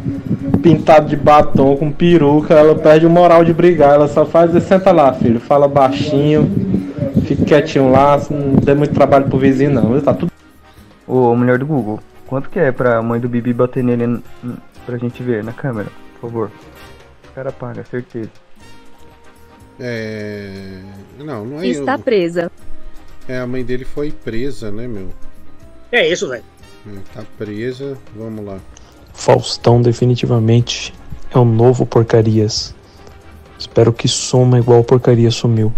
pintado de batom, com peruca, ela perde o moral de brigar, ela só faz senta lá, filho, fala baixinho, fica quietinho lá, não dê muito trabalho pro vizinho não, tá tudo. Ô, mulher do Google, quanto que é pra mãe do Bibi bater nele pra gente ver na câmera, por favor? O cara paga, certeza. É. Não, não é Está eu. presa. É, a mãe dele foi presa, né, meu? É isso, velho. É, Tá presa, vamos lá. Faustão definitivamente é o novo Porcarias. Espero que suma igual Porcaria sumiu.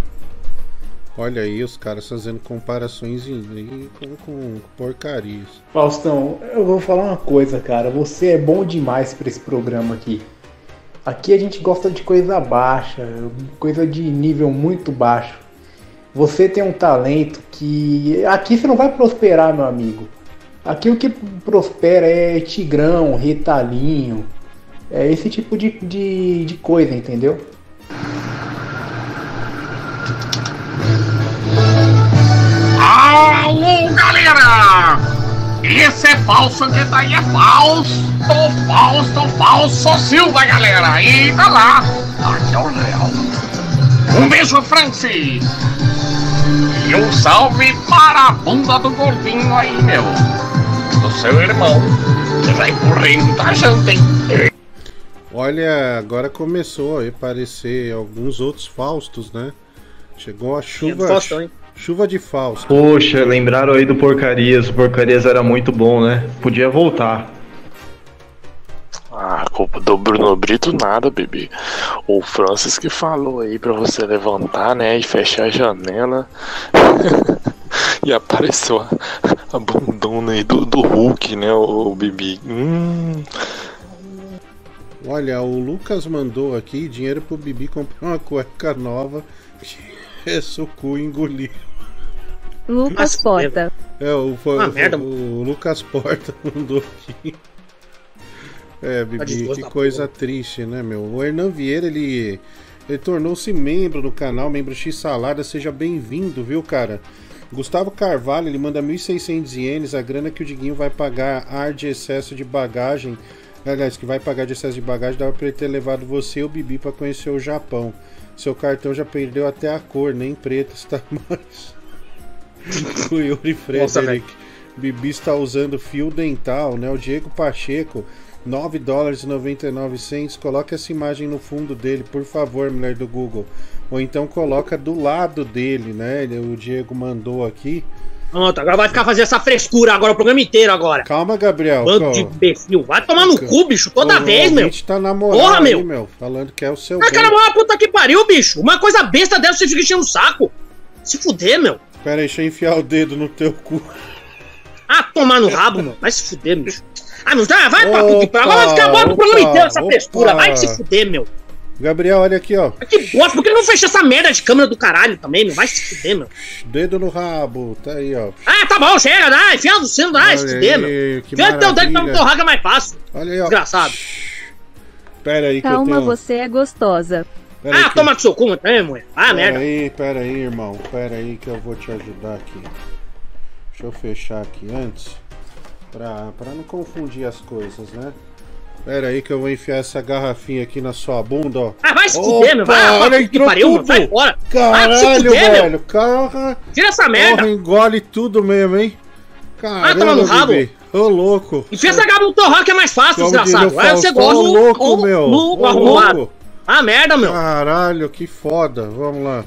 Olha aí os caras fazendo comparações em- aí com, com porcarias. Faustão, eu vou falar uma coisa, cara. Você é bom demais pra esse programa aqui. Aqui a gente gosta de coisa baixa, coisa de nível muito baixo. Você tem um talento que. Aqui você não vai prosperar, meu amigo. Aqui o que prospera é tigrão, retalhinho. É esse tipo de, de, de coisa, entendeu? É falso, que daí é falso, falso, falso Silva, galera! Eita lá! Aqui é o Léo. Um beijo, Francis! E um salve para a bunda do gordinho aí, meu! Do seu irmão, que vai correr muita gente, hein? Olha, agora começou a aparecer alguns outros Faustos, né? Chegou a chuva. Faustão, hein? Chuva de Fausto. Poxa, lembraram aí do Porcarias. O Porcarias era muito bom, né? Podia voltar. Ah, culpa do Bruno Brito nada, bebê. O Francis que falou aí pra você levantar, né, e fechar a janela. e apareceu a, a bundona aí do, do Hulk, né, o, o Bibi. Hum. Olha, o Lucas mandou aqui dinheiro pro Bibi comprar uma cueca nova. Confessa o cu engoliu. Lucas Porta. É, o, foi, Uma o- merda, o Lucas Porta mandou aqui. É, Bibi, desgosto que coisa triste, né, meu? O Hernan Vieira, ele, ele tornou-se membro do canal, membro X Salada. Seja bem-vindo, viu, cara? Gustavo Carvalho, ele manda 1.600 ienes, a grana que o Diguinho vai pagar ar de excesso de bagagem. Aliás, que vai pagar de excesso de bagagem, dava pra ele ter levado você e o Bibi pra conhecer o Japão. Seu cartão já perdeu até a cor, nem preto está mais. o Yuri Nossa, Frederic. Bibi está usando fio dental, né? O Diego Pacheco, 9 dólares e 99 centos. Coloca essa imagem no fundo dele, por favor, mulher do Google. Ou então coloca do lado dele, né? O Diego mandou aqui. Pronto, agora vai ficar fazendo essa frescura agora, o programa inteiro agora. Calma, Gabriel. Bando de imbecil. Vai tomar no cu, bicho, toda O vez, meu. ouvinte tá na moral Porra, aí, meu. Falando que é o seu. Ah, cara, uma puta que pariu, bicho. Uma coisa besta dessa você fica enchendo o saco. Se fuder, meu. Pera aí, deixa eu enfiar o dedo no teu cu. Ah, tomar no rabo, meu. Vai se fuder, bicho. Ah, não tá? Vai pra Opa, puta que pariu. Agora vai ficar bom pro programa inteiro essa opa. frescura. Vai se fuder, meu. Gabriel, olha aqui, ó. Que bosta, por que não fecha essa merda de câmera do caralho também, meu? Vai se fuder, meu. Dedo no rabo, tá aí, ó. Ah, tá bom, chega, dá. Enfia no sino, dá. Se fuder, meu. que Enfia teu dedo pra maravilha. no torraga é mais fácil. Olha aí, ó. Desgraçado. Pera aí que eu Calma, tenho. você é gostosa. Pera Ah, que- toma no seu cu também, mulher. Ah, Pera merda. aí, pera aí, irmão. Pera aí que eu vou te ajudar aqui. Deixa eu fechar aqui antes. Pra, pra não confundir as coisas, né? Pera aí que eu vou enfiar essa garrafinha aqui na sua bunda, ó. Ah, vai se fuder, meu. Vai, vai, olha, entrou pariu, tudo. Vai. Vai se Caralho, fuder, meu. velho. Cara, Tira essa merda. porra, engole tudo mesmo, hein? Caramba, toma no rabo. bebê. Ô, louco. Enfia essa gaba no que é mais fácil, desgraçado. Aí você gosta do louco, meu. Ô, arrumado. louco. Ah, merda, meu. Caralho, que foda. Vamos lá.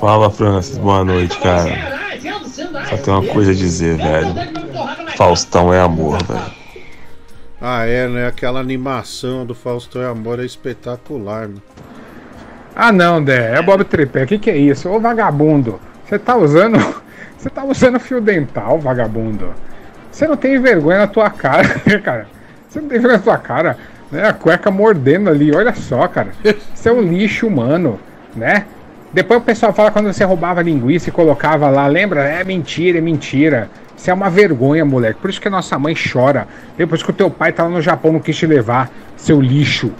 Fala, Francis. Boa noite, cara. Só tem uma coisa a dizer, velho. Faustão é amor, velho. Ah, é, né? Aquela animação do Faustão e Amor é espetacular, né? Ah não, Dé, é Bob Tripé, o que, que é isso? Ô vagabundo, você tá usando. Você tá usando fio dental, vagabundo. Você não tem vergonha na tua cara, cara. Você não tem vergonha na tua cara, né? A cueca mordendo ali, olha só, cara. Você é um lixo humano, né? Depois o pessoal fala quando você roubava linguiça e colocava lá, lembra? É mentira, é mentira. Isso é uma vergonha, moleque. Por isso que a nossa mãe chora. Depois que o teu pai tá lá no Japão, não quis te levar, seu lixo.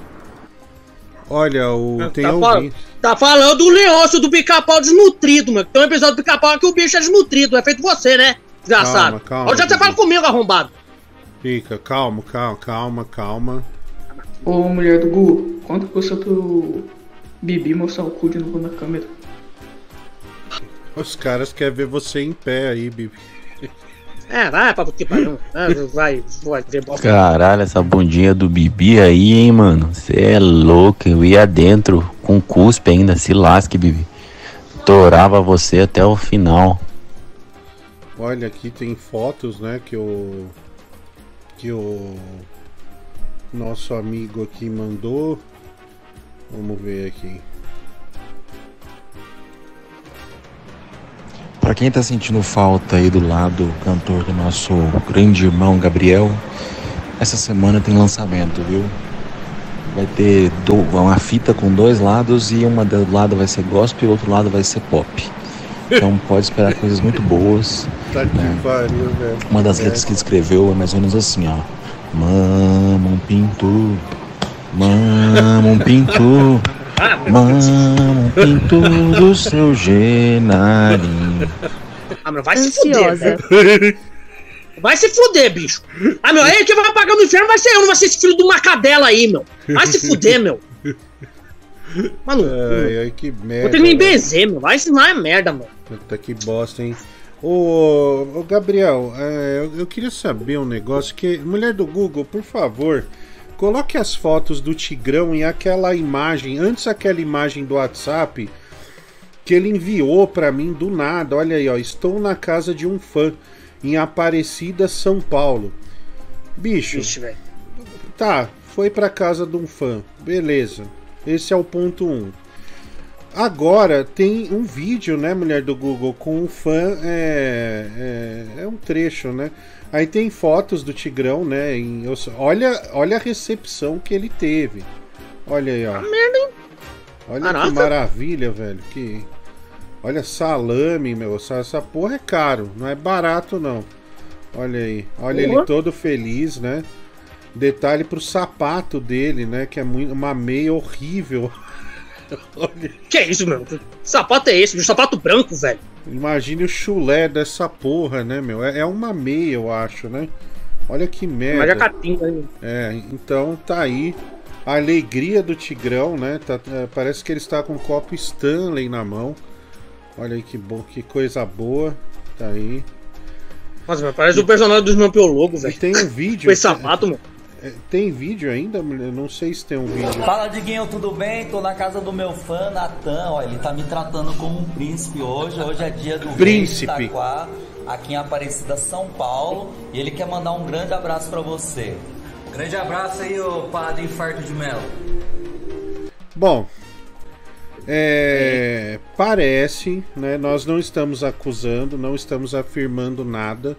Olha, o. Tem Tá, alguém. fal- tá falando do Leôncio do pica-pau desnutrido, mano. Tem um episódio do pica-pau que o bicho é desnutrido. É feito você, né? Desgraçado. Calma, calma, Hoje já você fala comigo, arrombado. Fica, calma, calma, calma, calma. Ô mulher do Gu, quanto custa pro Bibi mostrar o cu de novo na câmera? Os caras querem ver você em pé aí, Bibi. É, vai pra que pariu. É, Vai, vai bosta. Caralho, essa bundinha do Bibi aí, hein, mano? Você é louco, eu ia dentro com cuspe ainda, se lasque, Bibi. Torava você até o final. Olha, aqui tem fotos, né, que o. Que o. Nosso amigo aqui mandou. Vamos ver aqui. Pra quem tá sentindo falta aí do lado cantor do nosso grande irmão Gabriel, essa semana tem lançamento, viu? Vai ter do- uma fita com dois lados e uma do lado vai ser gospel e o outro lado vai ser pop. Então pode esperar coisas muito boas. Tá que pariu, velho. Uma das letras que ele escreveu é mais ou menos assim, ó. Mama um pinto, mama um pinto, mama um pinto do seu genarinho. Ah, meu, vai se fuder, Ansiosa. velho. Vai se fuder, bicho. Ah, meu, aí quem vai pagar no inferno vai ser eu, não vai ser esse filho de uma cadela aí, meu. Vai se fuder, meu. Mano, Ai, ai, que vou merda. ter que me benzer, meu. Vai ensinar é merda, meu. Puta que bosta, hein? Ô, ô Gabriel, é, eu, queria saber um negócio que. Mulher do Google, por favor, coloque as fotos do Tigrão e aquela imagem, antes aquela imagem do WhatsApp que ele enviou pra mim do nada. Olha aí, ó. Estou na casa de um fã em Aparecida, São Paulo. Bicho. Velho. Tá, foi pra casa de um fã. Beleza. Esse é o ponto 1. Um. Agora tem um vídeo, né, mulher do Google, com um fã. É, é, é um trecho, né? Aí tem fotos do Tigrão, né? em- olha, olha a recepção que ele teve. Olha aí, ó. Hein? Olha Caraca. que maravilha, velho. Que. Olha, salame, meu. Essa, essa porra é caro, não é barato não. Olha aí, olha ele todo feliz, né? Detalhe pro sapato dele, né? Que é muito, uma meia horrível. Que é isso, meu? Que sapato é esse? Um sapato branco, velho. imagine o chulé dessa porra, né, meu? É, é uma meia, eu acho, né? Olha que merda. Mas aí. É, então tá aí a alegria do Tigrão, né? Tá- é, parece que ele está com um copo Stanley na mão. Olha aí que bom, que coisa boa. Tá aí. Nossa, mas parece o personagem dos meu logo, velho. Tem um vídeo. Com esse sapato, mano. É, Tem vídeo ainda? mulher? Não sei se tem um vídeo. Fala, Diguinho, tudo bem? Tô na casa do meu fã, Natan. Ó, ele tá me tratando como um príncipe hoje. Hoje é dia do Príncipe. Rei de Itaquá, aqui em Aparecida, São Paulo. E ele quer mandar um grande abraço pra você. Grande abraço aí, ô padre infarto de mel. Bom, é, parece, né? Nós não estamos acusando, não estamos afirmando nada,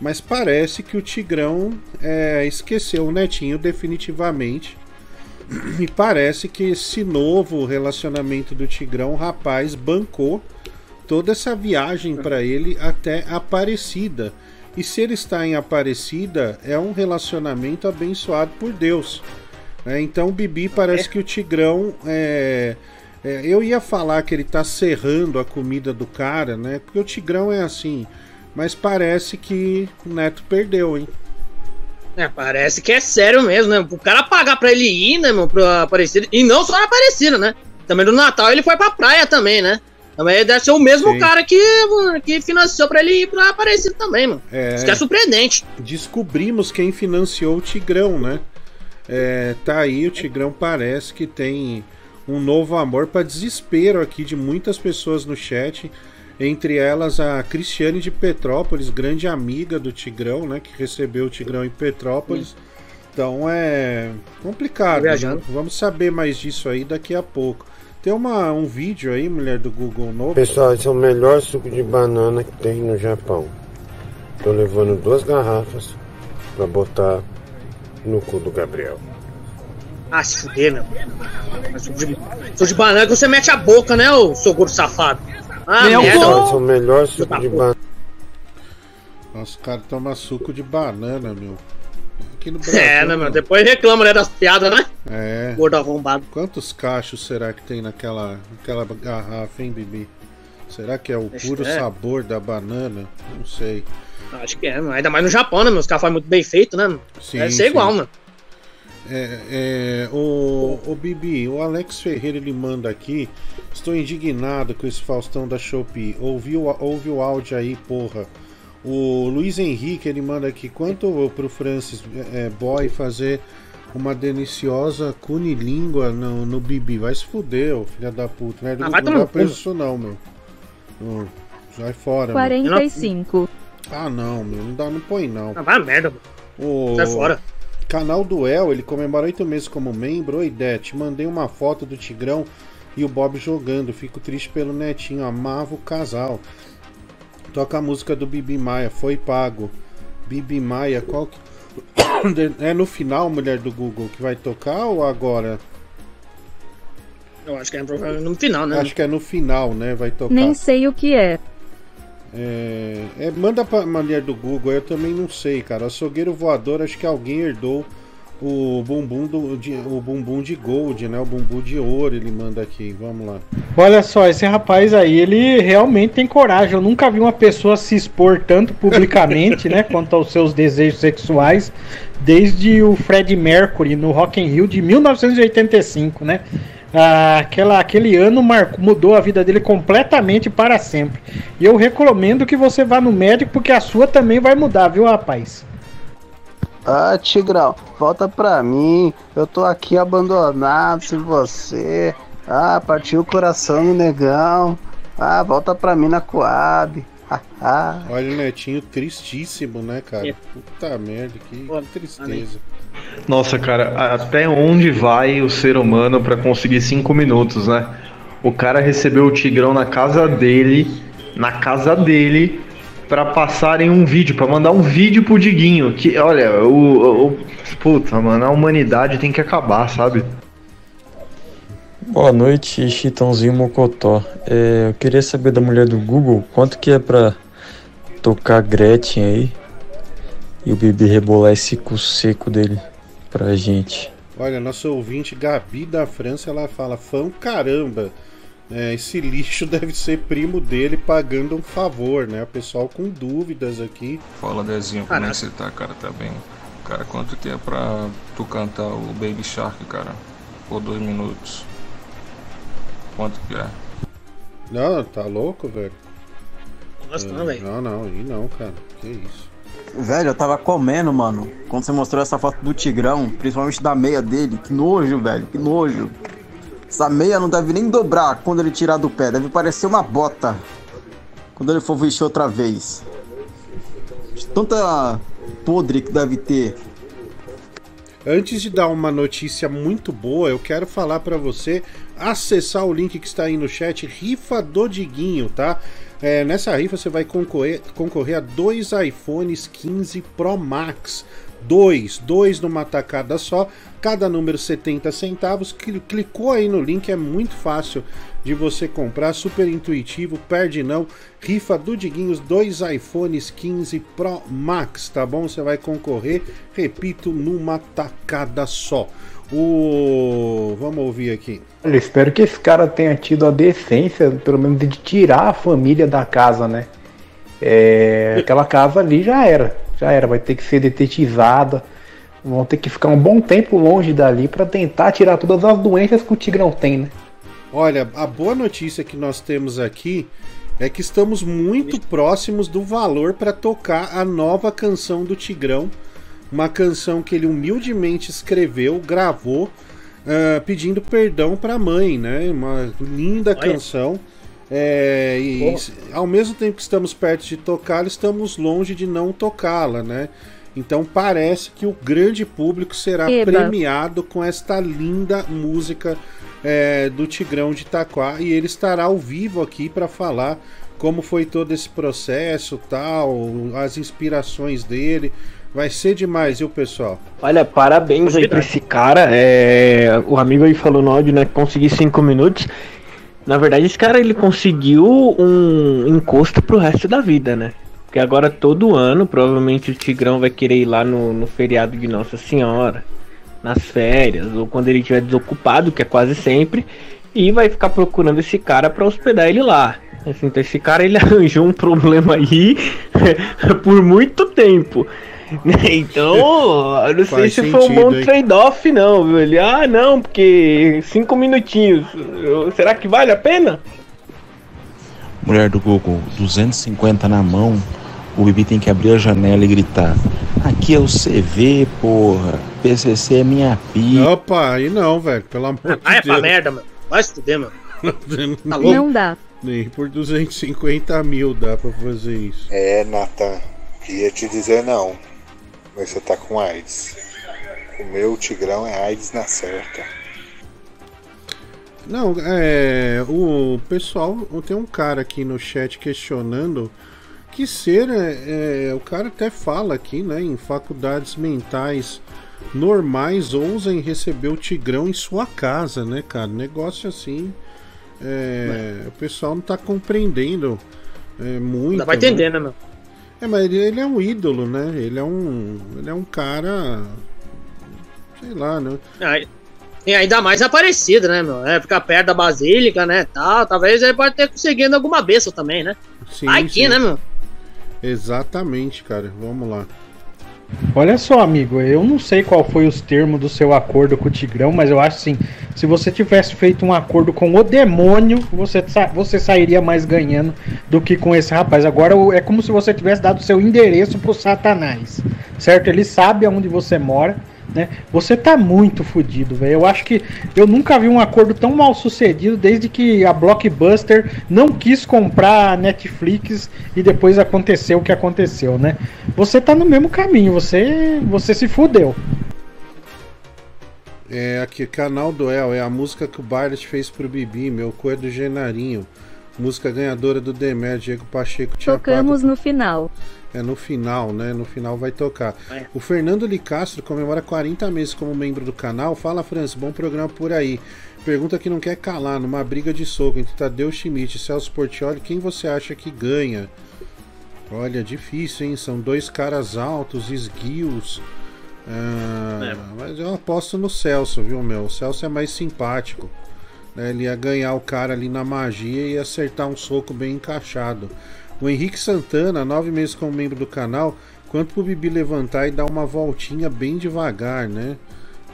mas parece que o Tigrão é, esqueceu o Netinho definitivamente. E parece que esse novo relacionamento do Tigrão, o rapaz, bancou toda essa viagem para ele até Aparecida. E se ele está em Aparecida, é um relacionamento abençoado por Deus. né? então Bibi parece que o Tigrão é, é, eu ia falar que ele tá serrando a comida do cara, né? Porque o Tigrão é assim. Mas parece que o Neto perdeu, hein? É, parece que é sério mesmo, né? O cara pagar pra ele ir, né, meu, pra Aparecida. E não só na Aparecida, né? Também no Natal ele foi pra praia também, né? Também deve ser o mesmo Sim. cara que, que financiou pra ele ir pra Aparecida também, mano. É. Isso que é surpreendente. Descobrimos quem financiou o Tigrão, né? É, tá aí, o Tigrão parece que tem um novo amor para desespero aqui de muitas pessoas no chat. Entre elas a Cristiane de Petrópolis, grande amiga do Tigrão, né? Que recebeu o Tigrão em Petrópolis. Então é complicado. Viajando. né? Vamos saber mais disso aí daqui a pouco. Tem uma, um vídeo aí, mulher do Google novo. Pessoal, esse é o melhor suco de banana que tem no Japão. Tô levando duas garrafas pra botar no cu do Gabriel. Ah, se fuder, meu. Suco de, suco de banana que você mete a boca, né, ô seu gordo safado? Ah, esse é o melhor suco de banana. Nossa, o cara toma suco de banana, meu. Aqui no Brasil. É, né, meu? Depois reclama, né, das piadas, né? É. Gordo arrombado. Quantos cachos será que tem naquela, naquela garrafa, hein, Bibi? Será que é o Acho puro é. sabor da banana? Não sei. Acho que é, mano. Ainda mais no Japão, né, meu? Os caras fazem muito bem feito, né? mano? Sim, Deve ser sim. igual, mano. É, é, o, o Bibi, o Alex Ferreira ele manda aqui. Estou indignado com esse Faustão da Shopee. Ouvi o, ouve o áudio aí, porra. O Luiz Henrique ele manda aqui. Quanto pro Francis é, Boy fazer uma deliciosa cunilíngua no, no Bibi? Vai se fuder, ô filha da puta. Né? Ah, não vai não dá preço isso não, meu. Não, Sai fora, meu. 45. Ah, não, meu. Não dá, não põe não. Ah, vai a merda, mano. Sai fora. Canal do El, ele comemora oito meses como membro. Oi, Det, mandei uma foto do Tigrão e o Bob jogando. Fico triste pelo netinho, amava o casal. Toca a música do Bibi Maia, foi pago. Bibi Maia, qual que. É no final, mulher do Google, que vai tocar ou agora? Eu acho que é no final, né? Acho que é no final, né? Vai tocar. Nem sei o que é. É, é, manda pra mulher do Google, eu também não sei, cara. Açougueiro voador, acho que alguém herdou o bumbum do, de, o bumbum de gold, né? O bumbum de ouro, ele manda aqui. Vamos lá. Olha só, esse rapaz aí, ele realmente tem coragem. Eu nunca vi uma pessoa se expor tanto publicamente, né, quanto aos seus desejos sexuais, desde o Fred Mercury no Rock in Rio de 1985, né? Ah, aquela, aquele ano marcou, mudou a vida dele completamente para sempre. E eu recomendo que você vá no médico, porque a sua também vai mudar, viu, rapaz? Ah, Tigrão, volta pra mim. Eu tô aqui abandonado sem você. Ah, partiu o coração no negão. Ah, volta pra mim na Coab. Ah, ah. Olha o netinho tristíssimo, né, cara? Puta merda, que tristeza. Nossa, cara, até onde vai o ser humano pra conseguir cinco minutos, né? O cara recebeu o Tigrão na casa dele, na casa dele, pra passarem um vídeo, pra mandar um vídeo pro Diguinho. Que, olha, o- o- Puta, mano, a humanidade tem que acabar, sabe? Boa noite, Chitãozinho Mocotó. É, eu queria saber da mulher do Google quanto que é pra tocar Gretchen aí e o bebê rebolar esse cu seco dele pra gente. Olha, nosso ouvinte Gabi da França, ela fala: fã caramba. É, esse lixo deve ser primo dele pagando um favor, né? O pessoal com dúvidas aqui. Fala Dezinho, como é que você tá, cara? Tá bem? Cara, quanto que é pra tu cantar o Baby Shark, cara? Por dois minutos. Quanto que é? Não, tá louco, velho? É, não, velho. Não, não, aí não, cara. Que isso. Velho, eu tava comendo, mano. Quando você mostrou essa foto do Tigrão, principalmente da meia dele. Que nojo, velho, que nojo. Essa meia não deve nem dobrar quando ele tirar do pé. Deve parecer uma bota. Quando ele for vestir outra vez. Tanta podre que deve ter. Antes de dar uma notícia muito boa, eu quero falar pra você acessar o link que está aí no chat, rifa do Diguinho, tá? É, nessa rifa você vai concorrer, concorrer a dois iPhones 15 Pro Max. Dois, dois numa tacada só, cada número 70 centavos. Cli- Clicou aí no link, é muito fácil de você comprar, super intuitivo, perde não. Rifa do Diguinhos, dois iPhones 15 Pro Max, tá bom? Você vai concorrer, repito, numa tacada só. O. Vamos ouvir aqui. Olha, espero que esse cara tenha tido a decência, pelo menos, de tirar a família da casa, né? É, aquela casa ali já era, já era, vai ter que ser detetizada. Vão ter que ficar um bom tempo longe dali pra tentar tirar todas as doenças que o Tigrão tem, né? Olha, a boa notícia que nós temos aqui é que estamos muito próximos do valor para tocar a nova canção do Tigrão. Uma canção que ele humildemente escreveu, gravou, ah, pedindo perdão para a mãe, né? Uma linda Olha. canção. É, e ao mesmo tempo que estamos perto de tocá-la, estamos longe de não tocá-la, né? Então parece que o grande público será Eba. premiado com esta linda música é, do Tigrão de Itaquá e ele estará ao vivo aqui para falar como foi todo esse processo, tal, as inspirações dele. Vai ser demais, viu, pessoal? Olha, parabéns aí pra esse cara. É, o amigo aí falou no áudio, né? que Consegui cinco minutos. Na verdade, esse cara ele conseguiu um encosto pro resto da vida, né? Porque agora todo ano, provavelmente o Tigrão vai querer ir lá no, no feriado de Nossa Senhora, nas férias, ou quando ele estiver desocupado, que é quase sempre, e vai ficar procurando esse cara pra hospedar ele lá. Assim, então esse cara ele arranjou um problema aí por muito tempo. Então, eu não sei Faz se foi um bom trade-off, não, viu? Ele, ah, não, porque cinco minutinhos, será que vale a pena? Mulher do Google, 250 na mão, o Bibi tem que abrir a janela e gritar: Aqui é o CV, porra. PCC é minha pica. Opa, aí não, velho, pelo amor de Ah, é Deus. pra merda, mano. Vai fuder, mano. Tá louco? Não dá. Nem por 250 mil dá pra fazer isso. É, Nathan, ia te dizer não. Mas você tá com AIDS. O meu tigrão é AIDS na certa. Não, é. O pessoal. Tem um cara aqui no chat questionando que ser. É, é, o cara até fala aqui, né? Em faculdades mentais normais ousam receber o Tigrão em sua casa, né, cara? Negócio assim. é, o pessoal não tá compreendendo é, muito. Ainda vai né? entender, né, meu? É, mas ele, é um ídolo, né? Ele é um. Ele é um cara. Sei lá, né? Ah, E ainda mais aparecido, né, meu? É, ficar perto da basílica, né, tal. Talvez ele pode ter conseguido alguma bênção também, né? Sim, Aqui, sim. né, meu? Exatamente, cara. Vamos lá. Olha só, amigo, eu não sei qual foi os termos do seu acordo com o Tigrão, mas eu acho assim, se você tivesse feito um acordo com o demônio, você, você sairia mais ganhando do que com esse rapaz. Agora é como se você tivesse dado seu endereço pro Satanás, certo? Ele sabe aonde você mora, né? Você tá muito fudido, velho. Eu acho que eu nunca vi um acordo tão mal sucedido desde que a Blockbuster não quis comprar a Netflix e depois aconteceu o que aconteceu, né? Você tá no mesmo caminho, você você se fudeu. É aqui, Canal do El, é a música que o Barlet fez pro Bibi, meu cu é do Genarinho. Música ganhadora do Demer, Diego Pacheco Tocamos no final. É no final, né? No final vai tocar. É. O Fernando Licastro comemora 40 meses como membro do canal. Fala, França, bom programa por aí. Pergunta que não quer calar, numa briga de soco entre Tadeu Schmidt e Celso Portioli, quem você acha que ganha? Olha, difícil, hein? São dois caras altos, esguios. Ah, É. Mas eu aposto no Celso, viu, meu? O Celso é mais simpático. Né? Ele ia ganhar o cara ali na magia e ia acertar um soco bem encaixado. O Henrique Santana, nove meses como membro do canal, quanto pro Bibi levantar e dar uma voltinha bem devagar, né?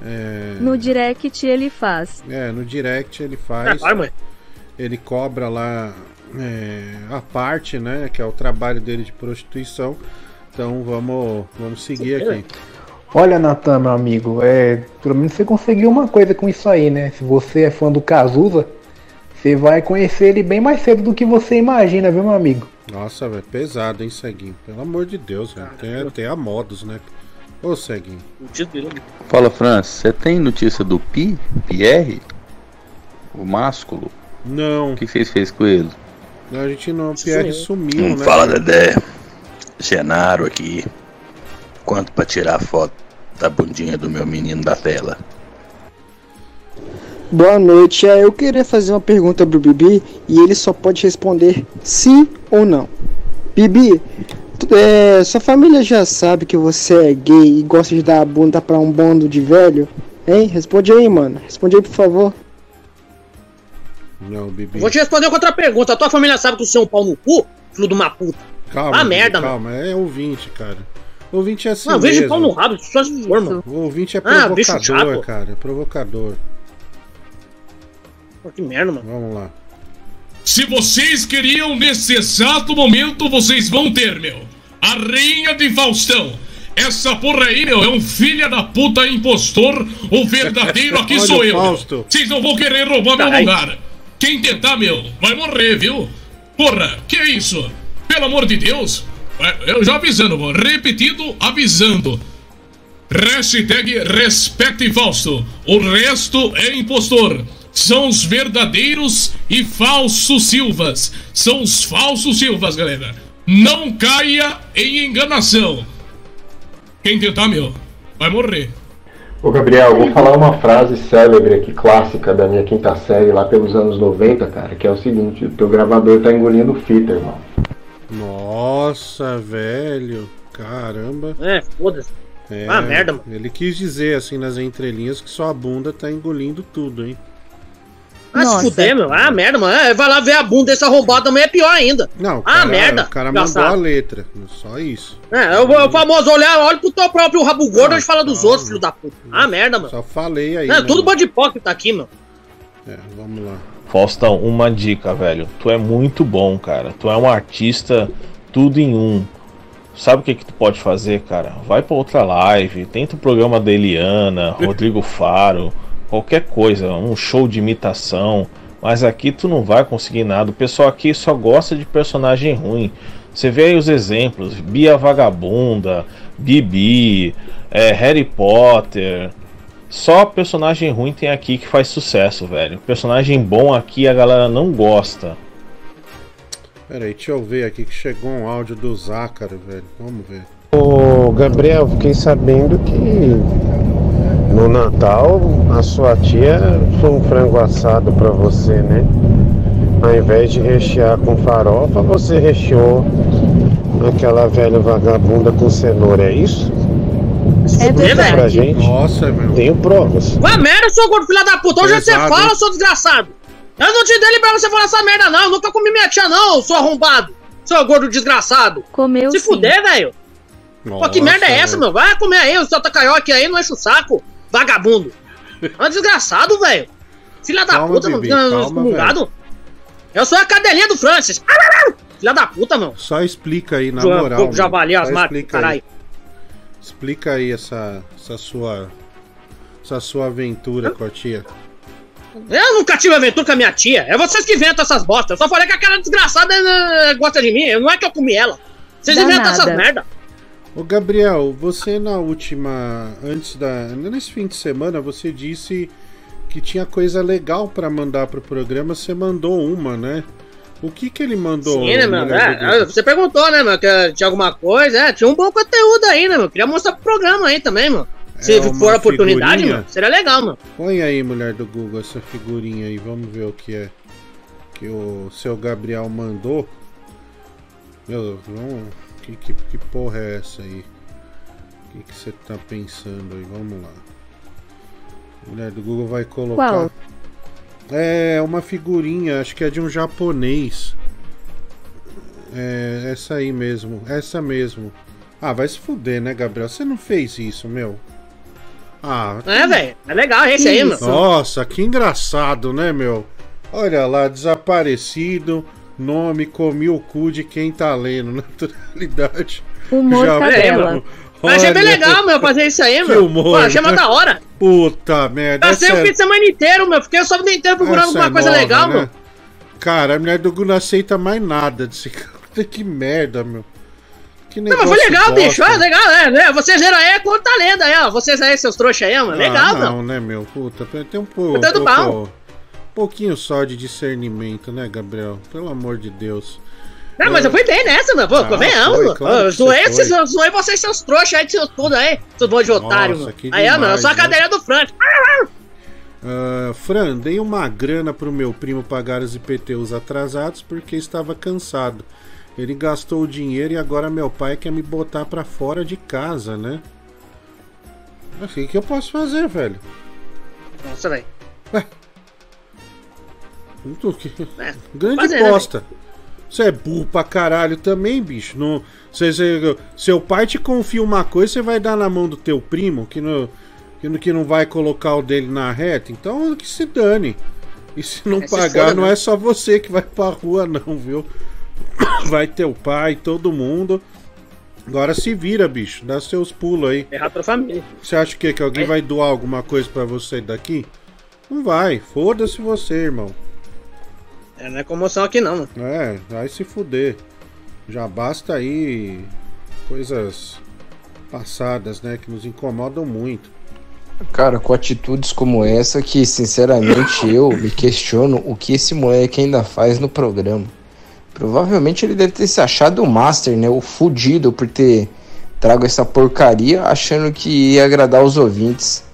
É, No direct ele faz. é, no direct ele faz. É, vai, mãe. Ele cobra lá é, a parte, né? Que é o trabalho dele de prostituição. Então vamos, vamos seguir aqui. Olha, Natan, meu amigo, é, pelo menos você conseguiu uma coisa com isso aí, né? Se você é fã do Cazuza, você vai conhecer ele bem mais cedo do que você imagina, viu, meu amigo? Nossa, velho, pesado, hein, Ceguinho? Pelo amor de Deus, velho. Tem, tem a modos, né? Ô, Ceguinho. Fala, França, você tem notícia do Pi? Pierre? O másculo? Não. O que vocês fez com ele? A gente não, o Pierre sumiu, Hum, né? Fala, Dedé. Genaro aqui. Quanto pra tirar a foto da bundinha do meu menino da tela? Boa noite. É, eu queria fazer uma pergunta pro Bibi e ele só pode responder sim ou não. Bibi, é, sua família já sabe que você é gay e gosta de dar a bunda pra um bando de velho? Hein? Responde aí, mano. Responde aí, por favor. Não, Bibi. Vou te responder com outra pergunta. A tua família sabe que você é um pau no cu? Filho de uma puta. Calma, Ah, Bibi, merda, mano. calma. É ouvinte, cara. Ouvinte é assim Não, vejo mesmo. pau no rabo, só se for, mano. O ouvinte é Ah, provocador, chato. cara. É provocador. Pô, Que merda, mano. Vamos lá. Se vocês queriam nesse exato momento, vocês vão ter, meu. A rainha de Faustão. Essa porra aí, meu, é um filho da puta impostor. O verdadeiro aqui sou o eu. meu. Fausto. Vocês não vão querer roubar meu Ai. lugar. Quem tentar, meu, vai morrer, viu? Porra, que é isso? Pelo amor de Deus. É, Eu já avisando, mano. Repetindo, avisando. Hashtag respecte Fausto. O resto é impostor. São os verdadeiros e falsos Silvas. São os falsos Silvas, galera. Não caia em enganação. Quem tentar, meu, vai morrer. Ô Gabriel, vou falar uma frase célebre aqui, clássica da minha quinta série lá pelos anos 90, cara, que é o seguinte, o teu gravador tá engolindo fita, irmão. Nossa, velho. Caramba. É, foda-se. É, Ah, merda, mano. Ele quis dizer, assim, nas entrelinhas, que sua bunda tá engolindo tudo, hein? Ah, se fuder, meu. Ah, merda, mano. É, vai lá ver a bunda desse arrombado também é pior ainda. Não, ah, cara, merda. O cara mandou desgraçado. a letra. Só isso. É, é o, é o famoso olhar, olha pro teu próprio rabo gordo e fala dos outros, filho da puta. Ah, merda, mano. Só falei aí. É, né, tudo mano? bando de hipócrita aqui, meu. É, vamos lá. Faustão, uma dica, velho. Tu é muito bom, cara. Tu é um artista tudo em um. Sabe o que que tu pode fazer, cara? Vai pra outra live, tenta o programa da Eliana, Rodrigo Faro, qualquer coisa, um show de imitação. Mas aqui tu não vai conseguir nada. O pessoal aqui só gosta de personagem ruim. Você vê aí os exemplos: Bia Vagabunda, Bibi, é, Harry Potter. Só personagem ruim tem aqui que faz sucesso, velho. Personagem bom aqui a galera não gosta. Pera aí, deixa eu ver aqui que chegou um áudio do Zácaro, velho. Vamos ver. Ô Gabriel, fiquei sabendo que no Natal a sua tia foi um frango assado pra você, né? Ao invés de rechear com farofa, você recheou aquela velha vagabunda com cenoura, é isso? É Conta pra verdade. gente. Nossa, meu. Tenho provas. Vai merda, seu gordo filho da puta. Onde você fala, hein? seu desgraçado? Eu não te dei ele pra você falar essa merda, não. Eu nunca comi minha tia, não, seu arrombado. Seu gordo desgraçado. Comeu Se sim. fuder, velho. Pô, que merda é essa, meu? Vai comer aí, o seu tacaioque aí, não enche o saco. Vagabundo. É um desgraçado, velho. Filha da Calma, puta, Bibi, mano. calma, Excomungado. Eu sou a cadelinha do Francis. Filha da puta, meu. Só explica aí, na Já- moral. já mano. valia as marcas, explica aí. caralho. Explica aí essa, essa sua. Essa sua aventura com a tia. Eu nunca tive aventura com a minha tia. É vocês que inventam essas bostas. Eu só falei que aquela desgraçada eh, gosta de mim. Não é que eu comi ela. Vocês inventam Danada. essas merda. Ô Gabriel, você na última. Antes da. Nesse fim de semana, você disse que tinha coisa legal pra mandar pro programa. Você mandou uma, né? O que que ele mandou? Sim, né, mano? É, Google? você perguntou, né, mano, que tinha alguma coisa. É, tinha um bom conteúdo aí, né, mano? Queria mostrar pro programa aí também, mano. Se É for a oportunidade, figurinha? mano, seria legal, mano. Põe aí, mulher do Google, essa figurinha aí. Vamos ver o que é que o seu Gabriel mandou. Meu, vamos... Que, que, que porra é essa aí? O que que você tá pensando aí? Vamos lá. Mulher do Google vai colocar. Qual? É uma figurinha, acho que é de um japonês. É, essa aí mesmo, essa mesmo. Ah, vai se fuder, né, Gabriel? Você não fez isso, meu. Ah, É, velho. É legal esse aí, mano. nossa, que engraçado, né, meu? Olha lá, desaparecido, nome, comi o cu de quem tá lendo, naturalidade. Humor Já- cadela. Eu achei bem legal, meu, fazer isso aí, que meu. humor, Pô, achei né? da hora. Puta merda. Passei o é- fim de semana inteiro, meu. Fiquei só o dia inteiro procurando alguma é coisa nova, legal, né? meu. Cara, a mulher do Gu não aceita mais nada desse cara. Que merda, meu. Que Não, negócio mas foi legal, bosta. bicho. Ah, legal, é, né? Vocês viram aí, conta a lenda aí, ó. Vocês aí, seus trouxas aí, mano. Legal, ah, meu. não, né, meu? Puta, tem um pouco. Tá bom. pouquinho só de discernimento, né, Gabriel? Pelo amor de Deus. Não, mas eu fui bem nessa, meu. Pô, Ah, convenhamos. foi, mano. claro zoei, você esses, foi. eu zoei vocês, seus trouxas aí, seus tudo aí. Seus bons de otário, Nossa, mano. Aí, meu. Eu sou a né? cadeira do Frank. Ah, Fran, dei uma grana pro meu primo pagar os IPTUs atrasados porque estava cansado. Ele gastou o dinheiro e agora meu pai quer me botar pra fora de casa, né? O que, que eu posso fazer, velho? Nossa, velho. Muito que- É, Grande fazer, né, bosta. Você é burro pra caralho também, bicho. Não, você, você- seu pai te confia uma coisa, você vai dar na mão do teu primo, que não, que não, que não vai colocar o dele na reta. Então que se dane. E se não É, pagar, não né? é só você que vai pra rua, não, viu? Vai teu pai, todo mundo. Agora se vira, bicho. Dá seus pulos aí. Errar pra família. Você acha que, que alguém vai doar alguma coisa pra você daqui? Não vai. Foda-se você, irmão. É, não é comoção aqui, não, mano. É, vai se fuder. Já basta aí coisas passadas, né, que nos incomodam muito. Cara, com atitudes como essa que, sinceramente, eu me questiono o que esse moleque ainda faz no programa. Provavelmente ele deve ter se achado o master, né? O fudido por ter trago essa porcaria achando que ia agradar os ouvintes.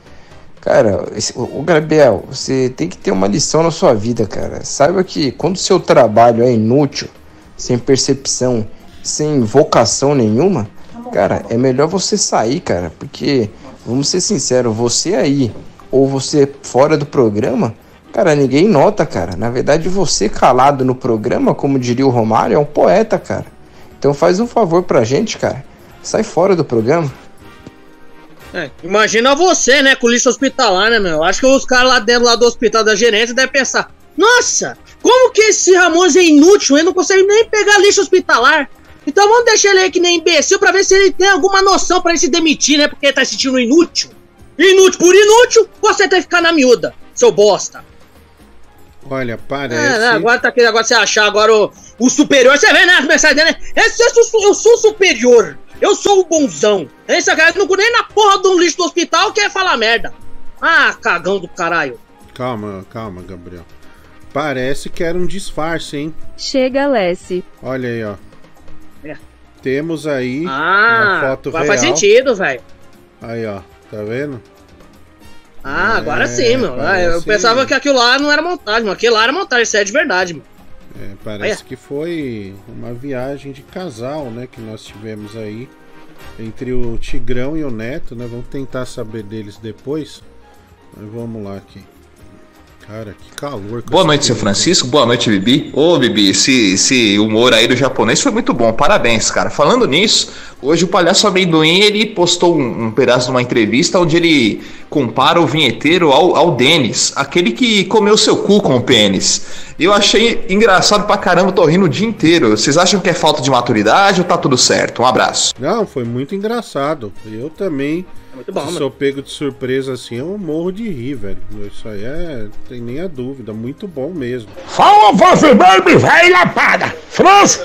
Cara, esse- o o Gabriel, você tem que ter uma lição na sua vida, cara. Saiba que quando o seu trabalho é inútil, sem percepção, sem vocação nenhuma, cara, é melhor você sair, cara, porque vamos ser sinceros, você aí ou você fora do programa, cara, ninguém nota, cara. Na verdade, você calado no programa, como diria o Romário, é um poeta, cara. Então faz um favor pra gente, cara. Sai fora do programa. É, imagina você, né, com lixo hospitalar, né, meu? Acho que os caras lá dentro lá do hospital da gerência devem pensar: Nossa, como que esse Ramos é inútil? Ele não consegue nem pegar lixo hospitalar. Então vamos deixar ele aí que nem imbecil pra ver se ele tem alguma noção pra ele se demitir, né? Porque ele tá se sentindo inútil. Inútil por inútil, você tem que ficar na miúda, seu bosta. Olha, É, parece. né, agora tá querendo agora você achar agora o, o superior. Você vê, né, as mensagens dele, né? Esse, eu, sou, eu sou o superior. Eu sou o bonzão. Esse cara não nem na porra do lixo do hospital quer falar merda. Ah, cagão do caralho. Calma, calma, Gabriel. Parece que era um disfarce, hein? Chega, Lessie. Olha aí, ó. É. Temos aí Ah, uma foto agora real. faz sentido, velho. Aí, ó. Tá vendo? Ah, agora É, sim. Ah, eu pensava que aquilo lá não era montagem, mas aquilo lá era montagem, isso é de verdade, mano. É, parece que foi uma viagem de casal, né? Que nós tivemos aí entre o Tigrão e o Neto, né? Vamos tentar saber deles depois. Mas vamos lá aqui. Cara, que calor. com Boa noite, seu. Francisco. Boa noite, Bibi. Ô, Bibi, esse, esse humor aí do japonês foi muito bom. Parabéns, cara. Falando nisso, hoje o Palhaço Amendoim, ele postou um, um pedaço de uma entrevista onde ele compara o vinheteiro ao, ao Denis, aquele que comeu seu cu com o pênis. Eu achei engraçado pra caramba, tô rindo o dia inteiro. Vocês acham que é falta de maturidade ou tá tudo certo? Um abraço. Não, foi muito engraçado. Eu também. Muito bom, se mano. sou pego de surpresa assim, eu morro de rir, velho. Isso aí é. Tem nem a dúvida. Muito bom mesmo. Fala, você baby, velho lapada. França,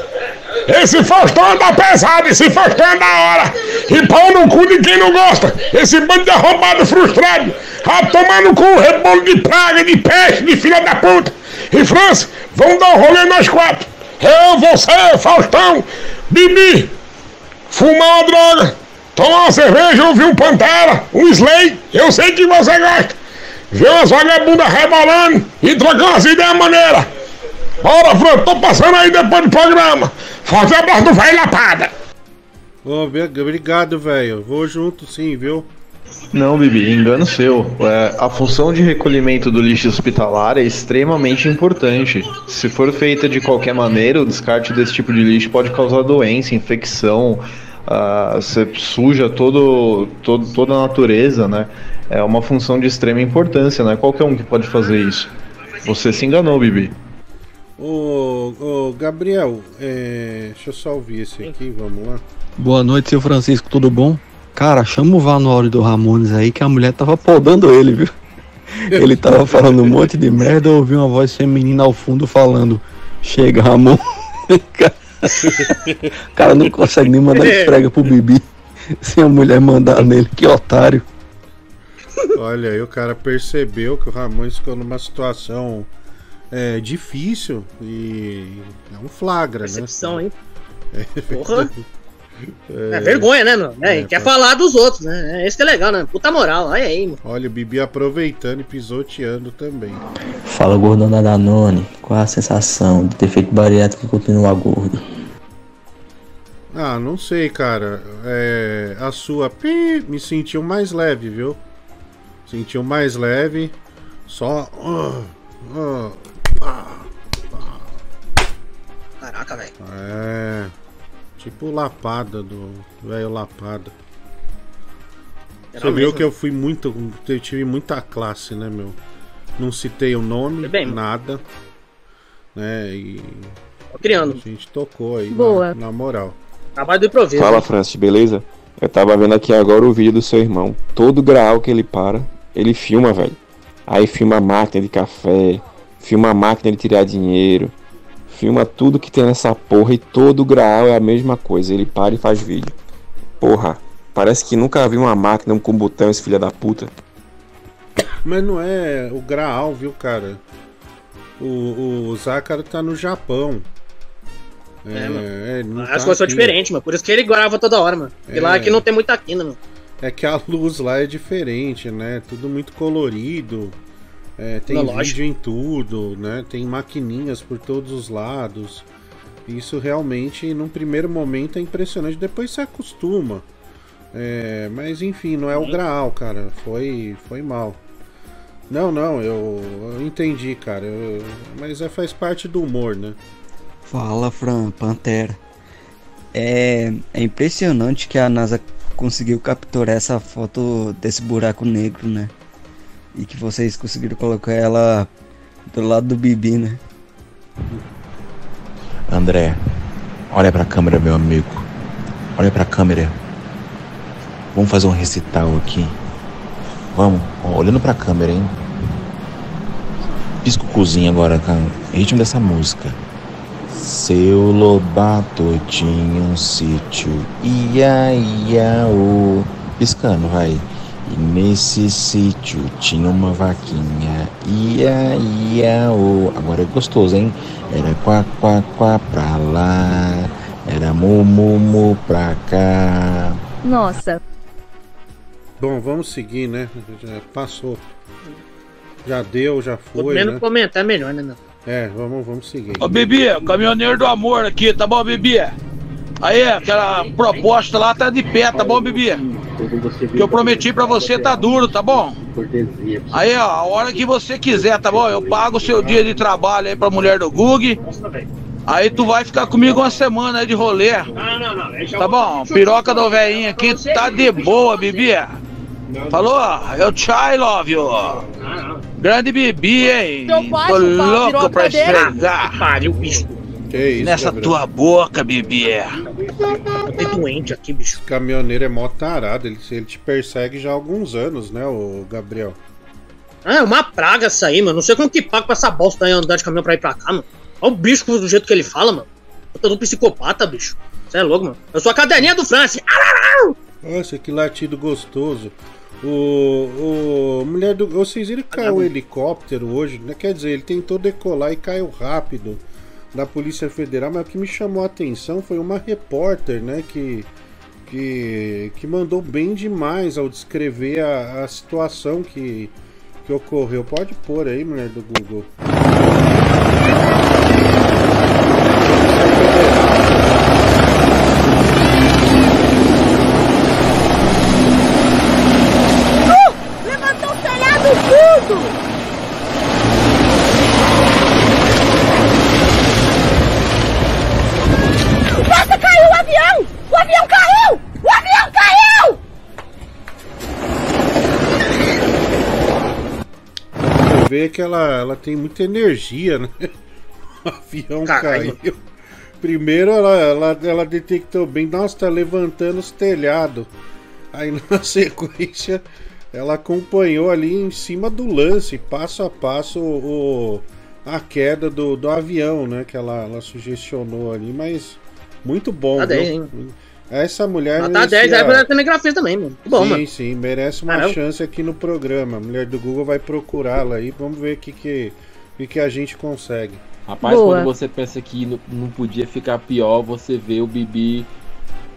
esse Faustão anda pesado, esse Faustão é da hora. E pau no cu de quem não gosta. Esse bando de arrombado frustrado. A tomar no cu, rebolo de praga, de peixe, de filha da puta. E França, Vamos dar um rolê nós quatro. Eu, você, Faustão, Bibi, fumar uma droga, tomar uma cerveja, ouvir um Pantera, um Slay, eu sei que você gosta. Ver umas vagabundas rebolando e trocar umas ideias maneiras. Bora, Fran, tô passando aí depois do programa. Forte abraço do velho Lapada. Be- obrigado, velho. Vou junto sim, viu? Não, Bibi, engano seu. É, a função de recolhimento do lixo hospitalar é extremamente importante. Se for feita de qualquer maneira, o descarte desse tipo de lixo pode causar doença, infecção, ah, você suja todo, todo, toda a natureza, né? É uma função de extrema importância, não é qualquer um que pode fazer isso. Você se enganou, Bibi. Ô, ô Gabriel, é... deixa eu só ouvir esse aqui, vamos lá. Boa noite, seu Francisco, tudo bom? Cara, chama o Vanuário do Ramones aí que a mulher tava podando ele, viu? Ele tava falando um monte de merda, eu ouvi uma voz feminina ao fundo falando: Chega, Ramon. O cara não consegue nem mandar esfrega pro Bibi sem a mulher mandar nele, que otário. Olha aí, o cara percebeu que o Ramones ficou numa situação é, difícil e é um flagra, Percepção, né? hein? É, Porra. É vergonha, né, meu? É, É, quer pô. falar dos outros, né? É, esse que é legal, né? Puta moral, olha aí, mano. Olha, o Bibi aproveitando e pisoteando também. Fala gordão da Danone, qual a sensação de ter feito bariátrica e continuar gordo? Ah, não sei, cara. É, a sua pi, me sentiu mais leve, viu? Sentiu mais leve. Só. ah, ah, ah, Caraca, velho. É. Tipo lapada do velho lapada. Você Geral viu mesmo. que eu fui muito. Eu tive muita classe, né, meu? Não citei o nome, nada. Né? E. Tô criando. A gente tocou aí. Boa. Na, na moral. Trabalho do improviso. Fala, Francis, beleza? Eu tava vendo aqui agora o vídeo do seu irmão. Todo grau que ele para, ele filma, velho. Aí filma a máquina de café, filma a máquina de tirar dinheiro, filma tudo que tem nessa porra e todo grau é a mesma coisa. Ele para e faz vídeo. Porra, parece que nunca vi uma máquina com botão esse filho da puta. Mas não é o Graal, viu, cara? O, o Zácaro tá no Japão. É, mano. é, ele não As tá coisas são diferentes, mano. Por isso que ele grava toda hora, mano. Porque É. lá aqui não tem muita quina, mano. É que a luz lá é diferente, né? Tudo muito colorido. É, tem Analógico. vídeo em tudo, né? Tem maquininhas por todos os lados. Isso realmente, num primeiro momento, é impressionante. Depois se acostuma. É, mas enfim, não é o Graal, cara. Foi, foi mal. Não, não, eu, eu entendi, cara. eu- mas é, faz parte do humor, né? Fala, Fran, Pantera. É, é impressionante que a NASA conseguiu capturar essa foto desse buraco negro, né? E que vocês conseguiram colocar ela do lado do Bibi, né? André, olha pra câmera, meu amigo. Olha pra câmera. Vamos fazer um recital aqui. Vamos, ó, olhando pra câmera, hein? Pisco cozinha agora, cara. Ritmo dessa música. Seu Lobato tinha um sítio. Ia, ia, o. Piscando, vai. E nesse sítio tinha uma vaquinha. Ia, ia, o. Agora é gostoso, hein? Era quá, quá, quá pra lá. Era mu, mu, mu pra cá. Nossa, Bom, vamos seguir, né? Já passou. Já deu, já Quanto foi, menos né? comentar, melhor, né, meu? É, vamos, vamos seguir. Ô, Bibi, caminhoneiro do amor aqui, tá bom, Bibi? Aí, aquela proposta lá tá de pé, tá bom, Bibi? Que eu prometi pra você tá duro, tá bom? Aí, ó, a hora que você quiser, tá bom? Eu pago o seu dia de trabalho aí pra mulher do Gug. Aí tu vai ficar comigo uma semana aí de rolê. Tá bom? Piroca do velhinho aqui tá de boa, Bibi. Falou? Eu tchau, love you. Grande Bibi, hein? Tô louco pra esfregar. Pariu, bicho. Que isso, Nessa Gabriel? tua boca. Eu tô doente aqui, bicho. caminhoneiro é mó tarado, ele, ele te persegue já há alguns anos, né, o Gabriel? Ah, é uma praga essa aí, mano. Não sei como que paga pra essa bosta aí andar de caminhão pra ir pra cá, mano. Olha o bicho do jeito que ele fala, mano. Eu tô um psicopata, bicho. Você é louco, mano. Eu sou a caderninha do Francis. Nossa, que latido gostoso. O, o mulher do. Vocês viram que caiu um helicóptero hoje, né? Quer dizer, ele tentou decolar e caiu rápido da Polícia Federal, mas o que me chamou a atenção foi uma repórter, né? Que, que, que mandou bem demais ao descrever a, a situação que, que ocorreu. Pode pôr aí, mulher do Google. Levantou o telhado tudo! Nossa, caiu o avião! O avião caiu! O avião caiu! Você vê que ela, ela tem muita energia, né? O avião Caralho. caiu. Primeiro ela, ela, ela detectou bem, nossa, tá levantando os telhados. Aí na sequência ela acompanhou ali em cima do lance, passo a passo, o, a queda do, do avião, né? Que ela, ela sugestionou ali, mas muito bom. Tá viu? 10, hein? Essa mulher. Ela tá 10 merecia- aí pra telegrafia também, mano. Bom, sim, mano. sim, merece uma Caramba. chance aqui no programa. A mulher do Google vai procurá-la aí. Vamos ver o que, que, o que, que a gente consegue. Rapaz, quando você pensa que não, não podia ficar pior, você vê o Bibi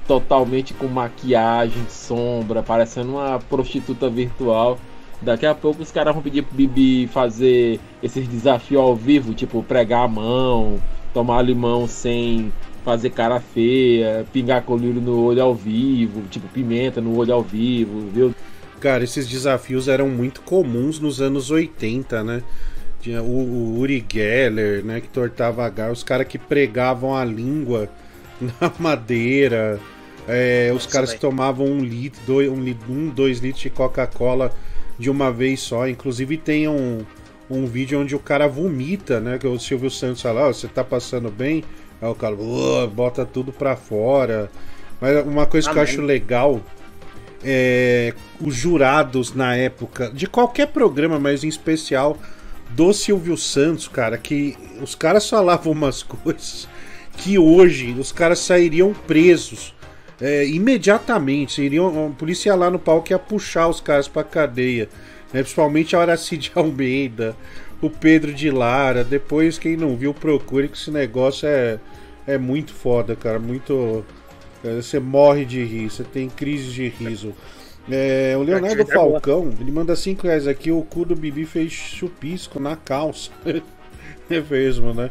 totalmente com maquiagem, sombra, parecendo uma prostituta virtual. Daqui a pouco os caras vão pedir pro Bibi fazer esses desafios ao vivo, tipo pregar a mão, tomar limão sem fazer cara feia, pingar colírio no olho ao vivo, tipo pimenta no olho ao vivo, viu? Cara, esses desafios eram muito comuns nos anos 80, né? Tinha o, o Uri Geller, né? Que tortava a gar, os caras que pregavam a língua na madeira, é, os caras que tomavam um litro, dois, um, um, dois litros de Coca-Cola de uma vez só. Inclusive tem um, um vídeo onde o cara vomita, né? Que o Silvio Santos fala, "Ó, você tá passando bem? Aí o cara bota tudo pra fora. Mas uma coisa que eu Amém. acho legal é, os jurados na época, de qualquer programa, mas em especial do Silvio Santos, cara, que os caras falavam umas coisas que hoje os caras sairiam presos é, imediatamente. Iriam, a polícia ia lá no palco ia puxar os caras pra cadeia. né? Principalmente a Aracide Almeida, o Pedro de Lara. Depois, quem não viu, procure que esse negócio é, é muito foda, cara. Muito. é, Você morre de rir, você tem crise de riso. É, o Leonardo é. Falcão, ele manda 5 reais aqui. O cu do Bibi fez chupisco na calça. é mesmo, né?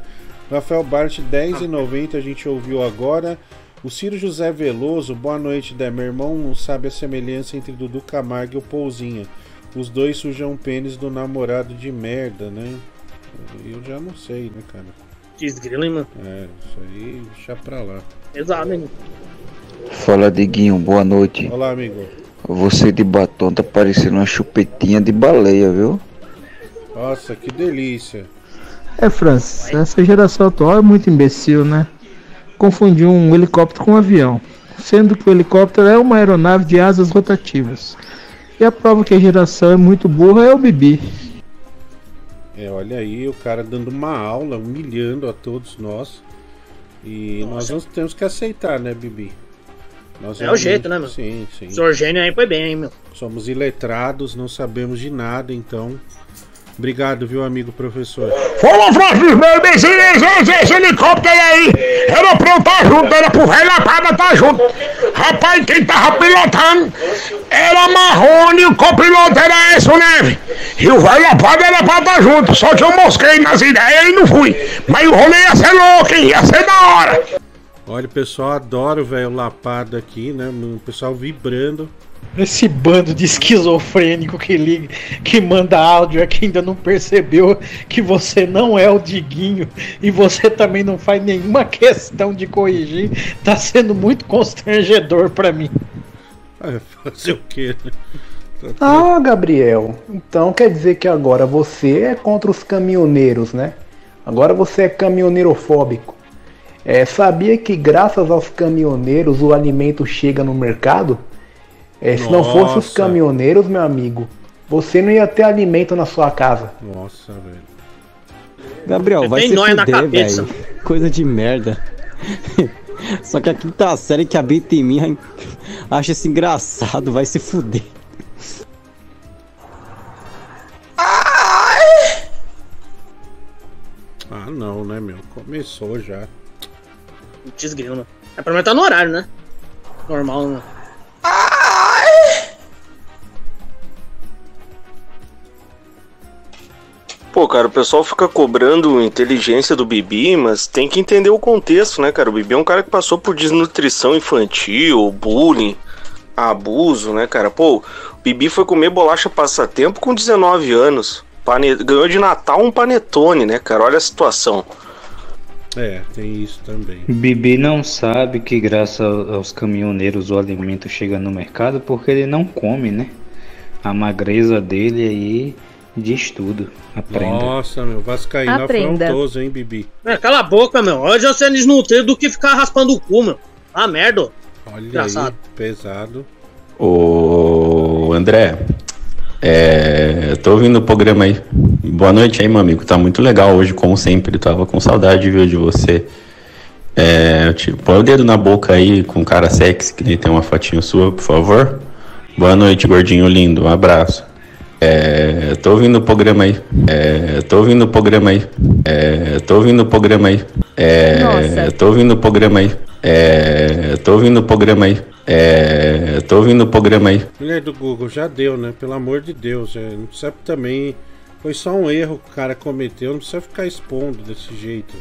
Rafael Bart, 10,90 a gente ouviu agora. O Ciro José Veloso, boa noite, Dé. Meu irmão não sabe a semelhança entre Dudu Camargo e o Pouzinha. Os dois sujam o pênis do namorado de merda, né? Eu já não sei, né, cara? Desgrila, hein, mano. É, isso aí, deixa pra lá. Pesado, hein? Fala, Diguinho, boa noite. Olá, amigo. Você de batom tá parecendo uma chupetinha de baleia, viu? Nossa, que delícia. É, Francis, essa geração atual é muito imbecil, né? Confundiu um helicóptero com um avião, sendo que o helicóptero é uma aeronave de asas rotativas. E a prova que a geração é muito burra é o Bibi. É, olha aí, o cara dando uma aula, humilhando a todos nós. E nós vamos, temos que aceitar, né, Bibi? Nós É o jeito, né, meu? Sim, sim. O senhor gênio aí foi bem, hein, meu? Somos iletrados, não sabemos de nada, então. Obrigado, viu, amigo professor? Fala, Francis, meu esse, esse, helicóptero aí era pra eu estar junto, era pro velho Lapada estar junto. Rapaz, quem tava pilotando era Marrone, o copiloto era o Neve. E o velho Lapada era pra estar junto, só que eu mosquei nas ideias e não fui. Mas o rolê ia ser louco, hein? Ia ser da hora. Olha, o pessoal adora o velho lapado aqui, né? O pessoal vibrando. Esse bando de esquizofrênico que liga, que manda áudio aqui ainda não percebeu que você não é o Diguinho e você também não faz nenhuma questão de corrigir. Tá sendo muito constrangedor pra mim. É, fazer o quê? né? Ah, Gabriel. Então quer dizer que agora você é contra os caminhoneiros, né? Agora você é caminhoneirofóbico. É, sabia que graças aos caminhoneiros o alimento chega no mercado? É, se não fosse os caminhoneiros, meu amigo, você não ia ter alimento na sua casa. Nossa, velho. Gabriel, vai se fuder, velho. Coisa de merda. Só que a quinta série que habita em mim acha isso engraçado, vai se fuder. Ah não, né meu? Começou já. Desgrima. É pra mim tá no horário, né? Normal, né? Pô, cara, o pessoal fica cobrando inteligência do Bibi, mas tem que entender o contexto, né, cara? O Bibi é um cara que passou por desnutrição infantil, bullying, abuso, né, cara? Pô, o Bibi foi comer bolacha passatempo com 19 anos. Pane... Ganhou de Natal um panetone, né, cara? Olha a situação. É, tem isso também. Bibi não sabe que graças aos caminhoneiros o alimento chega no mercado porque ele não come, né? A magreza dele aí diz tudo. Aprenda. Nossa, meu, Vascaíno Aprenda. afrontoso, hein, Bibi? É, cala a boca, meu. Hoje eu sendo desnutrido do que ficar raspando o cu, meu. Ah, merda. Olha Engraçado. aí, pesado. Ô, André, é, tô ouvindo o programa aí. Boa noite aí, meu amigo. Tá muito legal hoje, como sempre. Tava com saudade, viu, de você. É, tipo, põe o dedo na boca aí com cara sexy, que nem tem uma fotinho sua, por favor. Boa noite, gordinho lindo. Um abraço. É, tô ouvindo o programa aí. É, tô ouvindo o programa aí. É, tô ouvindo o programa aí. É, Nossa. tô ouvindo o programa aí. É, tô ouvindo o programa aí. É, tô ouvindo o programa aí. Mulher do Google, já deu, né? Pelo amor de Deus. é, não precisa também. Foi só um erro que o cara cometeu, não precisa ficar expondo desse jeito.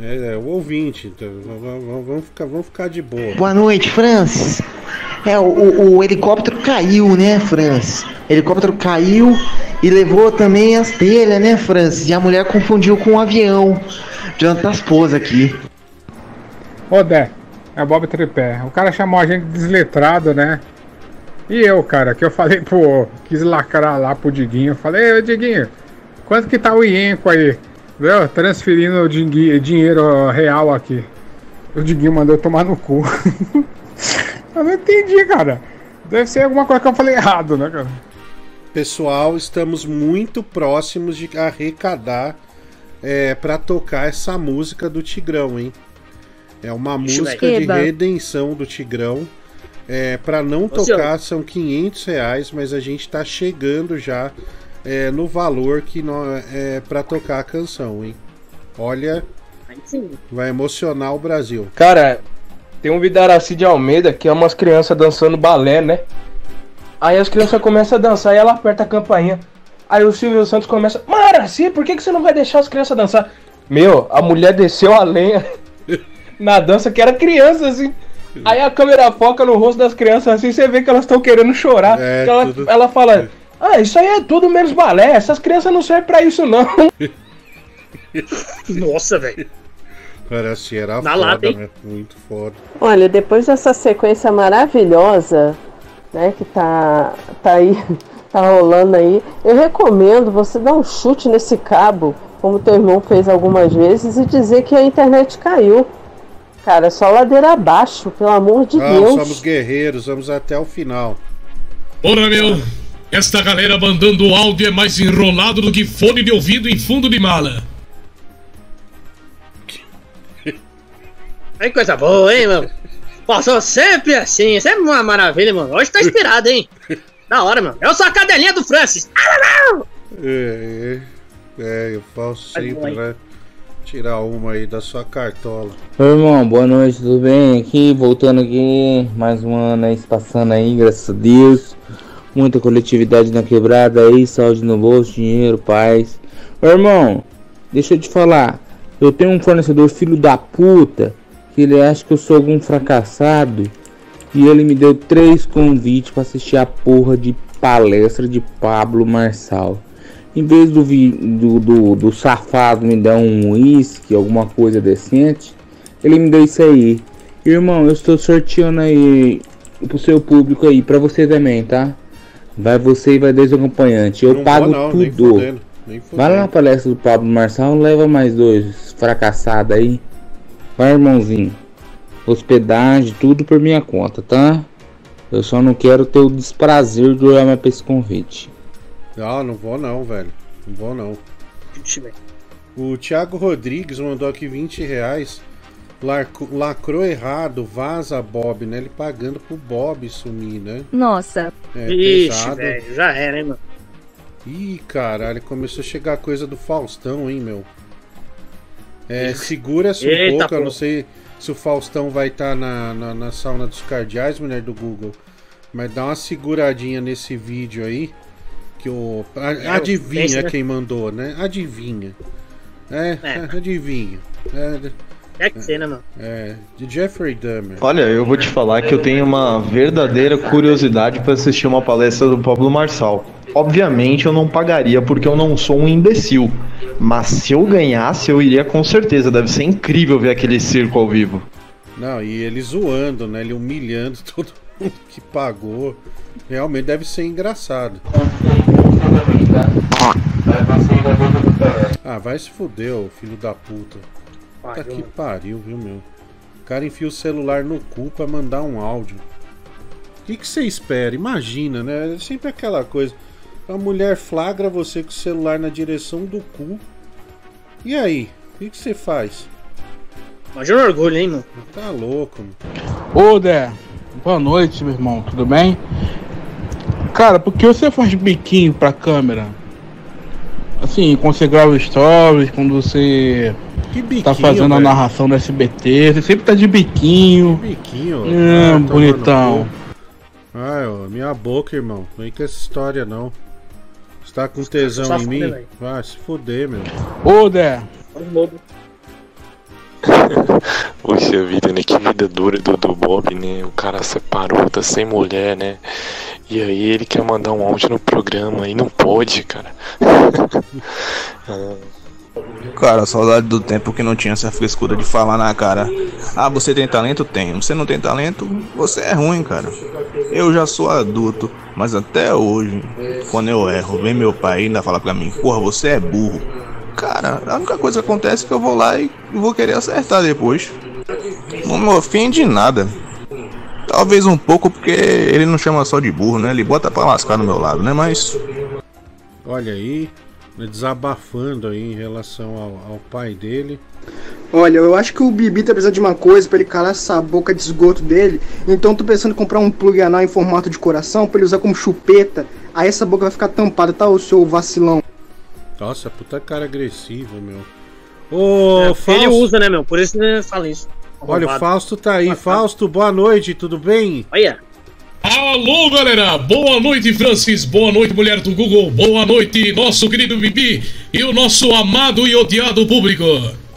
É, é, o ouvinte, então, vamos, ficar, vamos ficar de boa. Boa noite, Francis. É, o, o- o helicóptero caiu, né, Francis? O helicóptero caiu e levou também as telhas, né, Francis? E a mulher confundiu com o avião. Diante da esposa aqui. Ô, Dé, é Bob Tripé. O cara chamou a gente de desletrado, né? E eu, cara, que eu falei, pô, quis lacrar lá pro Diguinho. Eu falei, ô Diguinho, quanto que tá o Ienco aí? Viu? Transferindo dinheiro real aqui. O Diguinho mandou eu tomar no cu. eu não entendi, cara. Deve ser alguma coisa que eu falei errado, né, cara? Pessoal, estamos muito próximos de arrecadar é, para tocar essa música do Tigrão, hein? É uma música de redenção do Tigrão. É, para não Ô, tocar senhor. são 500 reais, mas a gente tá chegando já é, no valor que nó- é para tocar a canção, hein? Olha, sim. vai emocionar o Brasil. Cara, tem um Vidaraci de Almeida que é umas crianças dançando balé, né? Aí as crianças começam a dançar e ela aperta a campainha. Aí o Silvio Santos começa: Maraci, por que, que você não vai deixar as crianças dançar? Meu, a mulher desceu a lenha na dança que era criança, assim. Aí a câmera foca no rosto das crianças assim, você vê que elas estão querendo chorar. É, Que ela, tudo- ela fala: Ah, isso aí é tudo menos balé, essas crianças não servem pra isso, não. Nossa, velho. Cara, assim, era Na foda, lata, né? Muito foda. Olha, depois dessa sequência maravilhosa, né, que tá, tá aí, tá rolando aí, eu recomendo você dar um chute nesse cabo, como teu irmão fez algumas vezes, e dizer que a internet caiu. Cara, é só ladeira abaixo, pelo amor de Não, Deus. somos guerreiros, vamos até o final. Ora, meu, esta galera mandando áudio é mais enrolado do que fone de ouvido em fundo de mala. Aí coisa boa, hein, mano? Passou sempre assim, sempre uma maravilha, mano. Hoje tá inspirado, hein? Da hora, mano. Eu sou a cadelinha do Francis. É, é, é, eu faço sempre, vai. né? Tirar uma aí da sua cartola. Ô irmão, boa noite, tudo bem? Aqui, voltando aqui, mais um ano aí, se passando aí, graças a Deus. Muita coletividade na quebrada aí, saúde no bolso, dinheiro, paz. Ô irmão, deixa eu te falar, eu tenho um fornecedor filho da puta, que ele acha que eu sou algum fracassado, e ele me deu três convites pra assistir a porra de palestra de Pablo Marçal. Em vez do, vi- do, do, do safado me dar um uísque, alguma coisa decente, ele me deu isso aí. Irmão, eu estou sorteando aí pro seu público aí, pra você também, tá? Vai você e vai dois acompanhantes. Eu Não pago vou não, nem tudo. fudendo, nem Vai lá na palestra do Pablo Marçal, leva mais dois fracassados aí. Vai, irmãozinho. Hospedagem, tudo por minha conta, tá? Eu só não quero ter o desprazer de olhar pra esse convite. Não, não vou não, velho. Não vou não. O Thiago Rodrigues mandou aqui 20 reais. Lacrou errado, vaza Bob, né? Ele pagando pro Bob sumir, né? Nossa. É Ixi, pesado. velho, já era, hein, mano. Ih, caralho, começou a chegar coisa do Faustão, hein, meu? É, Segura-se um Eita, pouco, eu não sei se o Faustão vai estar na, na, na sauna dos cardeais, mulher do Google. Mas dá uma seguradinha nesse vídeo aí. Que o. a- É, adivinha né? quem mandou, né? Adivinha. É, É. adivinha. É, É que ser, né, mano? é, de Jeffrey Dahmer. Olha, eu vou te falar que eu tenho uma verdadeira curiosidade para assistir uma palestra do Pablo Marçal. Obviamente eu não pagaria porque eu não sou um imbecil. Mas se eu ganhasse, eu iria com certeza. Deve ser incrível ver aquele circo ao vivo. Não, e ele zoando, né? Ele humilhando todo mundo que pagou. Realmente deve ser engraçado. Ah, vai se fuder, ô filho da puta. Tá Pariu, que mano. pariu, viu, meu? O cara enfia o celular no cu pra mandar um áudio. O que que você espera? Imagina, né? É sempre aquela coisa. A mulher flagra você com o celular na direção do cu. E aí? O que que você faz? Imagina o orgulho, hein, mano? Tá louco, mano. Ô, Dé, boa noite, meu irmão, tudo bem? Cara, por que você faz biquinho pra câmera? Assim, quando você grava stories, quando você biquinho, tá fazendo a narração do SBT, você sempre tá de biquinho. Biquinho, Ah, ah, bonitão. Ah, ó, minha boca, irmão. Não vem com essa história, não. Você tá com tesão em mim? Vai se fuder, meu. Ô, Dé, Poxa vida, né? Que vida dura do, do Bob, né? O cara separou, tá sem mulher, né? E aí ele quer mandar um áudio no programa e não pode, cara. Ah, Cara, saudade do tempo que não tinha essa frescura de falar na cara. Ah, você tem talento? Tenho. Você não tem talento? Você é ruim, cara. Eu já sou adulto, mas até hoje, quando eu erro, vem meu pai e ainda fala pra mim, porra, você é burro. Cara, a única coisa que acontece é que eu vou lá e vou querer acertar depois. Não me ofende nada. Talvez um pouco porque ele não chama só de burro, né? Ele bota pra lascar no meu lado, né? Mas Olha aí, desabafando aí em relação ao, ao pai dele. Olha, eu acho que o Bibi tá precisando de uma coisa pra ele calar essa boca de esgoto dele. Então tô pensando em comprar um plug anal em formato de coração pra ele usar como chupeta. Aí essa boca vai ficar tampada, tá, o seu vacilão? Nossa, puta cara agressivo, meu. Ô, É, porque ele Fausto. usa, né, meu? Por isso ele fala isso. Olha, o. Fausto tá aí. Fausto, boa noite, tudo bem? Olha. Alô, galera! Boa noite, Francis! Boa noite, mulher do Google! Boa noite, nosso querido Bibi e o nosso amado e odiado público!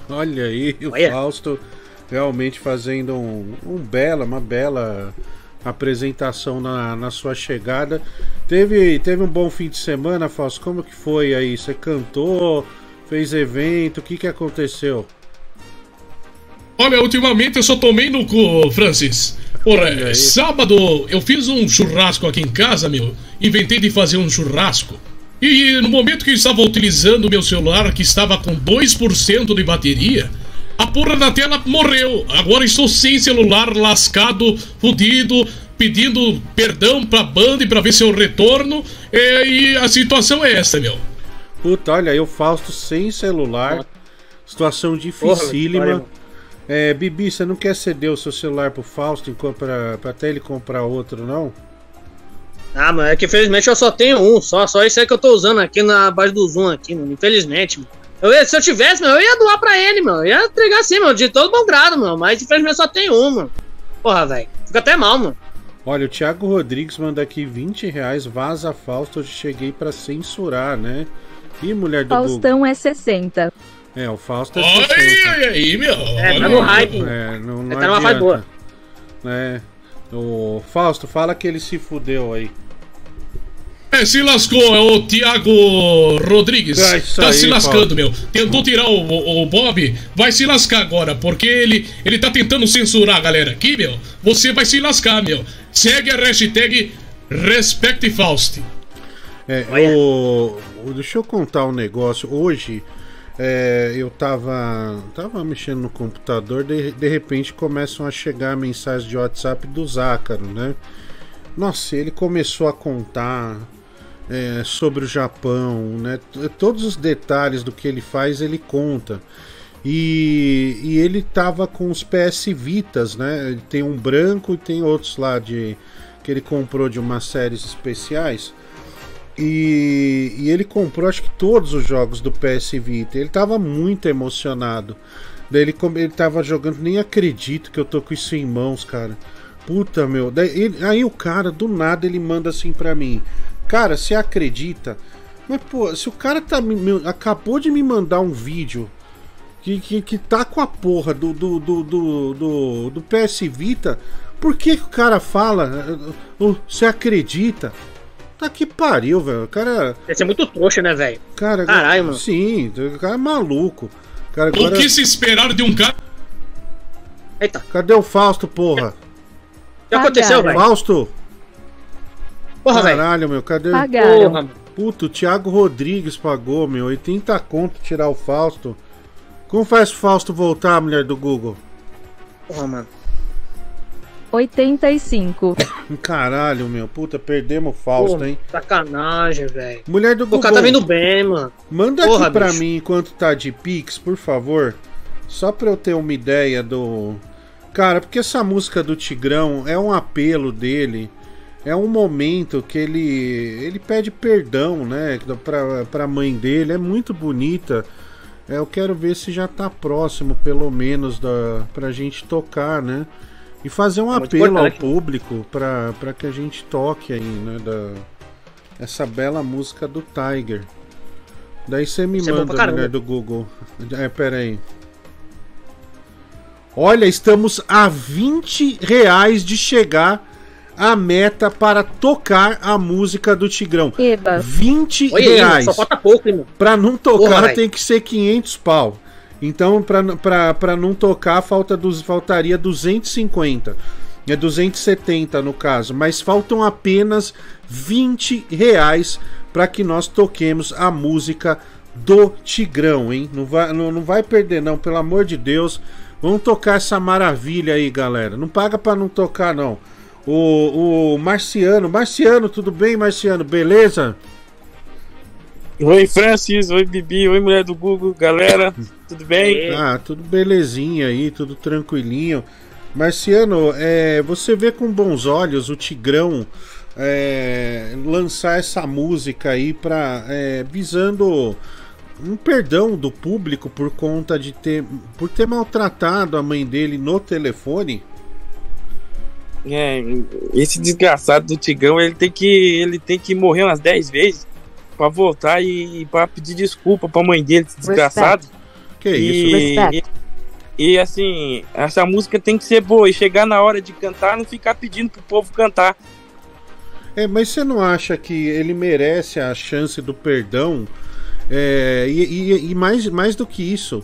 Olha aí, o Fausto realmente fazendo um, um bela, uma bela apresentação na, na sua chegada. Teve, teve um bom fim de semana, Fausto? Como que foi aí? Você cantou, fez evento, o que que aconteceu? Olha, ultimamente eu só tomei no cu, Francis. Porra, sábado eu fiz um churrasco aqui em casa, meu. Inventei de fazer um churrasco. E no momento que eu estava utilizando o meu celular, que estava com 2% de bateria, a porra da tela morreu. Agora estou sem celular, lascado, fudido, pedindo perdão pra banda e pra ver se eu retorno. É, e a situação é essa, meu. Puta, olha o Fausto sem celular. Situação dificílima. Porra, É, Bibi, você não quer ceder o seu celular pro Fausto pra, pra até ele comprar outro, não? Ah, mano, é que infelizmente eu só tenho um, só, só isso aí que eu tô usando aqui na base do Zoom aqui, mano. Infelizmente, mano. Eu ia- se eu tivesse, meu, eu ia doar pra ele, mano. Eu ia entregar assim, mano, de todo bom grado, mano. Mas infelizmente só tem um, mano. Porra, velho. Fica até mal, mano. Olha, o Thiago Rodrigues manda aqui 20 reais, vaza Fausto, eu cheguei pra censurar, né? Ih, mulher do Google. Faustão é 60. É, o Fausto é Ai, 60. ai, ai, meu. É, tá no hype. É, não, não Tá numa vibe adianta. É. O Fausto, fala que ele se fudeu aí. É, se lascou, é o Thiago Rodrigues. É tá aí, se lascando, Paulo. meu. Tentou tirar o, o- o Bob, vai se lascar agora, porque ele, ele tá tentando censurar a galera aqui, meu. Você vai se lascar, meu. Segue a hashtag RespectFaust. É, o, o- deixa eu contar um negócio. Hoje é, eu tava, tava mexendo no computador, de, de repente começam a chegar mensagens de WhatsApp do Zácaro, né? Nossa, ele começou a contar é, sobre o Japão, né? Todos os detalhes do que ele faz, ele conta. E, e ele tava com os PS Vitas, né? Ele tem um branco e tem outros lá de que ele comprou de umas séries especiais. E, e ele comprou acho que todos os jogos do PS Vita. Ele tava muito emocionado. Daí ele, ele tava jogando, nem acredito que eu tô com isso em mãos, cara. Puta, meu. Daí ele- aí o cara, do nada, ele manda assim pra mim. Cara, você acredita? Mas, pô, se o cara tá me- acabou de me mandar um vídeo que, que, que tá com a porra do, do, do, do, do, do PS Vita, por que, que o cara fala? "Oh, oh, Você acredita? Tá que pariu, velho. O cara. Deve ser muito trouxa, né, velho? cara Caralho, mano. Sim, o cara é maluco. O Cara, O que se esperar de um cara. Eita. Cadê o Fausto, porra? O que aconteceu, velho? Fausto! Porra, velho. Caralho, meu, cadê Pagaram. Porra, Puto, o Thiago Rodrigues pagou, meu. 80 conto tirar o Fausto. Como faz o Fausto voltar, mulher do Google? Porra, mano. 85. Caralho, meu. Puta, perdemos o Fausto, Pô, hein? Sacanagem, velho. Mulher do Pô, O Google. cara tá vindo bem, mano. Manda Porra, aqui pra bicho. mim enquanto tá de Pix, por favor. Só pra eu ter uma ideia do. Cara, porque essa música do Tigrão é um apelo dele. É um momento que ele ele pede perdão, né, pra, pra mãe dele. É muito bonita. É, eu quero ver se já tá próximo, pelo menos, da, pra gente tocar, né? E fazer um É apelo ao público pra, pra que a gente toque aí, né? Da, essa bela música do Tiger. Daí você me Isso é manda, caramba. mulher do Google. É, pera aí. Olha, estamos a 20 reais de chegar à meta para tocar a música do Tigrão. Eba. 20 Olha aí, mano, reais. só falta pouco, mano. Pra não tocar Porra, tem que ser 500 pau. Então, pra não tocar, falta dos, faltaria 250. É 270 no caso. Mas faltam apenas 20 reais para que nós toquemos a música do Tigrão, hein? Não vai, não, não vai perder, não, pelo amor de Deus. Vamos tocar essa maravilha aí, galera. Não paga pra não tocar, não. O, o Marciano. Marciano, tudo bem, Marciano? Beleza? Oi, Francis. Oi, Bibi. Oi, mulher do Google. Galera, tudo bem? Ah, tudo belezinha aí, tudo tranquilinho. Marciano, é, você vê com bons olhos o Tigrão é, lançar essa música aí para visando um perdão do público por conta de ter por ter maltratado a mãe dele no telefone. É, esse desgraçado do Tigão, ele tem que ele tem que morrer umas 10 vezes pra voltar e pra pedir desculpa pra mãe dele, esse desgraçado. Que e, isso? e, e, assim, essa música tem que ser boa e chegar na hora de cantar, não ficar pedindo pro povo cantar. É, mas você não acha que ele merece a chance do perdão? É, e, e- e mais, mais do que isso,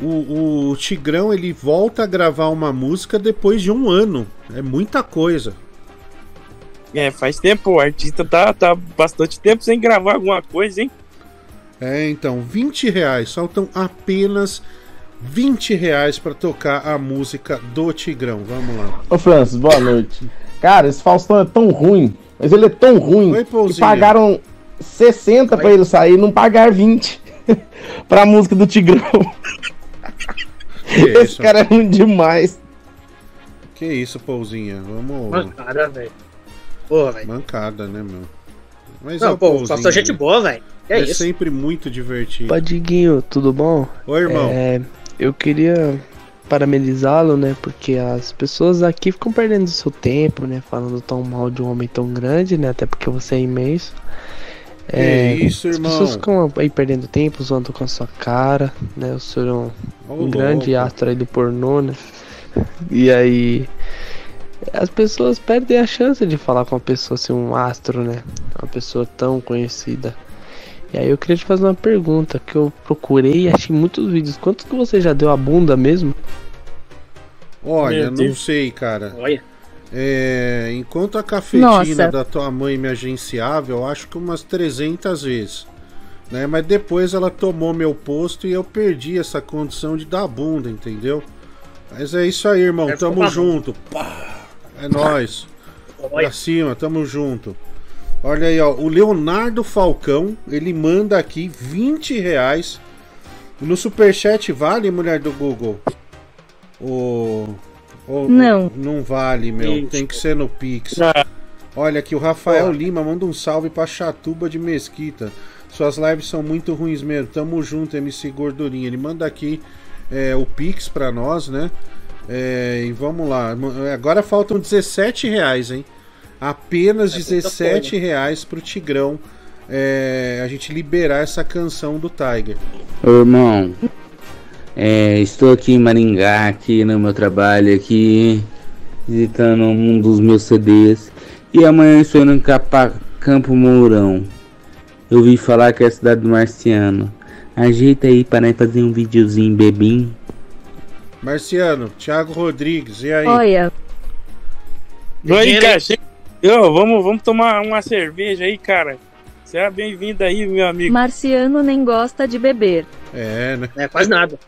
o, o Tigrão ele volta a gravar uma música depois de um ano. É muita coisa. É, faz tempo, o artista tá, tá bastante tempo sem gravar alguma coisa, hein? É, então, 20 reais. Faltam apenas 20 reais para tocar a música do Tigrão. Vamos lá. Ô Francis, boa noite. Cara, esse Faustão é tão ruim, mas ele é tão ruim que Pouzinho. pagaram 60 pra ele sair e não pagar 20 pra música do Tigrão. Que Esse isso? cara é ruim demais. Que isso, Pouzinha? Vamos. Mancada, velho. Porra, velho. Mancada, né, meu? Mas Não, é o pô, é gente né? boa, velho. É, É isso? sempre muito divertido. Padiguinho, tudo bom? Oi, irmão. É, eu queria parabenizá-lo, né? Porque as pessoas aqui ficam perdendo seu tempo, né? Falando tão mal de um homem tão grande, né? Até porque você é imenso. É, Que isso, as irmão? pessoas ficam aí perdendo tempo, zoando com a sua cara, né? O senhor é um, um grande louco. astro aí do pornô, né? E aí. As pessoas perdem a chance de falar com uma pessoa assim, um astro, né? Uma pessoa tão conhecida. E aí eu queria te fazer uma pergunta que eu procurei e achei muitos vídeos. Quanto que você já deu a bunda mesmo? Olha, não sei, cara. Olha. É, enquanto a cafetina Nossa. da tua mãe me agenciava, eu acho que umas 300 vezes. Né? Mas depois ela tomou meu posto e eu perdi essa condição de dar bunda, entendeu? Mas é isso aí, irmão. É, Tamo ficou junto. Pá, é nóis. Pra cima, tamo junto. Olha aí, ó. O Leonardo Falcão, ele manda aqui 20 reais. No superchat vale, mulher do Google? O. o- Não. Não vale, meu. Ixi. Tem que ser no Pix. Ah, Olha aqui, o Rafael Lima manda um salve pra Chatuba de Mesquita. Suas lives são muito ruins mesmo. Tamo junto, MC Gordurinha. Ele manda aqui é, o Pix pra nós, né? É, e vamos lá. Agora faltam 17 reais, hein? Apenas É 17 reais pro Tigrão é, a gente liberar essa canção do Tiger. Ô irmão, é, estou aqui em Maringá, aqui no meu trabalho, aqui visitando um dos meus CDs. E amanhã estou indo em Capa, Campo Mourão. Eu ouvi falar que é a cidade do Marciano. Ajeita aí para fazer um videozinho bebim. Marciano, Thiago Rodrigues, e aí? Olha, Oi, cara, chega- Ô, vamos, vamos tomar uma cerveja aí, cara. Seja bem-vindo aí, meu amigo. Marciano nem gosta de beber. É, né? É, quase nada.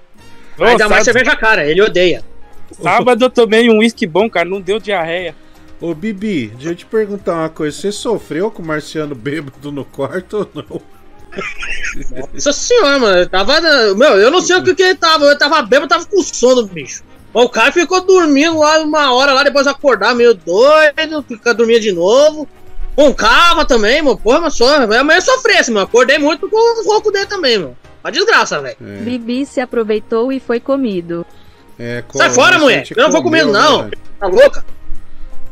Ô, Ainda mais sabe- cerveja cara, ele odeia. Sábado eu tomei um uísque bom, cara, não deu diarreia. Ô Bibi, deixa eu te perguntar uma coisa. Você sofreu com o Marciano bêbado no quarto ou não? Nossa senhora, mano. Eu tava. Meu, eu não sei o que, que ele tava. Eu tava bêbado, eu tava com sono, bicho. O cara ficou dormindo lá uma hora lá, depois acordar meio doido, fica dormindo de novo. Com calma também, mano. Porra, mas só. Amanhã eu sofri, assim, mano. Acordei muito com o rouco dele também, mano. Uma desgraça, velho. Bibi se aproveitou e foi comido. É, Sai fora, mulher. Eu não vou comigo, não. né? Tá louca?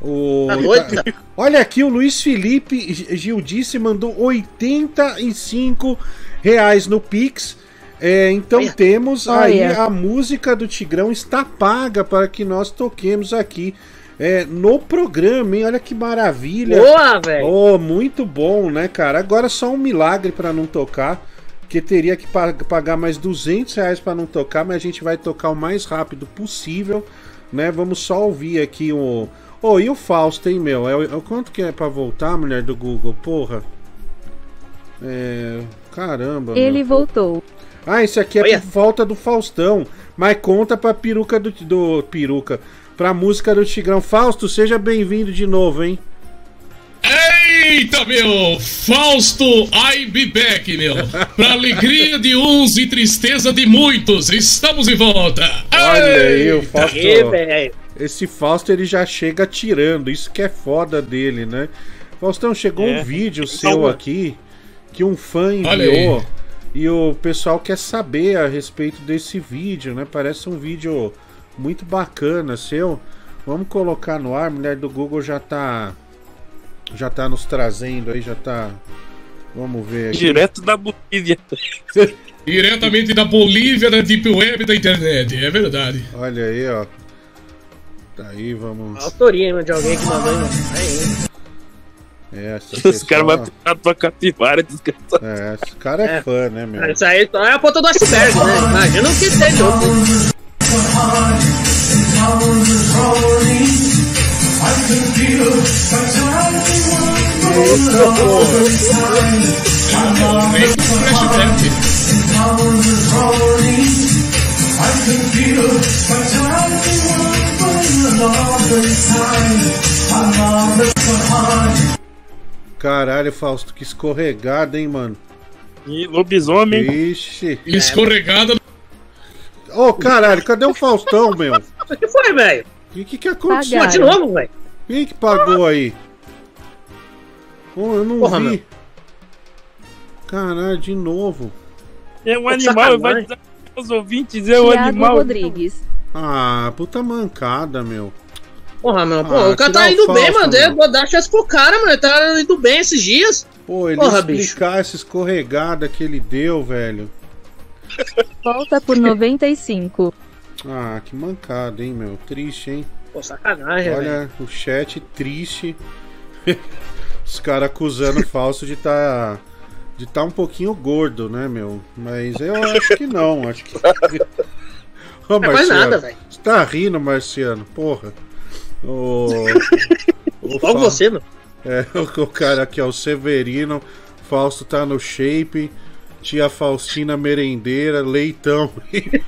O... Tá Olha aqui, o Luiz Felipe Gildice mandou 85 reais no Pix. É, então temos aí Olha. a música do Tigrão está paga para que nós toquemos aqui é, no programa, hein? Olha que maravilha. Boa, velho. Oh, muito bom, né, cara? Agora só um milagre para não tocar. Que teria que pa- pagar mais 200 reais para não tocar, mas a gente vai tocar o mais rápido possível, né? Vamos só ouvir aqui o. Ô, e o Fausto, hein, meu? É, o- é o quanto que é pra voltar, mulher do Google? Porra. É. Caramba. Ele meu. voltou. Ah, esse aqui é por volta do Faustão. Mas conta pra peruca do. do peruca. Pra música do Tigrão. Fausto, seja bem-vindo de novo, hein? Eita, meu! Fausto, I be back, meu! Pra alegria de uns e tristeza de muitos, estamos de volta! Olha aí, o Fausto. Esse Fausto ele já chega tirando, isso que é foda dele, né? Faustão, chegou É. um vídeo seu aqui que um fã enviou e o pessoal quer saber a respeito desse vídeo, né? Parece um vídeo muito bacana seu. Vamos colocar no ar, mulher do Google já tá já tá nos trazendo aí, já tá Vamos ver aqui. Direto da Bolívia. Diretamente da Bolívia, da Deep Web da internet, é verdade. Olha aí, ó. Tá aí, vamos. Autoria hein, de alguém que mandou. Aí, É, essa Os pessoa- caras vão puxar tua capivara, desgraçado. É, esse cara é, É. fã, né, meu? Isso aí só é a ponta do iceberg, né? Imagina o que tem de outro. Caralho, Fausto, que escorregada, hein, mano? E lobisomem. Ixi. Escorregada. Ô, caralho, cadê o Faustão, meu? O que foi, velho? O que, que, que aconteceu? Pô, de novo, velho. Quem que pagou aí? Pô, eu não Porra, vi. meu. Caralho, de novo. É um animal, vai aos ouvintes, é Thiago animal. Rodrigues. Ah, puta mancada, meu. Porra, meu, pô, Ah, o cara tá o indo bem, mano. meu. Vou dar chance pro cara, mano. Ele tá indo bem esses dias. Pô, ele Porra, bicho. explicar essa escorregada que ele deu, velho. Volta por 95. Ah, que mancada, hein, meu. Triste, hein? Pô, sacanagem, velho. Olha o chat triste. Os caras acusando o falso de tá. De tá um pouquinho gordo, né, meu? Mas eu acho que não, acho que. Ô, Não é quase nada, velho. Você tá rindo, Marciano? Porra. O. o Fa- você. É, o, o cara aqui, ó, o Severino. Fausto tá no shape. Tia Faustina merendeira, leitão.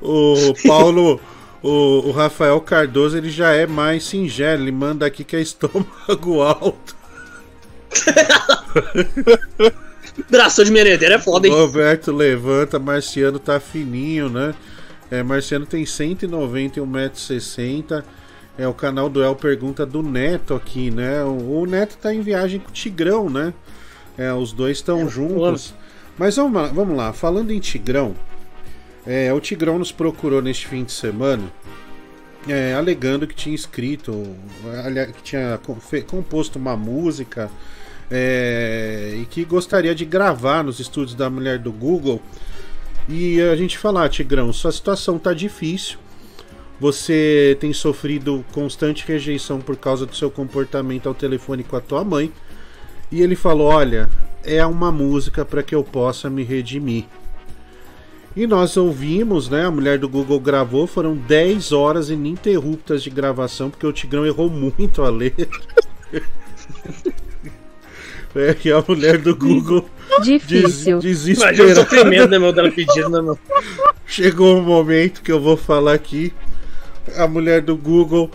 O Paulo, o, o Rafael Cardoso, ele já é mais singelo. Ele manda aqui que é estômago alto. Braço de merendeira é foda, hein? Roberto levanta, Marciano tá fininho, né? É, Marciano tem 191,60m. É, o canal do El pergunta do Neto aqui, né? O, o Neto tá em viagem com o Tigrão, né? É, os dois estão juntos. Mas vamos lá, vamos lá, falando em Tigrão, é, o Tigrão nos procurou neste fim de semana, é, alegando que tinha escrito, que tinha composto uma música é, e que gostaria de gravar nos estúdios da mulher do Google. E a gente falar, Tigrão, sua situação tá difícil. Você tem sofrido constante rejeição por causa do seu comportamento ao telefone com a tua mãe. E ele falou: Olha, é uma música para que eu possa me redimir. E nós ouvimos, né? A mulher do Google gravou, foram 10 horas ininterruptas de gravação, porque o Tigrão errou muito a letra. É que a mulher do Google. Difícil. Des, o desesperada. sofrimento, né, meu, dela pedindo, né, meu? Chegou um momento que eu vou falar aqui. A mulher do Google.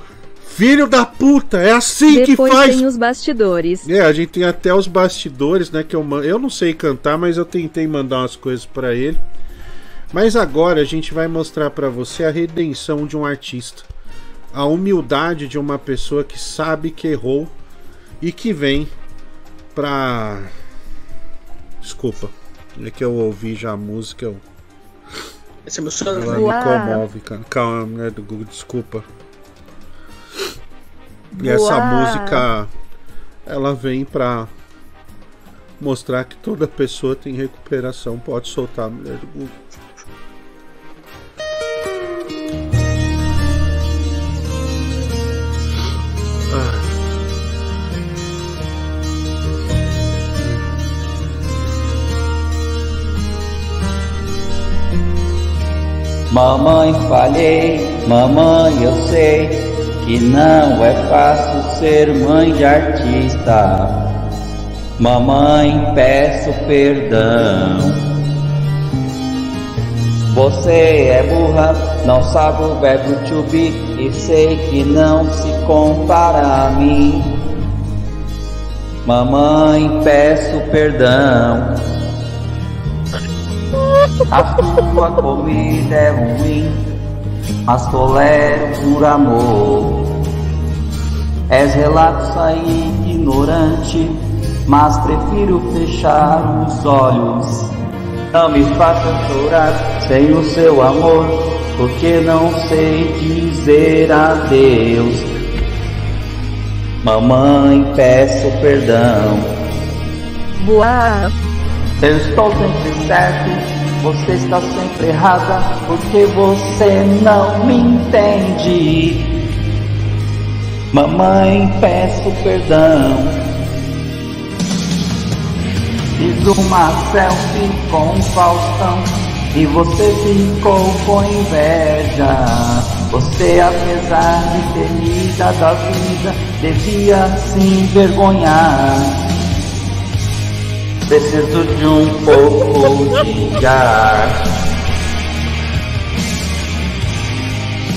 Filho da puta, é assim que Depois faz. tem os bastidores. É, a gente tem até os bastidores, né? Que eu, man- eu não sei cantar, mas eu tentei mandar umas coisas pra ele. Mas agora a gente vai mostrar pra você a redenção de um artista, a humildade de uma pessoa que sabe que errou e que vem pra. Desculpa, é que eu ouvi já a música, eu... Esse é meu sonho. ela me comove, cara. Calma, mulher do Google, desculpa. E essa Boa. música ela vem pra mostrar que toda pessoa tem recuperação. Pode soltar a mulher do Google. Mamãe, falhei, mamãe, eu sei que não é fácil ser mãe de artista. Mamãe, peço perdão. Você é burra, não sabe o verbo to be e sei que não se compara a mim. Mamãe, peço perdão. A tua comida é ruim, mas tolero por amor. És relapsa e ignorante, mas prefiro fechar os olhos. Não me faça chorar sem o seu amor, porque não sei dizer adeus. Mamãe, peço perdão. Boa. Eu estou sempre certo, você está sempre errada, porque você não me entende. Mamãe, peço perdão. Fiz uma selfie com o Faustão e você ficou com inveja. Você, apesar de ter me dado vida, devia se envergonhar. Preciso de um pouco de ar.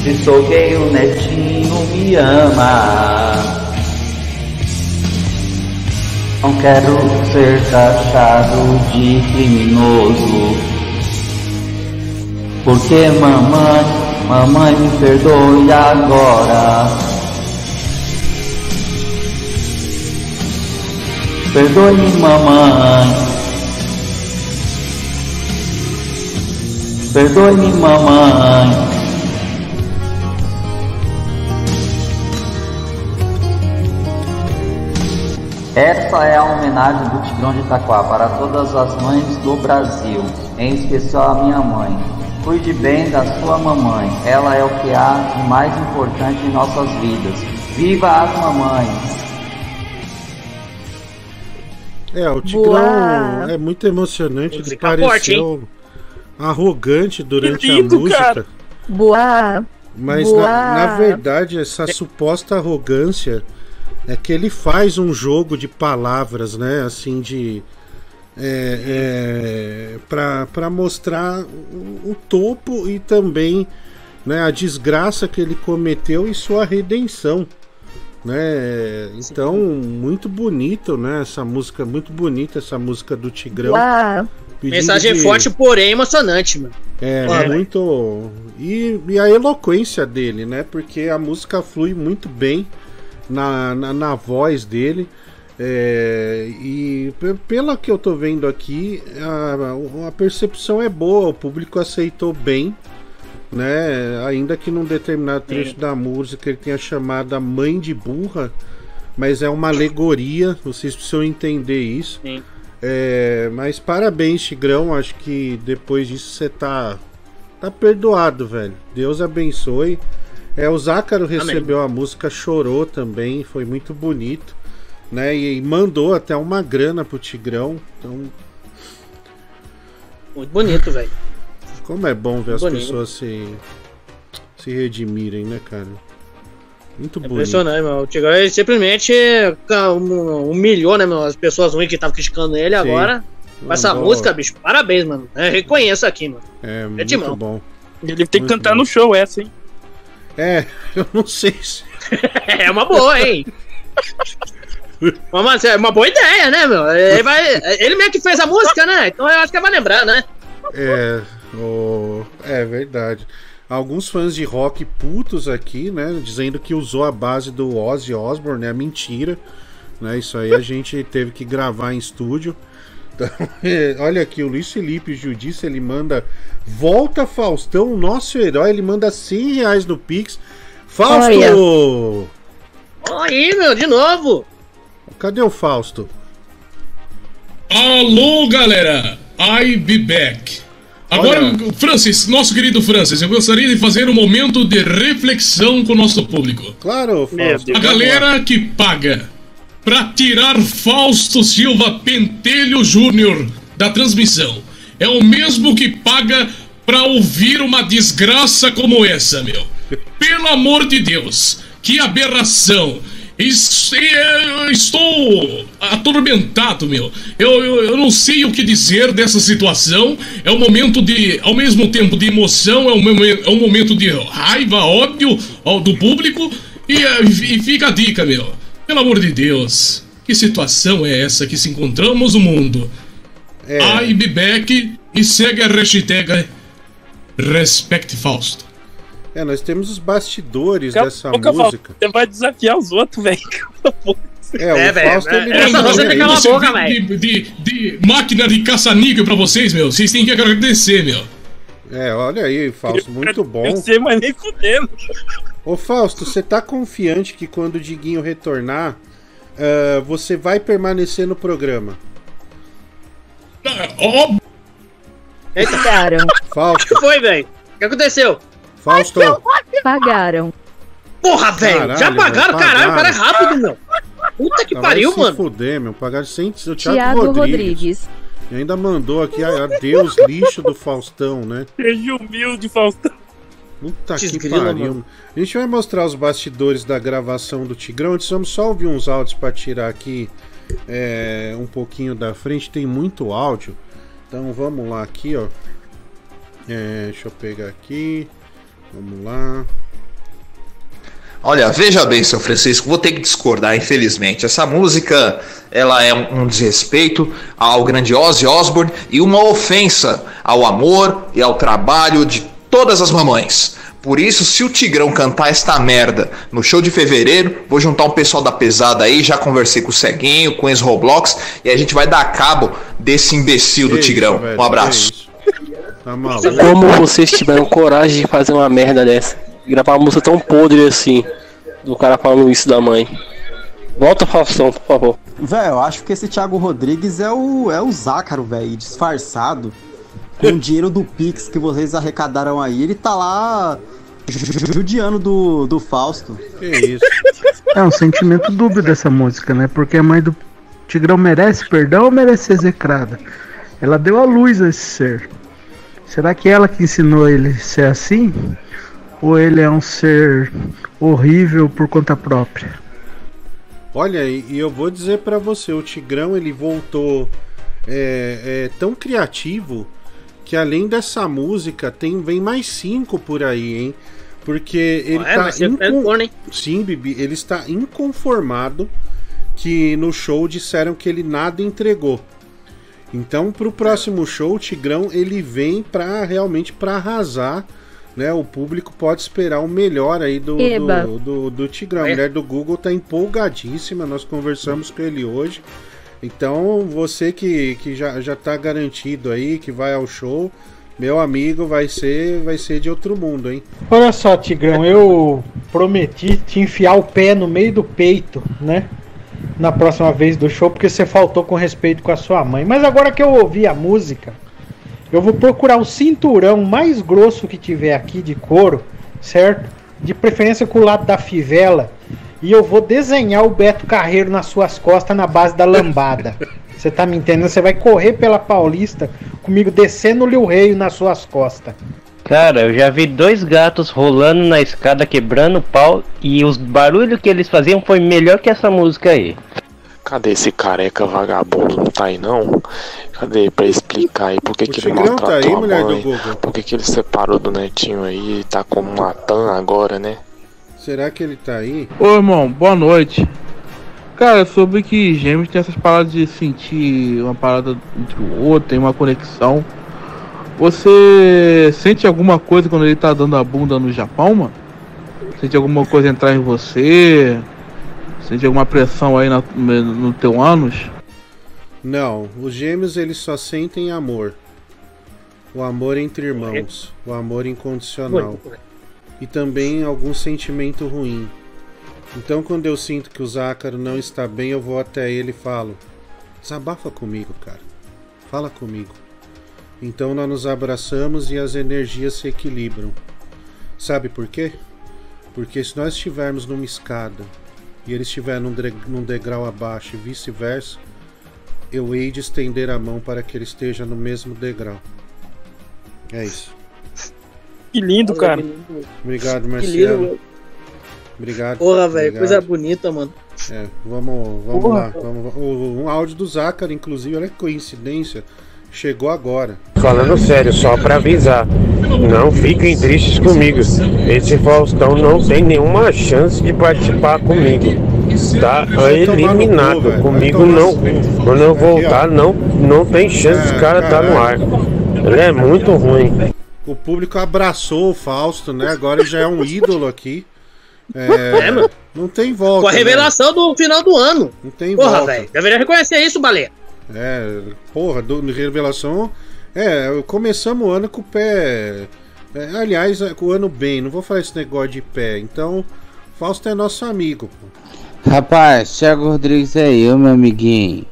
Se sou gay, o netinho me ama. Não quero ser taxado de criminoso. Porque mamãe, mamãe me perdoe agora. Perdoe mamãe. Perdoe mamãe. Essa é a homenagem do Tigrão de Itaquá para todas as mães do Brasil, em especial a minha mãe. Cuide bem da sua mamãe, ela é o que há de mais importante em nossas vidas. Viva as mamães! É, o Tigrão Boa. é muito emocionante. Ele forte, pareceu arrogante durante lindo, a música. cara. Boa. Mas Boa. na, na verdade, essa suposta arrogância é que ele faz um jogo de palavras, né? Assim, de. É, é, para mostrar o, o topo e também né, a desgraça que ele cometeu e sua redenção. Né? Então, muito bonito, né? Essa música, muito bonita essa música do Tigrão. Pedindo Mensagem de- forte, porém emocionante, mano. É, Olha, muito. E, e a eloquência dele, né? Porque a música flui muito bem na, na, na voz dele. É, e pe- pela que eu tô vendo aqui, a, a percepção é boa, o público aceitou bem, né? Ainda que num determinado trecho da música ele tenha chamado a mãe de burra, mas é uma alegoria, vocês precisam entender isso. Sim. É, mas parabéns, Tigrão. Acho que depois disso você tá, tá perdoado, velho. Deus abençoe. É, o Zácaro recebeu a música, chorou também, foi muito bonito, né? E, mandou até uma grana pro Tigrão. Então, Muito bonito, velho. Como é bom ver as Bonito. pessoas se, se redimirem, né, cara? Muito bonito. Impressionante, meu. O Tigrão ele simplesmente hum- humilhou, né, meu? As pessoas ruins que estavam criticando ele Sim. agora. Com essa música, bicho, parabéns, mano. Eu reconheço aqui, mano. É, É de muito mão. bom. Ele tem que cantar bom. no show essa, hein? É, eu não sei se. É uma boa, hein? Mas é uma boa ideia, né, meu? Ele, vai, ele mesmo que fez a música, né? Então eu acho que ele vai lembrar, né? É, o... é verdade. Alguns fãs de rock putos aqui, né? Dizendo que usou a base do Ozzy Osbourne, é mentira. Né, isso aí a gente teve que gravar em estúdio. Então, é, olha aqui, o Luiz Felipe Judice, ele manda Volta Faustão, nosso herói, ele manda 100 reais no Pix. Fausto! Olha. Aí, meu, de novo. Cadê o Fausto? Alô, galera! I be back. Agora, Francis, nosso querido Francis, eu gostaria de fazer um momento de reflexão com o nosso público. Claro, Fausto. A galera que paga pra tirar Fausto Silva Pentelho Júnior da transmissão é o mesmo que paga pra ouvir uma desgraça como essa, meu. Pelo amor de Deus, que aberração! Eu Estou atormentado, meu. Eu, eu, eu não sei o que dizer dessa situação. É um momento de, ao mesmo tempo, de emoção, é um, é um momento de raiva, ao, do público. E, eh, e fica a dica, meu. Pelo amor de Deus, que situação é essa que se encontramos no mundo? É. I be back e segue a hashtag Respect Fausto. É, nós temos os bastidores Cala dessa boca, música. Você vai desafiar os outros, velho. É, o É, velho, Fausto é- ele essa não você tem calar a boca, de, velho. de, de máquina de caça-níquel pra vocês, meu. Vocês têm que agradecer, meu. É, olha aí, Fausto, muito bom. Eu sei, mas nem fudendo. Ô Fausto, você tá confiante que quando o Diguinho retornar, ah, você vai permanecer no programa? Ó, Pagaram. O Fausto, que foi, velho? O que aconteceu? Fausto, Pagaram. Porra, velho! Caralho, Já pagaram, velho, caralho, o cara é rápido, meu. Puta que tá, pariu, vai mano. se fuder, meu. Pagaram 100, o Thiago, Tiago Rodrigues. Rodrigues. E ainda mandou aqui, a- adeus, lixo do Faustão, né? Seja humilde, Faustão. Puta que pariu. mano. A gente vai mostrar os bastidores da gravação do Tigrão. Antes vamos só ouvir uns áudios pra tirar aqui é, um pouquinho da frente. Tem muito áudio. Então vamos lá aqui, ó. É, deixa eu pegar aqui. Vamos lá. Olha, veja bem, seu Francisco, vou ter que discordar, infelizmente. Essa música, ela é um, um desrespeito ao grande Ozzy Osbourne e uma ofensa ao amor e ao trabalho de todas as mamães. Por isso, se o Tigrão cantar esta merda no show de fevereiro, vou juntar um pessoal da pesada aí, já conversei com o Ceguinho, com o Ex-Roblox, e a gente vai dar cabo desse imbecil do Tigrão. um abraço. Tá maluco? Como vocês tiveram coragem de fazer uma merda dessa? Gravar uma música tão podre assim. Do cara falando isso da mãe. Volta, Faustão, por favor. Velho, eu acho que esse Thiago Rodrigues é o, é o Zácaro, velho, disfarçado. Com o dinheiro do Pix que vocês arrecadaram aí, ele tá lá ju- judiando do, do Fausto. Que isso? É um sentimento dúbio dessa música, né? Porque a mãe do Tigrão merece perdão ou merece ser execrada? Ela deu a luz a esse ser. Será que ela que ensinou ele a ser assim? Ou ele é um ser horrível por conta própria? Olha, e eu vou dizer pra você, o Tigrão ele voltou é, é, tão criativo que além dessa música tem vem mais cinco por aí, hein? Porque ele É, tá vai ser incon- forno, hein? Sim, Bibi, ele está inconformado que no show disseram que ele nada entregou. Então, pro próximo show, o Tigrão ele vem pra realmente pra arrasar. Né, o público pode esperar o melhor aí do, do, do, do Tigrão. A mulher do Google tá empolgadíssima. Nós conversamos com ele hoje. Então, você que, que já, já tá garantido aí, que vai ao show, meu amigo, vai ser, vai ser de outro mundo, hein? Olha só, Tigrão, eu prometi te enfiar o pé no meio do peito, né? Na próxima vez do show, porque você faltou com respeito com a sua mãe. Mas agora que eu ouvi a música, eu vou procurar o cinturão mais grosso que tiver aqui de couro, certo? De preferência com o lado da fivela. E eu vou desenhar o Beto Carreiro nas suas costas na base da lambada. Você tá me entendendo? Você vai correr pela Paulista comigo descendo o Lil Reio nas suas costas. Cara, eu já vi dois gatos rolando na escada quebrando pau e os barulhos que eles faziam foi melhor que essa música aí. Cadê esse careca vagabundo? Não tá aí não? Cadê pra explicar aí por que, que ele tá maltratou aí, a mulher do mãe? Por que, que ele separou do netinho aí e tá como Natan agora, né? Será que ele tá aí? Ô irmão, boa noite. Cara, eu soube que gêmeos tem essas paradas de sentir uma parada entre o outro, tem uma conexão. Você sente alguma coisa quando ele tá dando a bunda no Japão, mano? Sente alguma coisa entrar em você? Sente alguma pressão aí na- no teu ânus? Não, os gêmeos eles só sentem amor. O amor entre irmãos, o amor incondicional. E também algum sentimento ruim. Então quando eu sinto que o Zácaro não está bem, eu vou até ele e falo: "Desabafa comigo, cara. Fala comigo." Então nós nos abraçamos e as energias se equilibram. Sabe por quê? Porque se nós estivermos numa escada e ele estiver num, degrau abaixo e vice-versa, eu hei de estender a mão para que ele esteja no mesmo degrau. É isso. Que lindo, cara. Obrigado, Que Marcelo. lindo. Obrigado. Porra, velho, obrigado. coisa bonita, mano. É, vamos, vamos Porra. lá. Vamos, o- um áudio do Zácaro, inclusive, olha que coincidência. Chegou agora. Falando sério, só pra avisar, não fiquem tristes comigo. Esse Faustão não tem nenhuma chance de participar comigo. Tá eliminado. Comigo não. Quando eu voltar, não, não tem chance. Esse cara tá no ar. Ele é muito ruim. O público abraçou o Fausto, né? Agora ele já é um ídolo aqui. É, É, mano. Não tem volta. Com a né? revelação do final do ano. Não tem Porra, volta. velho. Deveria reconhecer isso, Baleia. É, porra, do, revelação. É, começamos o ano com o pé. é, aliás, é, com o ano bem, não vou falar esse negócio de pé. Então, Fausto é nosso amigo. pô. Rapaz, Thiago Rodrigues é eu, meu amiguinho.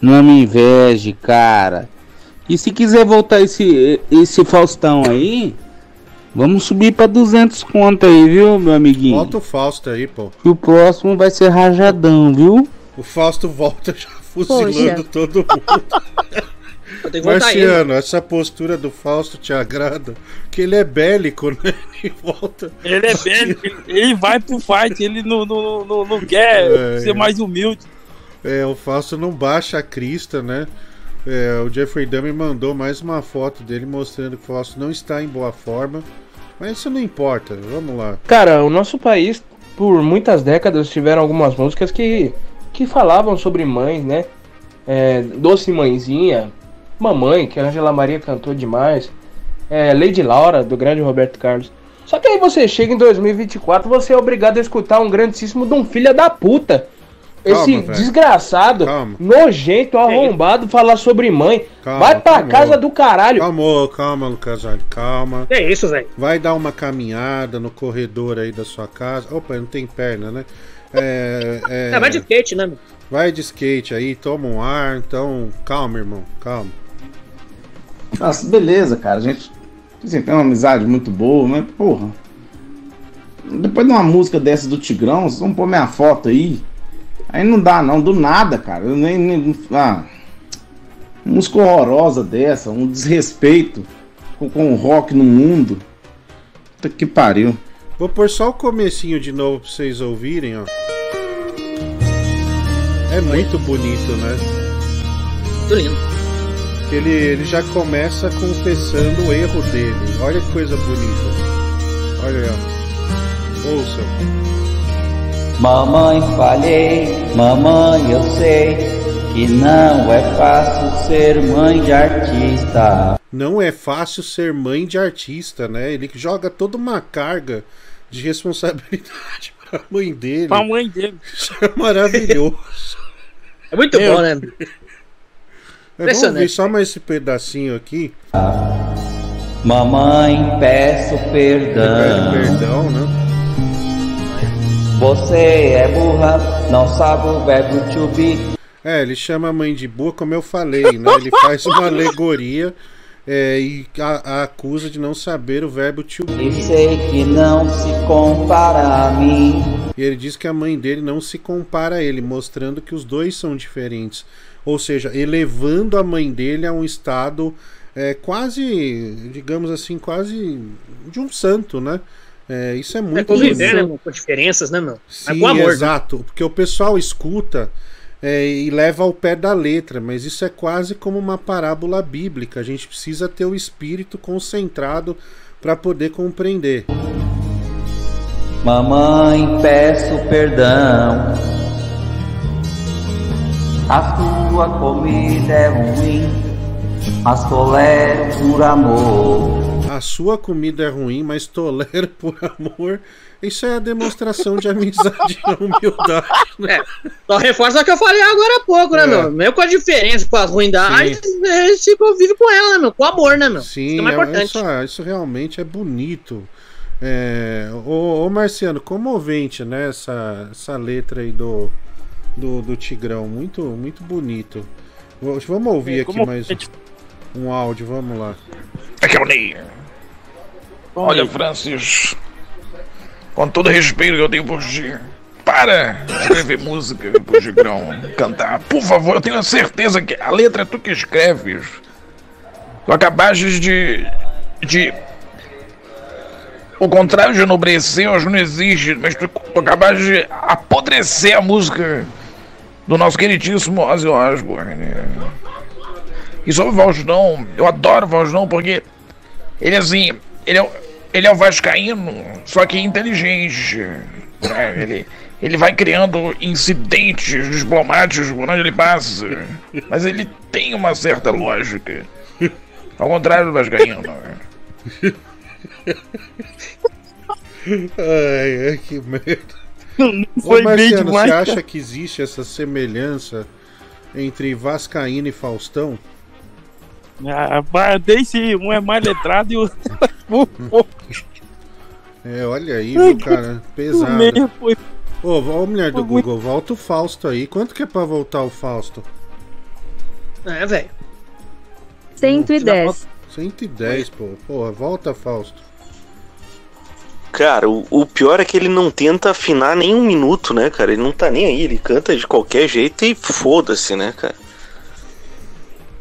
Não me inveje, cara. E se quiser voltar esse, esse Faustão aí, vamos subir pra 200 conto aí, viu, meu amiguinho? Volta o Fausto aí, pô. E o próximo vai ser rajadão, viu? O Fausto volta já fuzilando Poxa. todo mundo. Marciano, essa postura do Fausto te agrada? Que ele é bélico, né? Ele volta. Ele é velho, ele, vai pro fight, ele não, não, não, não quer É, ser é. mais humilde. É, o Fausto não baixa a crista, né? É, o Jeffrey Dahmer mandou mais uma foto dele mostrando que o Fausto não está em boa forma. Mas isso não importa, vamos lá. Cara, o nosso país, por muitas décadas, tiveram algumas músicas que, que falavam sobre mães, né? É, Doce Mãezinha, Mamãe, que a Angela Maria cantou demais, é, Lady Laura, do grande Roberto Carlos. Só que aí você chega em 2024, você é obrigado a escutar um grandíssimo de um filho da puta. Esse Calma, desgraçado, nojento, arrombado, falar sobre mãe. Calma, Vai pra calma. casa do caralho. Calma, calma, Lucas Alho, calma. É isso, velho. Vai dar uma caminhada no corredor aí da sua casa. Opa, não tem perna, né? É, é, É, vai de skate, né, meu? vai de skate aí, toma um ar. Então, calma, irmão, calma. Nossa, beleza, cara. A gente assim, tem uma amizade muito boa, mas, porra. Depois de uma música dessa do Tigrão, vocês vão pôr minha foto aí. Aí não dá, não, do nada, cara. Eu nem. nem ah, música horrorosa dessa, um desrespeito com, com o rock no mundo. Puta que pariu. Vou pôr só o comecinho de novo pra vocês ouvirem, ó. É muito bonito, né? Muito lindo. Que ele, ele já começa confessando o erro dele. Olha que coisa bonita. Olha aí, ó. Ouçam. Mamãe, falhei, mamãe, eu sei que não é fácil ser mãe de artista. Não é fácil ser mãe de artista, né? Ele joga toda uma carga de responsabilidade pra mãe dele. Pra mãe dele. Isso é maravilhoso. É muito Meu bom, né? Mas vamos ver só mais esse pedacinho aqui. Mamãe, peço perdão. Perdão, né? Você é burra, não sabe o verbo to be. É, ele chama a mãe de burra, como eu falei, né? Ele faz uma alegoria é, e a, a acusa de não saber o verbo to be. E sei que não se compara a mim. E ele diz que a mãe dele não se compara a ele, mostrando que os dois são diferentes. Ou seja, elevando a mãe dele a um estado é, quase, digamos assim, quase de um santo, né? É, isso é É muito conviver, né, bonito. meu? Com diferenças, né, meu? Mas Sim, com amor. né? exato. Porque o pessoal escuta é, e leva ao pé da letra, mas isso é quase como uma parábola bíblica. A gente precisa ter o espírito concentrado para poder compreender. Mamãe, peço perdão. A sua comida é ruim, mas tolero por amor. A sua comida é ruim, mas tolero por amor. Isso é a demonstração de amizade e humildade. Né? Só reforça o que eu falei agora há pouco, né, É. meu? Mesmo com a diferença, com a ruindade, Sim. a gente se convive com ela, né, meu? Com amor, né, meu? Sim, Isso é mais é- importante. isso, isso realmente é bonito. É, ô, ô, Marciano, comovente, né? Essa, essa letra aí do, do, do Tigrão. Muito, muito bonito. Vamos ouvir É, aqui como- mais um áudio, vamos lá. Aqui é o Ney. Olha, Francis, com todo respeito que eu tenho por ti, para escrever música pro Gigrão cantar. Por favor, eu tenho certeza que a letra é tu que escreves. Tu acabaste de. de. O contrário de enobrecer, que não existe, mas tu, tu acabaste de apodrecer a música do nosso queridíssimo Ozzy Osbourne. E sobre o Faustão, eu adoro o Faustão porque ele assim, ele é, o- ele é o Vascaíno, só que inteligente. né? Ele, ele vai criando incidentes diplomáticos por onde ele passa. Mas ele tem uma certa lógica. Ao contrário do Vascaíno. Ai, ai, que merda. foi Ô, bem Marciano, demais, você acha que existe essa semelhança entre Vascaíno e Faustão? Ah, pá, Deixe um é mais letrado e o É, olha aí, viu, cara? Pesado. foi- Ô, ô, mulher do foi muito- Google, volta o Fausto aí. Quanto que é pra voltar o Fausto? É, velho. 110. 110, pô. Porra, volta, Fausto. Cara, o, o pior é que ele não tenta afinar nem um minuto, né, cara? Ele não tá nem aí, ele canta de qualquer jeito e foda-se, né, cara?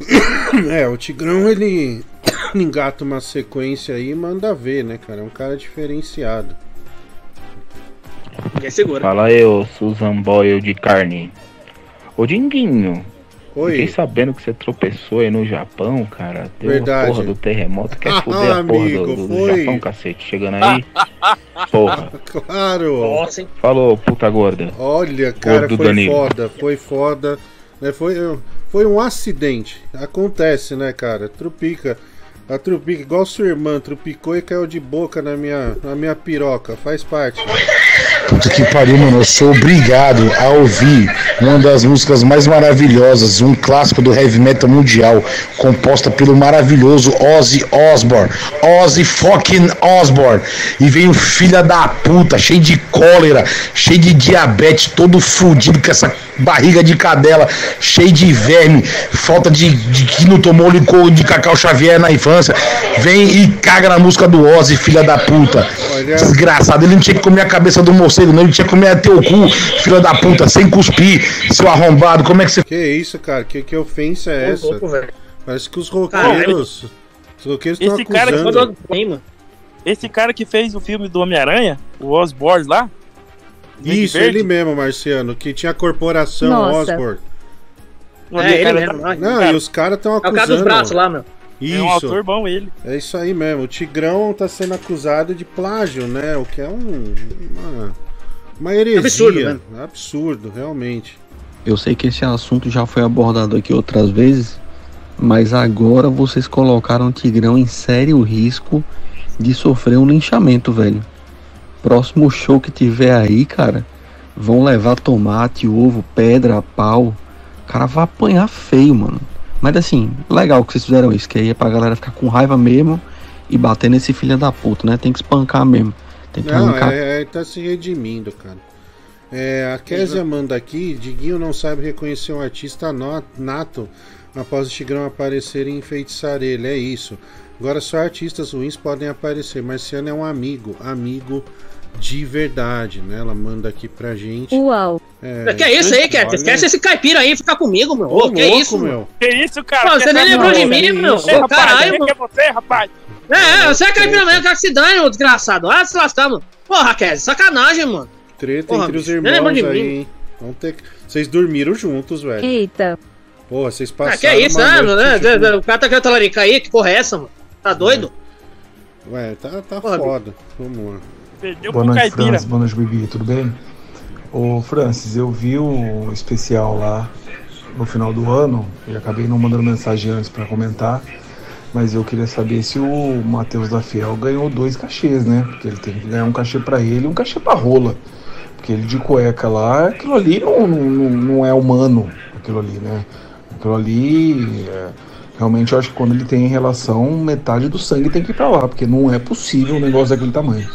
É, o Tigrão ele engata uma sequência aí e manda ver, né, cara? É um cara diferenciado. Ninguém segura. Fala eu, Susan Boyle de carne. Ô Dinguinho. Oi. Fiquei sabendo que você tropeçou aí no Japão, cara. Deu Verdade. a porra do terremoto. Quer Ah, fuder a porra amigo, do, do- do. Japão, cacete. Chegando aí. Porra. Claro. Nossa, hein? Falou, puta gorda. Olha, cara, Gordo foi Danilo. foda, foi foda. Né? Foi, foi um acidente. Acontece, né, cara? Trupica. A trupica, igual sua irmã, trupicou e caiu de boca na minha, na minha piroca. Faz parte. Puta que pariu, mano. Eu sou obrigado a ouvir uma das músicas mais maravilhosas, um clássico do heavy metal mundial, composta pelo maravilhoso Ozzy Osbourne. Ozzy fucking Osbourne. E vem o filho da puta, cheio de cólera, cheio de diabetes, todo fudido com essa barriga de cadela, cheio de verme, falta de, de que não tomou licor de Cacau Xavier na infância. Vem e caga na música do Ozzy, filha da puta. Desgraçado, ele não tinha que comer a cabeça do morcego, não, ele tinha que comer até o cu, filha da puta, sem cuspir, seu arrombado. Como é que você. Que isso, cara? Que, que ofensa é essa? louco. Parece que os roqueiros. Os roqueiros estão Esse cara, acusando. que, esse cara que fez o filme do Homem-Aranha, o Osborne lá. Isso, Verde, ele mesmo, Marciano, que tinha a corporação Nossa. Osborne. É, ele cara, mesmo, tá- ó, Não, cara. e os caras estão É o acusando. cara dos braços lá, meu. Isso. É um ator bom ele. É isso aí mesmo. O Tigrão tá sendo acusado de plágio, né? O que é um, uma, uma heresia. Absurdo, né? Absurdo, realmente. Eu sei que esse assunto já foi abordado aqui outras vezes, mas agora vocês colocaram o Tigrão em sério risco de sofrer um linchamento, velho. Próximo show que tiver aí, cara, vão levar tomate, ovo, pedra, pau. O cara vai apanhar feio, mano. Mas assim, legal que vocês fizeram isso, que aí é pra galera ficar com raiva mesmo e bater nesse filho da puta, né? Tem que espancar mesmo. Tem que Não, arrancar. é, é, tá se redimindo, cara. É, a Kézia manda aqui, Diguinho não sabe reconhecer um artista nato após o Tigrão aparecer e enfeitiçar ele, é isso. Agora só artistas ruins podem aparecer, Marciano é um amigo, amigo de verdade, né? Ela manda aqui pra gente. Uau. É, que é isso aí, olha- Esquece esse caipira aí, fica comigo, meu. Ô, Ô, que louco, isso, meu. Que isso, cara? Pô, você nem essa- lembrou de mim, meu? isso, Ô, rapaz, caralho, mano. que é você, rapaz? É, você é caipira mesmo, quero que se dane, ô desgraçado. Ah, se lascar, mano. Porra, Cat, sacanagem, mano. Treta Porra, entre os irmãos aí, mim. hein? Vão ter... Vocês dormiram juntos, velho. Eita. Porra, vocês Ah, passaram. que é isso, uma né, noite né? juntos. O cara tá querendo talaricar aí, que porra é essa, mano? Tá doido? Ué, tá, tá foda. Vamos lá. Perdeu Boa noite, caipira. Francis. Boa noite, Bibi. Tudo bem? Ô, Francis, eu vi o especial lá no final do ano e acabei não mandando mensagem antes pra comentar, mas eu queria saber se o Matheus da Fiel ganhou dois cachês, né? Porque ele tem que ganhar um cachê pra ele e um cachê pra rola. Porque ele de cueca lá, aquilo ali não, não, não é humano, aquilo ali, né? Aquilo ali, é, realmente eu acho que quando ele tem relação, metade do sangue tem que ir pra lá, porque não é possível um negócio daquele tamanho.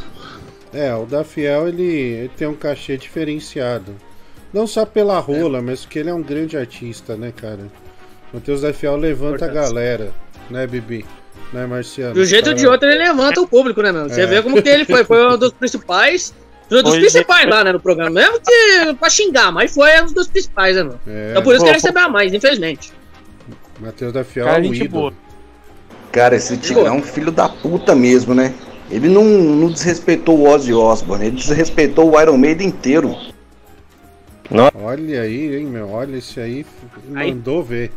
É, o da Fiel ele, ele tem um cachê diferenciado. Não só pela rola, mas porque ele é um grande artista, né, cara? Matheus da Fiel levanta a galera, né, Bibi? Né, Marciano? De um jeito ou de Cara, outro ele levanta o público, né, meu? Você É. vê como que ele foi. Foi um dos principais. Um dos é. principais lá, né, no programa. Mesmo que pra xingar, mas foi um dos principais, né, meu? É. Então por isso que ele recebeu a mais, infelizmente. Matheus da Fiel Cara, é um ídolo. Cara, esse Tigrão é um filho da puta mesmo, né? Ele não, não desrespeitou o Ozzy Osbourne, ele desrespeitou o Iron Maiden inteiro. Olha aí, hein, meu. Olha esse aí. Mandou ver.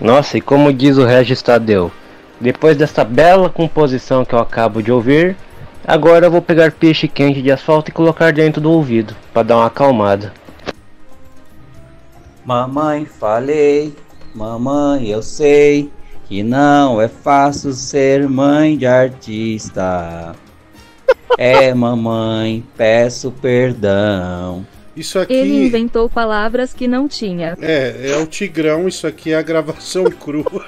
Nossa, e como diz o Regis Tadeu, depois dessa bela composição que eu acabo de ouvir, agora eu vou pegar peixe quente de asfalto e colocar dentro do ouvido, pra dar uma acalmada. Mamãe, falei, mamãe, eu sei que não é fácil ser mãe de artista. É, mamãe, peço perdão. Isso aqui. Ele inventou palavras que não tinha. É, é o Tigrão, isso aqui é a gravação crua.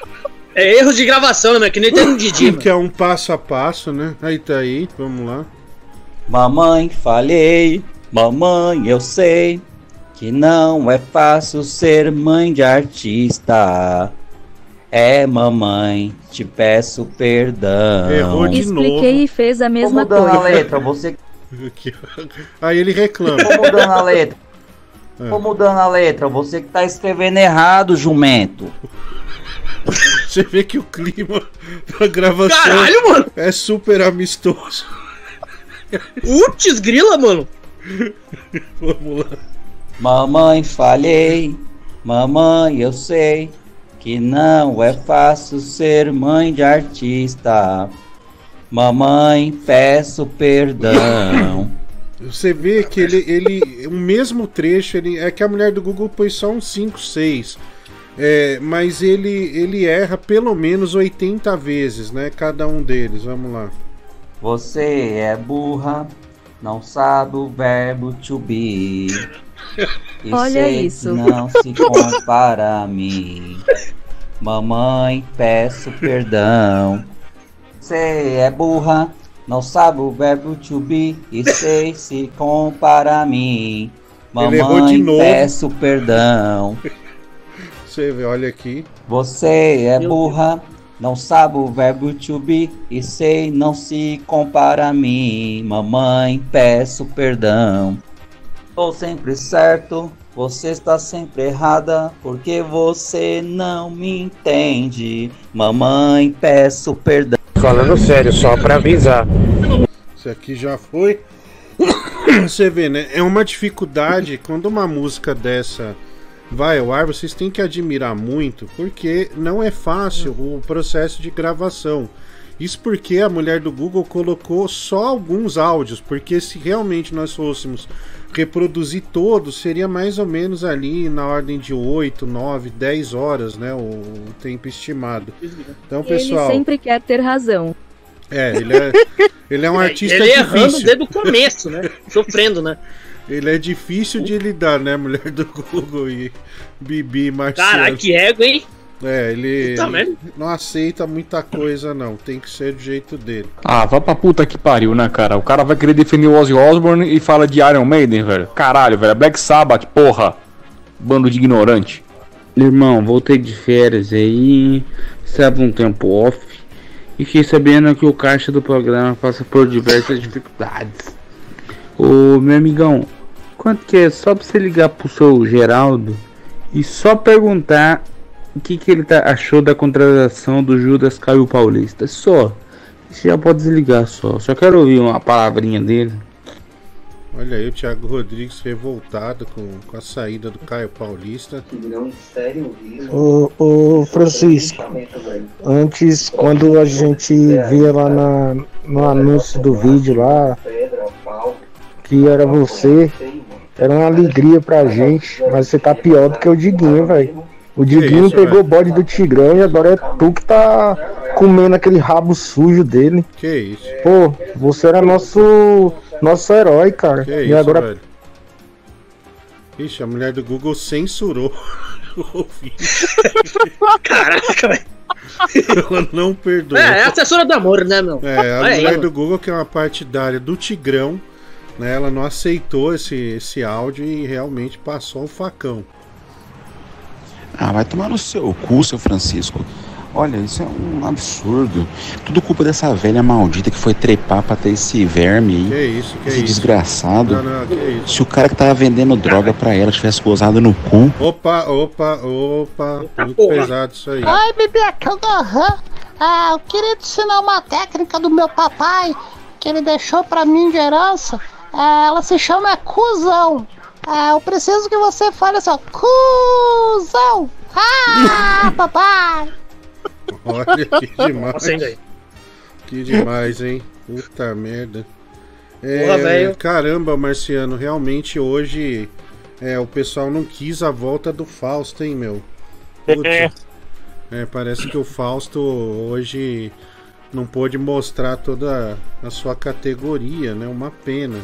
É erros de gravação, né? Que nem tem um Didi, que é um passo a passo, né? Aí tá aí, vamos lá. Mamãe, falei, mamãe, eu sei que não é fácil ser mãe de artista. É, mamãe, te peço perdão. Expliquei e fez a mesma mudando coisa. a letra, você. Aí ele reclama. Tô mudando a letra. É. Tô mudando a letra. Você que tá escrevendo errado, jumento. Você vê que o clima da gravação Caralho, mano! é super amistoso. Putz, grila, mano! Vamos lá. Mamãe, falhei. Mamãe, eu sei que não é fácil ser mãe de artista. Mamãe, peço perdão. Você vê que ele, ele. O mesmo trecho, ele, é que a mulher do Google pôs só uns 5, 6. É, mas ele, ele erra pelo menos 80 vezes, né? Cada um deles. Vamos lá. Você é burra, não sabe o verbo to be. E Olha isso. Não se compara a mim. Mamãe, peço perdão. Você é burra, não sabe o verbo to be. E sei se compara a mim. Ele errou de Mamãe, novo. peço perdão. Você vê, olha aqui. Você é burra, não sabe o verbo to be e sei não se compara a mim. Mamãe, peço perdão. Tô sempre certo, você está sempre errada, porque você não me entende. Mamãe, peço perdão. Falando sério, só pra avisar. Isso aqui já foi. Você vê, né? É uma dificuldade quando uma música dessa vai ao ar, vocês têm que admirar muito, porque não é fácil o processo de gravação. Isso porque a mulher do Google colocou só alguns áudios, porque se realmente nós fôssemos reproduzir todos, seria mais ou menos ali na ordem de 8, 9, 10 horas, né? O, o tempo estimado. Então, pessoal. Ele sempre quer ter razão. É, ele é, ele é um artista Ele errando difícil. desde o começo, né? Sofrendo, né? Ele é difícil de lidar, né? Mulher do Google e Bibi Marciano. Caralho, que ego, hein? É, ele, Puta ele não aceita muita coisa, não. Tem que ser do jeito dele. Ah, vá pra puta que pariu, né, cara? O cara vai querer defender o Ozzy Osbourne e fala de Iron Maiden, velho. Caralho, velho. Black Sabbath, porra. Bando de ignorante. Irmão, voltei de férias aí, estava um tempo off e fiquei sabendo que o caixa do programa passa por diversas dificuldades. Ô meu amigão, quanto que é só pra você ligar pro seu Geraldo e só perguntar o que, que ele tá, achou da contratação do Judas Caio Paulista? Só. Você já pode desligar só. Só quero ouvir uma palavrinha dele. Olha aí o Thiago Rodrigues revoltado com, com a saída do Caio Paulista. Ô, ô Francisco, antes quando a gente via lá na, no anúncio do vídeo lá que era você, era uma alegria pra gente, mas você tá pior do que o Diguinho, velho. O Diguinho isso, pegou o bode do Tigrão e agora é tu que tá comendo aquele rabo sujo dele. Que isso? Pô, você era nosso nosso herói, cara. Que e isso, agora velho? Ixi, a mulher do Google censurou o vídeo. Caraca, velho. Ela não perdoou. É, é a assessora do amor, né, meu? É, a Olha mulher do Google, que é uma partidária do Tigrão, né? Ela não aceitou esse, esse áudio e realmente passou um facão. Ah, vai tomar no seu cu, seu Francisco. Olha, isso é um absurdo. Tudo culpa dessa velha maldita que foi trepar pra ter esse verme aí. Que isso, que esse isso. desgraçado. Não, não, que isso. Se o cara que tava vendendo droga pra ela tivesse gozado no cu. Opa, opa, opa. Muito porra. pesado isso aí. Oi, Bibi, aqui é o Gohan. Ah, eu queria te ensinar uma técnica do meu papai que ele deixou pra mim de herança. Ah, ela se chama cuzão. Ah, eu preciso que você fale assim, ó, cuzão. Ah, papai. Olha que demais. Que demais, hein? Puta merda. É, Porra, caramba, Marciano, realmente hoje é, o pessoal não quis a volta do Fausto, hein, meu? Putz. É. É, parece que o Fausto hoje não pôde mostrar toda a sua categoria, né? Uma pena.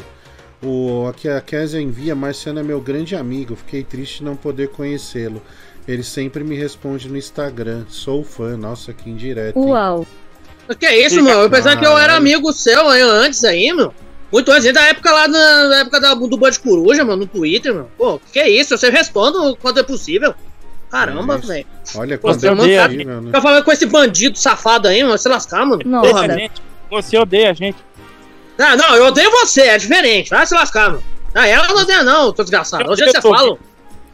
O, aqui a Kézia envia, Marciano é meu grande amigo, fiquei triste de não poder conhecê-lo. Ele sempre me responde no Instagram, sou fã, nossa, que indireto. hein? Uau. Que é isso, mano? Eu pensava que eu era amigo seu aí antes aí, meu. Muito antes, desde a época lá na, na época da, do Band Coruja, mano, no Twitter, meu. Pô, que é isso? Eu sempre respondo quando é possível. Caramba, É velho. Olha Pô, quando você é mano, tá, possível, né? fica falando com esse bandido safado aí, mano. Se lascar, mano. Porra, Odeia a meu. gente. Você odeia a gente. Ah, não, eu odeio você, é diferente. Vai se lascar, mano. Ah, ela não odeia, não, tô desgraçado. Que você fala.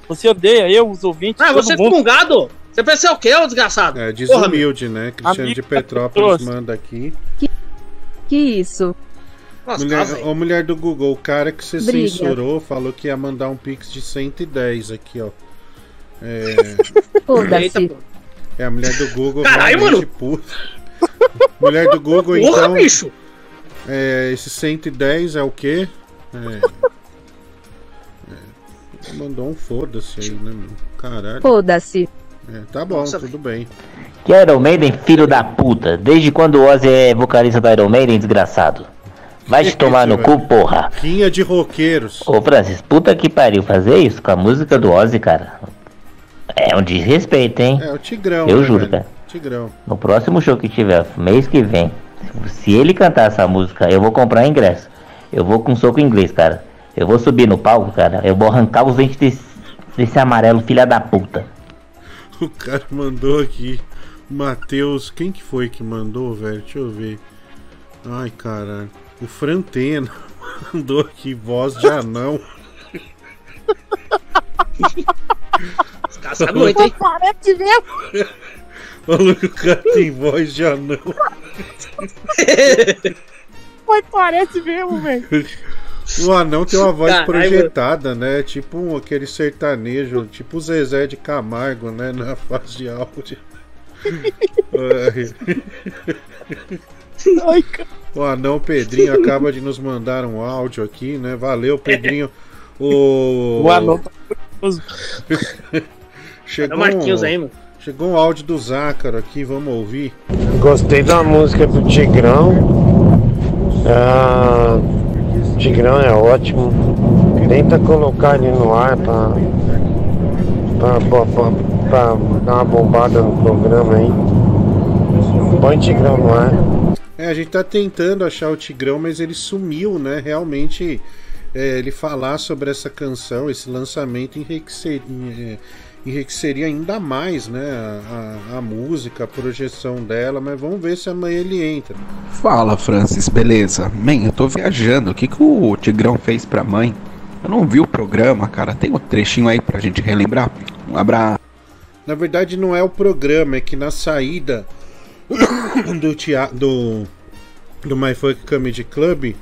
Você odeia eu, os ouvintes. Ah, você mundo. com gado? Você pensa o quê, ô desgraçado? É Porra, desumilde, né? Cristiano de que Petrópolis manda aqui. Que isso? Nossa, Mulher, ô, mulher do Google, o cara que você Briga. censurou falou que ia mandar um pix de 110 aqui, ó. É, Foda-se. é a mulher do Google. Caralho, realmente puta. Mulher do Google, Porra, então. bicho. É, esse 110 é o quê? É, é, mandou um foda-se aí, né, meu? Caralho. Foda-se. É, tá bom, tudo bem. Que Iron Maiden, filho da puta. Desde quando o Ozzy é vocalista do Iron Maiden, desgraçado? Vai te tomar no cu, porra. Rinha de roqueiros. Ô Francis, puta que pariu, fazer isso com a música do Ozzy, cara. É um desrespeito, hein? É o Tigrão. Eu né, juro, velho? cara. Tigrão. No próximo show que tiver, mês que vem, se ele cantar essa música, eu vou comprar ingresso. Eu vou com soco inglês, cara. Eu vou subir no palco, cara. Eu vou arrancar os dentes desse, desse amarelo, filha da puta. O cara mandou aqui. Matheus. Quem que foi que mandou, velho? Deixa eu ver. Ai, caralho. O Frantena mandou aqui voz de anão. Os caras sabem muito, hein? Parece mesmo. Que o cara tem voz de anão. Mas parece mesmo, velho. O anão tem uma voz Caralho, projetada, né? Tipo um, aquele sertanejo, tipo o Zezé de Camargo, né? Na fase de áudio. Ai, o anão Pedrinho acaba de nos mandar um áudio aqui, né? Valeu, Pedrinho. O, O anão tá curioso. Chegou, É o Marquinhos aí, mano. Chegou um áudio do Zácaro aqui, vamos ouvir. Gostei da música do Tigrão. Ah, Tigrão é ótimo. Tenta colocar ele no ar pra, pra, pra, pra- dar uma bombada no programa aí. Põe Tigrão no ar. É, a gente tá tentando achar o Tigrão, mas ele sumiu, né? Realmente, é, ele falar sobre essa canção, esse lançamento, enriqueceria, é, enriqueceria ainda mais, né? A, a- música, a projeção dela, mas vamos ver se amanhã ele entra. Fala, Francis, beleza? Man, eu tô viajando. O que, que o Tigrão fez pra mãe? Eu não vi o programa, cara. Tem um trechinho aí pra gente relembrar? Um abraço. Na verdade, não é o programa, é que na saída do teatro do, do My Funk Comedy Club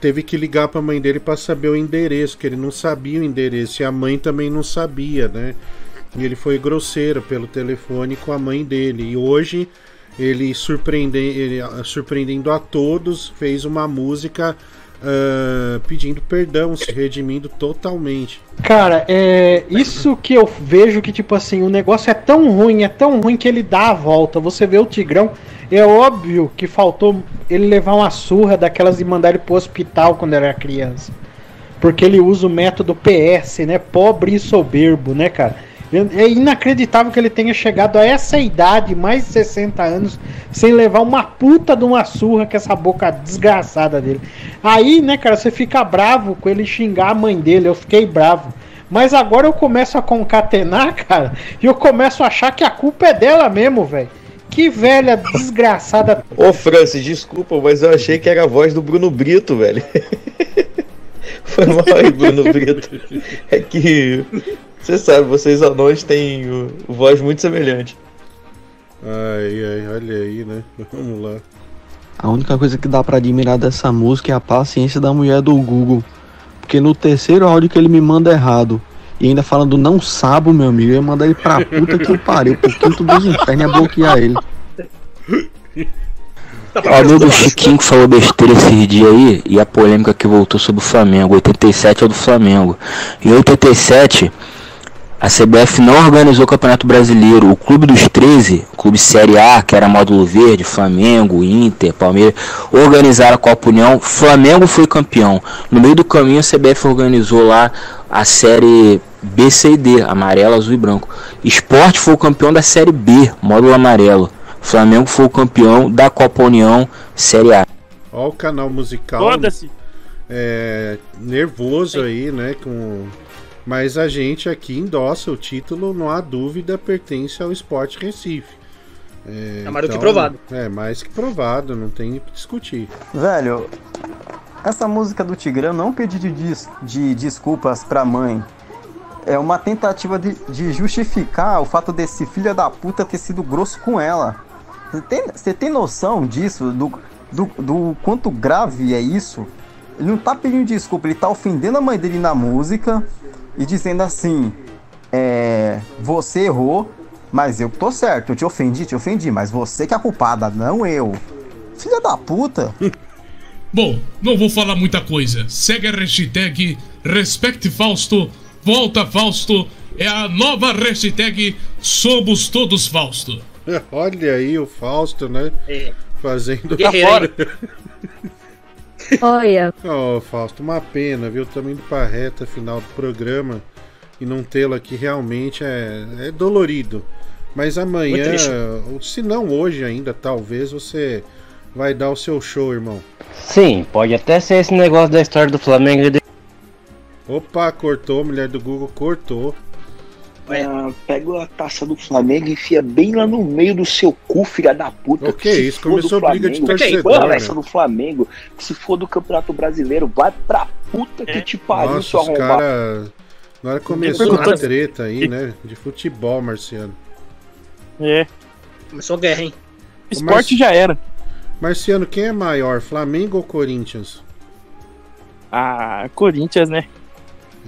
teve que ligar pra mãe dele pra saber o endereço, que ele não sabia o endereço e a mãe também não sabia, né? E ele foi grosseiro pelo telefone com a mãe dele. E hoje ele, surpreende, ele ah, surpreendendo a todos, fez uma música ah, pedindo perdão, se redimindo totalmente. Cara, é isso que eu vejo que, tipo assim, o negócio é tão ruim, é tão ruim que ele dá a volta. Você vê o Tigrão, é óbvio que faltou ele levar uma surra daquelas de mandar ele pro hospital quando era criança. Porque ele usa o método PS, né? Pobre e soberbo, né, cara? É inacreditável que ele tenha chegado a essa idade, mais de 60 anos, sem levar uma puta de uma surra com essa boca desgraçada dele. Aí, né, cara, você fica bravo com ele xingar a mãe dele. Eu fiquei bravo. Mas agora eu começo a concatenar, cara, e eu começo a achar que a culpa é dela mesmo, velho. Que velha desgraçada. Ô Francis, desculpa, mas eu achei que era a voz do Bruno Brito, velho. Foi mal aí, Bruno Brito. É que. Você sabe, vocês anões têm voz muito semelhante. Ai, ai, olha aí, né? Vamos lá. A única coisa que dá pra admirar dessa música é a paciência da mulher do Google. Porque no terceiro áudio que ele me manda errado, e ainda falando não sabo, meu amigo, eu ia mandar ele pra puta que o pariu, pro quinto dos infernos ia bloquear ele. O amigo Chiquinho que falou besteira esses dias aí e a polêmica que voltou sobre o Flamengo. 87 é o do Flamengo. Em 87, a CBF não organizou o Campeonato Brasileiro. O Clube dos 13, o Clube Série A, que era módulo verde, Flamengo, Inter, Palmeiras, organizaram a Copa União. Flamengo foi campeão. No meio do caminho, a CBF organizou lá a série B, C e D, amarelo, azul e branco. Esporte foi o campeão da série B, módulo amarelo. Flamengo foi o campeão da Copa União Série A. Ó o canal musical. Foda-se. É, nervoso aí, né? Com... Mas a gente aqui endossa o título, não há dúvida, pertence ao Esporte Recife. É, É mais do que provado. É, mais que provado, não tem o que discutir. Velho, essa música do Tigrão não pedir de, des- de desculpas pra mãe. É uma tentativa de, de justificar o fato desse filho da puta ter sido grosso com ela. Você tem, você tem noção disso? Do, do, do quanto grave é isso? Ele não tá pedindo desculpa, ele tá ofendendo a mãe dele na música e dizendo assim: É. Você errou, mas eu tô certo. Eu te ofendi, te ofendi, mas você que é a culpada, não eu. Filha da puta. Bom, não vou falar muita coisa. Segue a hashtag Respecte Fausto, volta Fausto, é a nova hashtag Somos Todos Fausto. Olha aí o Fausto, né? Fazendo. Guerreiro, Olha, Oh, Fausto, uma pena, viu? Também indo pra reta final do programa e não tê-lo aqui realmente é, é dolorido. Mas amanhã, ou se não hoje ainda, talvez você vai dar o seu show, irmão. Sim, pode até ser esse negócio da história do Flamengo. ele- Opa, cortou, mulher do Google cortou. Ah, pega a taça do Flamengo e enfia bem lá no meio do seu cu, filha da puta. O que isso? Começou do briga de Flamengo, torcedor, né? essa do Flamengo. Que se for do Campeonato Brasileiro, vai pra puta que te pariu, Nossa, seu os arrombado. caras. Agora começou a treta aí, né? De futebol, Marciano. É. Começou guerra, hein? Esporte já era. Marciano, quem é maior, Flamengo ou Corinthians? Ah, Corinthians, né?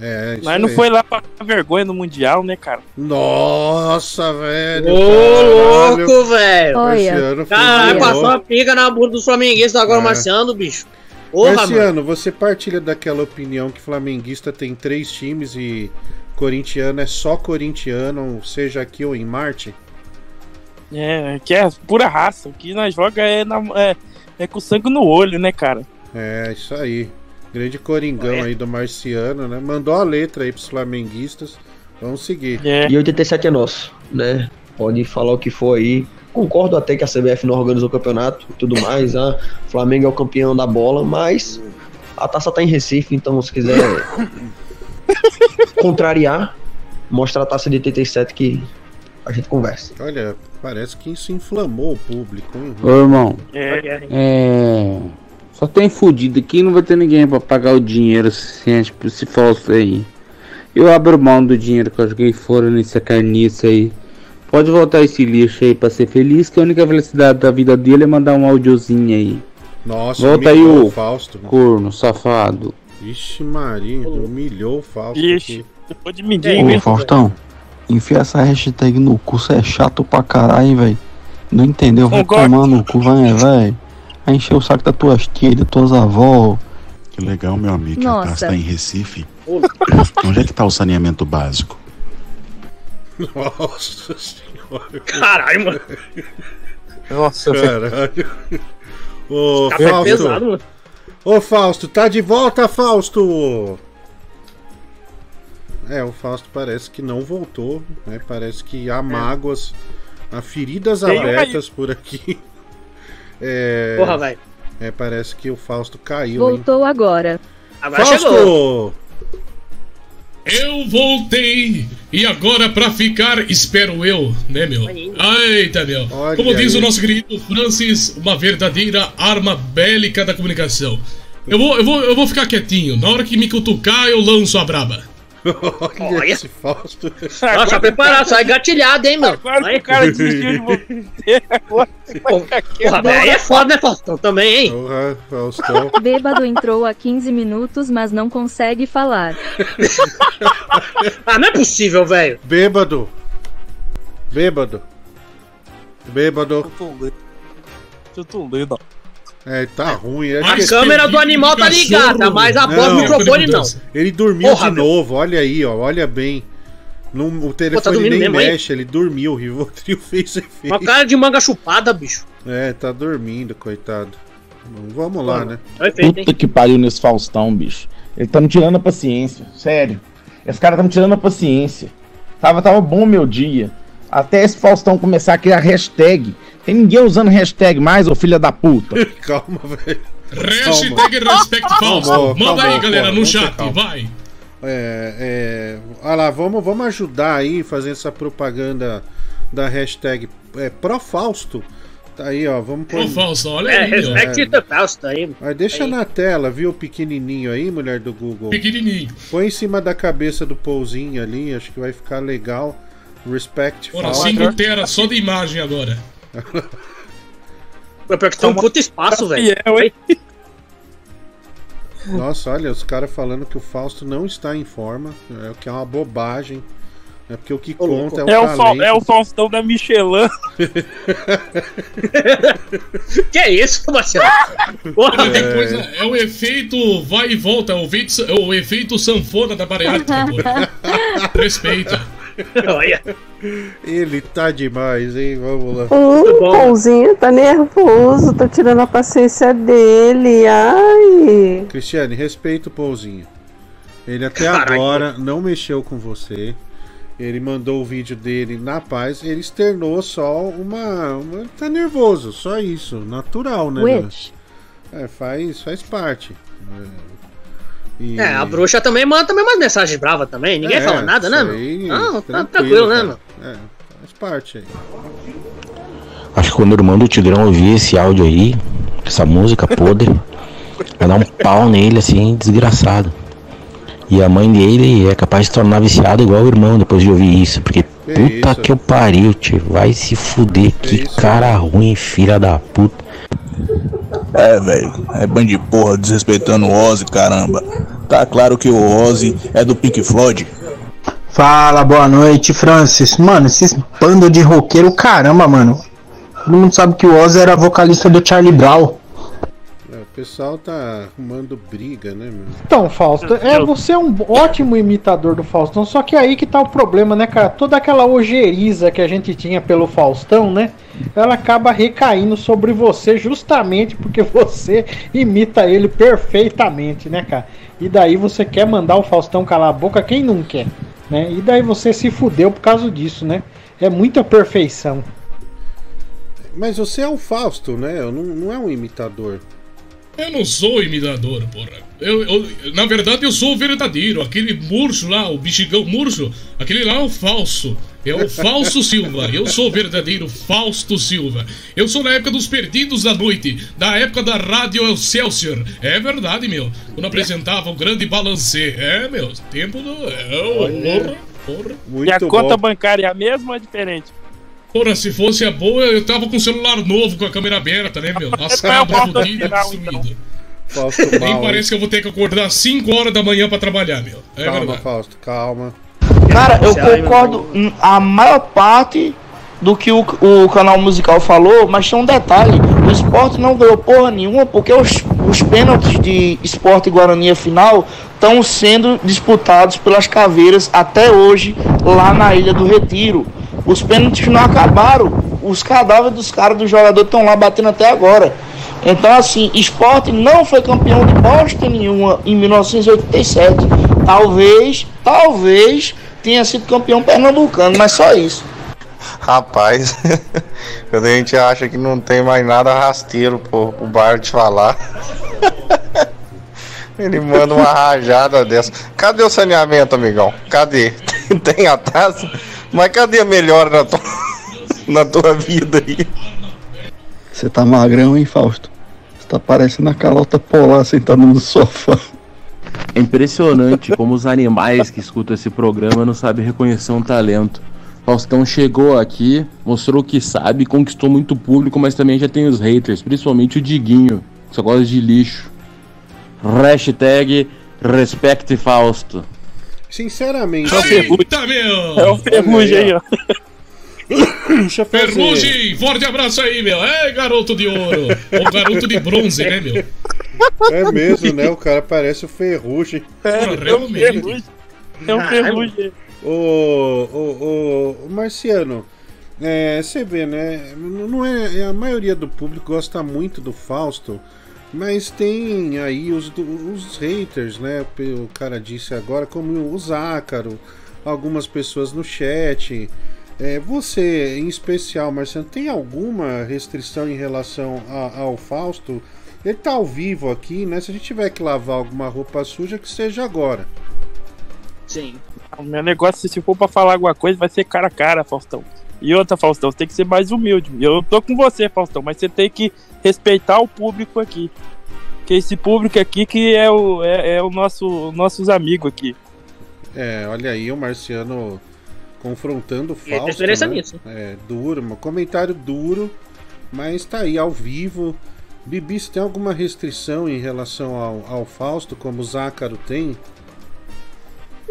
É, isso Mas não aí. foi lá pra dar vergonha no Mundial, né, cara? Nossa, velho. Ô, caralho. louco, velho. Caralho, louco. passou uma pica na bunda dos flamenguistas agora, É. Marciano, bicho. Porra, mano. Marciano, você partilha daquela opinião que flamenguista tem três times e corintiano é só corintiano, seja aqui ou em Marte? É, que é pura raça. O que nós joga é, na- é, é com sangue no olho, né, cara? É, isso aí. Grande coringão aí do Marciano, né? Mandou a letra aí pros flamenguistas. Vamos seguir. E 87 é nosso, né? Pode falar o que for aí. Concordo até que a CBF não organizou o campeonato e tudo mais. Ah, o Flamengo é o campeão da bola, mas a taça tá em Recife, então se quiser contrariar, mostra a taça de 87 que a gente conversa. Olha, parece que isso inflamou o público, hein? Ô irmão, É. é. Só tem fudido aqui não vai ter ninguém pra pagar o dinheiro suficiente pra esse falso aí. Eu abro mão do dinheiro que eu joguei fora nessa carniça aí. Pode voltar esse lixo aí pra ser feliz, que a única felicidade da vida dele é mandar um áudiozinho aí. Nossa, Volta aí o Fausto. corno, safado. Ixi, Maria, humilhou o Fausto. Ixi, aqui. depois de medir, Ô, Faustão, enfia essa hashtag no cu, cê é chato pra caralho, velho. Não entendeu? Vai Concordo. tomar no cu, vai, vai. Encher o saco das tuas tias, das tuas avós. Que legal, meu amigo, que a Nossa. taça tá em Recife. Onde é que tá o saneamento básico? Nossa senhora. Caralho, mano. Nossa, Caralho. Ô, Café Fausto. pesado, mano. Ô, Fausto, tá de volta, Fausto! É, o Fausto parece que não voltou, né? Parece que há mágoas, há feridas Tem abertas por aqui. É, Porra, velho. É, parece que o Fausto caiu, hein? Voltou agora. Agora Fausto! chegou. Eu voltei! E agora pra ficar, espero eu, né, meu? Eita, meu! Olha Como diz aí. o nosso querido Francis, uma verdadeira arma bélica da comunicação. Eu vou, eu vou, eu vou ficar quietinho. Na hora que me cutucar, eu lanço a braba. Olha esse Fausto. Nossa, preparado, sai gatilhado, hein, mano. Agora que o cara desistiu de você, agora você vai ficar quieto. Porra, velho, é foda, né, Faustão? Também, hein? Porra, Faustão. Bêbado entrou há 15 minutos, mas não consegue falar. Ah, não é possível, velho. Bêbado. Bêbado. Bêbado. Eu tô lendo. É, tá ruim. É A que- câmera do animal tá ligada, mas a voz do microfone não. Ele dormiu Porra, de meu. novo, olha aí, ó, olha bem. Não, o telefone dormindo nem mesmo, hein? mexe, ele dormiu, o Rivotril fez efeito. Uma cara de manga chupada, bicho. É, tá dormindo, coitado. Vamos lá, né? Puta que pariu nesse Faustão, bicho. Ele tá me tirando a paciência, sério. Esse cara tá me tirando a paciência. Tava, tava bom meu dia. Até esse Faustão começar a criar hashtag. Tem ninguém usando hashtag mais, ô filha da puta. Calma, velho. Hashtag Respect Fausto. Calma, Manda calma, aí, galera, calma, no chat, vai. É, é, olha lá, vamos, vamos ajudar aí, fazer essa propaganda da hashtag é, Profausto. Tá aí, ó, vamos pôr. Fausto, olha É, aí, ó. respect the Fausto aí. Mas deixa Aí. na tela, viu, pequenininho aí, mulher do Google. Pequenininho. Põe em cima da cabeça do Pouzinho ali, acho que vai ficar legal. Respect Ora, Fausto. 5 teras só de imagem agora. Pior que tem um puta espaço, velho. Nossa, olha, os caras falando que o Fausto não está em forma, é o que é uma bobagem. É porque o que conta é o É o, Fa- talento. é o Faustão da Michelin. Que é isso, Marcelo? Velho. coisa, é o efeito vai e volta, é o efeito, é o efeito sanfona da bariátrica, pô. Respeita. Olha. Ele tá demais, hein? Vamos lá. O pãozinho tá nervoso, tá tirando a paciência dele. Ai. Cristiane, respeita o Pouzinho. Ele até Caraca. agora não mexeu com você. Ele mandou o vídeo dele na paz. Ele externou só uma. uma ele tá nervoso, só isso. Natural, né? Witch. É, faz, faz parte. É, e- É, a bruxa também manda também umas mensagens bravas também. Ninguém É, fala nada, né, isso mano? Não, tá tranquilo, né, mano? É, faz parte aí. Acho que quando o irmão do Tigrão ouvir esse áudio aí, essa música podre, vai dar um pau nele assim, desgraçado. E a mãe dele é capaz de se tornar viciada igual o irmão depois de ouvir isso. Porque puta que eu pariu, tio. Vai se fuder. Que cara ruim, filha da puta. É, velho. É bando de porra desrespeitando o Ozzy, caramba. Tá claro que o Ozzy é do Pink Floyd. Fala, boa noite, Francis. Mano, esses bando de roqueiro, caramba, mano. Todo mundo sabe que o Ozzy era vocalista do Charlie Brown. É, o pessoal tá arrumando briga, né, meu? Então, Fausto, é, você é um ótimo imitador do Faustão, só que aí que tá o problema, né, cara? Toda aquela ojeriza que a gente tinha pelo Faustão, né? Ela acaba recaindo sobre você justamente porque você imita ele perfeitamente, né, cara? E daí você quer mandar o Faustão calar a boca, quem não quer? Né? E daí você se fudeu por causa disso, né? É muita perfeição. Mas você é o Fausto, né? Não, não é um imitador. Eu não sou imitador, porra. Eu, eu- na verdade, eu sou o verdadeiro. Aquele murcho lá, o bexigão murcho, aquele lá é o falso. É o falso Silva. Eu sou o verdadeiro Fausto Silva. Eu sou na época dos Perdidos da Noite, da época da Rádio Excelsior. É verdade, meu. Quando apresentava o grande balancê. É, meu. Tempo do. É, porra, porra. e a conta bancária é a mesma ou é diferente? Porra, se fosse a boa, eu tava com o celular novo com a câmera aberta, né, meu? As Então é o cabras Fausto. Fausto Nem mal, parece que eu vou ter que acordar às 5 horas da manhã pra trabalhar, meu. É calma, verdade. Fausto, calma. Cara, eu concordo a maior parte do que o, o canal musical falou, mas tem um detalhe: o esporte não ganhou porra nenhuma porque os, os pênaltis de esporte e Guarani final estão sendo disputados pelas caveiras até hoje lá na Ilha do Retiro. Os pênaltis não acabaram, os cadáveres dos caras do jogador estão lá batendo até agora. Então, assim, esporte não foi campeão de bosta nenhuma em 1987. Talvez, talvez tenha sido campeão pernambucano, mas só isso. Rapaz, quando a gente acha que não tem mais nada rasteiro pro o Bart falar, ele manda uma rajada dessa. Cadê o saneamento, amigão? Cadê? Tem a taça? Mas cadê a melhora na tua, na tua vida aí? Você tá magrão, hein, Fausto? Você tá parecendo a calota polar sentada no sofá. É impressionante como os animais que escutam esse programa não sabem reconhecer um talento. Faustão chegou aqui, mostrou que sabe, conquistou muito público, mas também já tem os haters, principalmente o Diguinho, que só gosta de lixo. Hashtag Respect Fausto. Sinceramente. Eita, meu! É o Ferrugem aí, ó. Deixa eu fazer. Ferrugem, forte abraço aí, meu. É, garoto de ouro. Ou garoto de bronze, né, meu? É mesmo, né? O cara parece o Ferrugem. É, realmente. É um ferrugem. Ô, ô, ô, ô, Marciano, é, você vê, né? Não é, a maioria do público gosta muito do Fausto, mas tem aí os, os haters, né? O cara disse agora, como o Zácaro, algumas pessoas no chat. É, você, em especial, Marciano, tem alguma restrição em relação a- ao Fausto? Ele tá ao vivo aqui, né? Se a gente tiver que lavar alguma roupa suja, que seja agora. Sim. O meu negócio, se for pra falar alguma coisa, vai ser cara a cara, Faustão. E outra, Faustão, você tem que ser mais humilde. Eu tô com você, Faustão, mas você tem que respeitar o público aqui. Que esse público aqui que é o, é, é o nosso nossos amigos aqui. É, olha aí o Marciano confrontando o tem Fausto. diferença né? nisso. É, duro, um comentário duro, mas tá aí ao vivo. Bibi, você tem alguma restrição em relação ao, ao Fausto, como o Zácaro tem?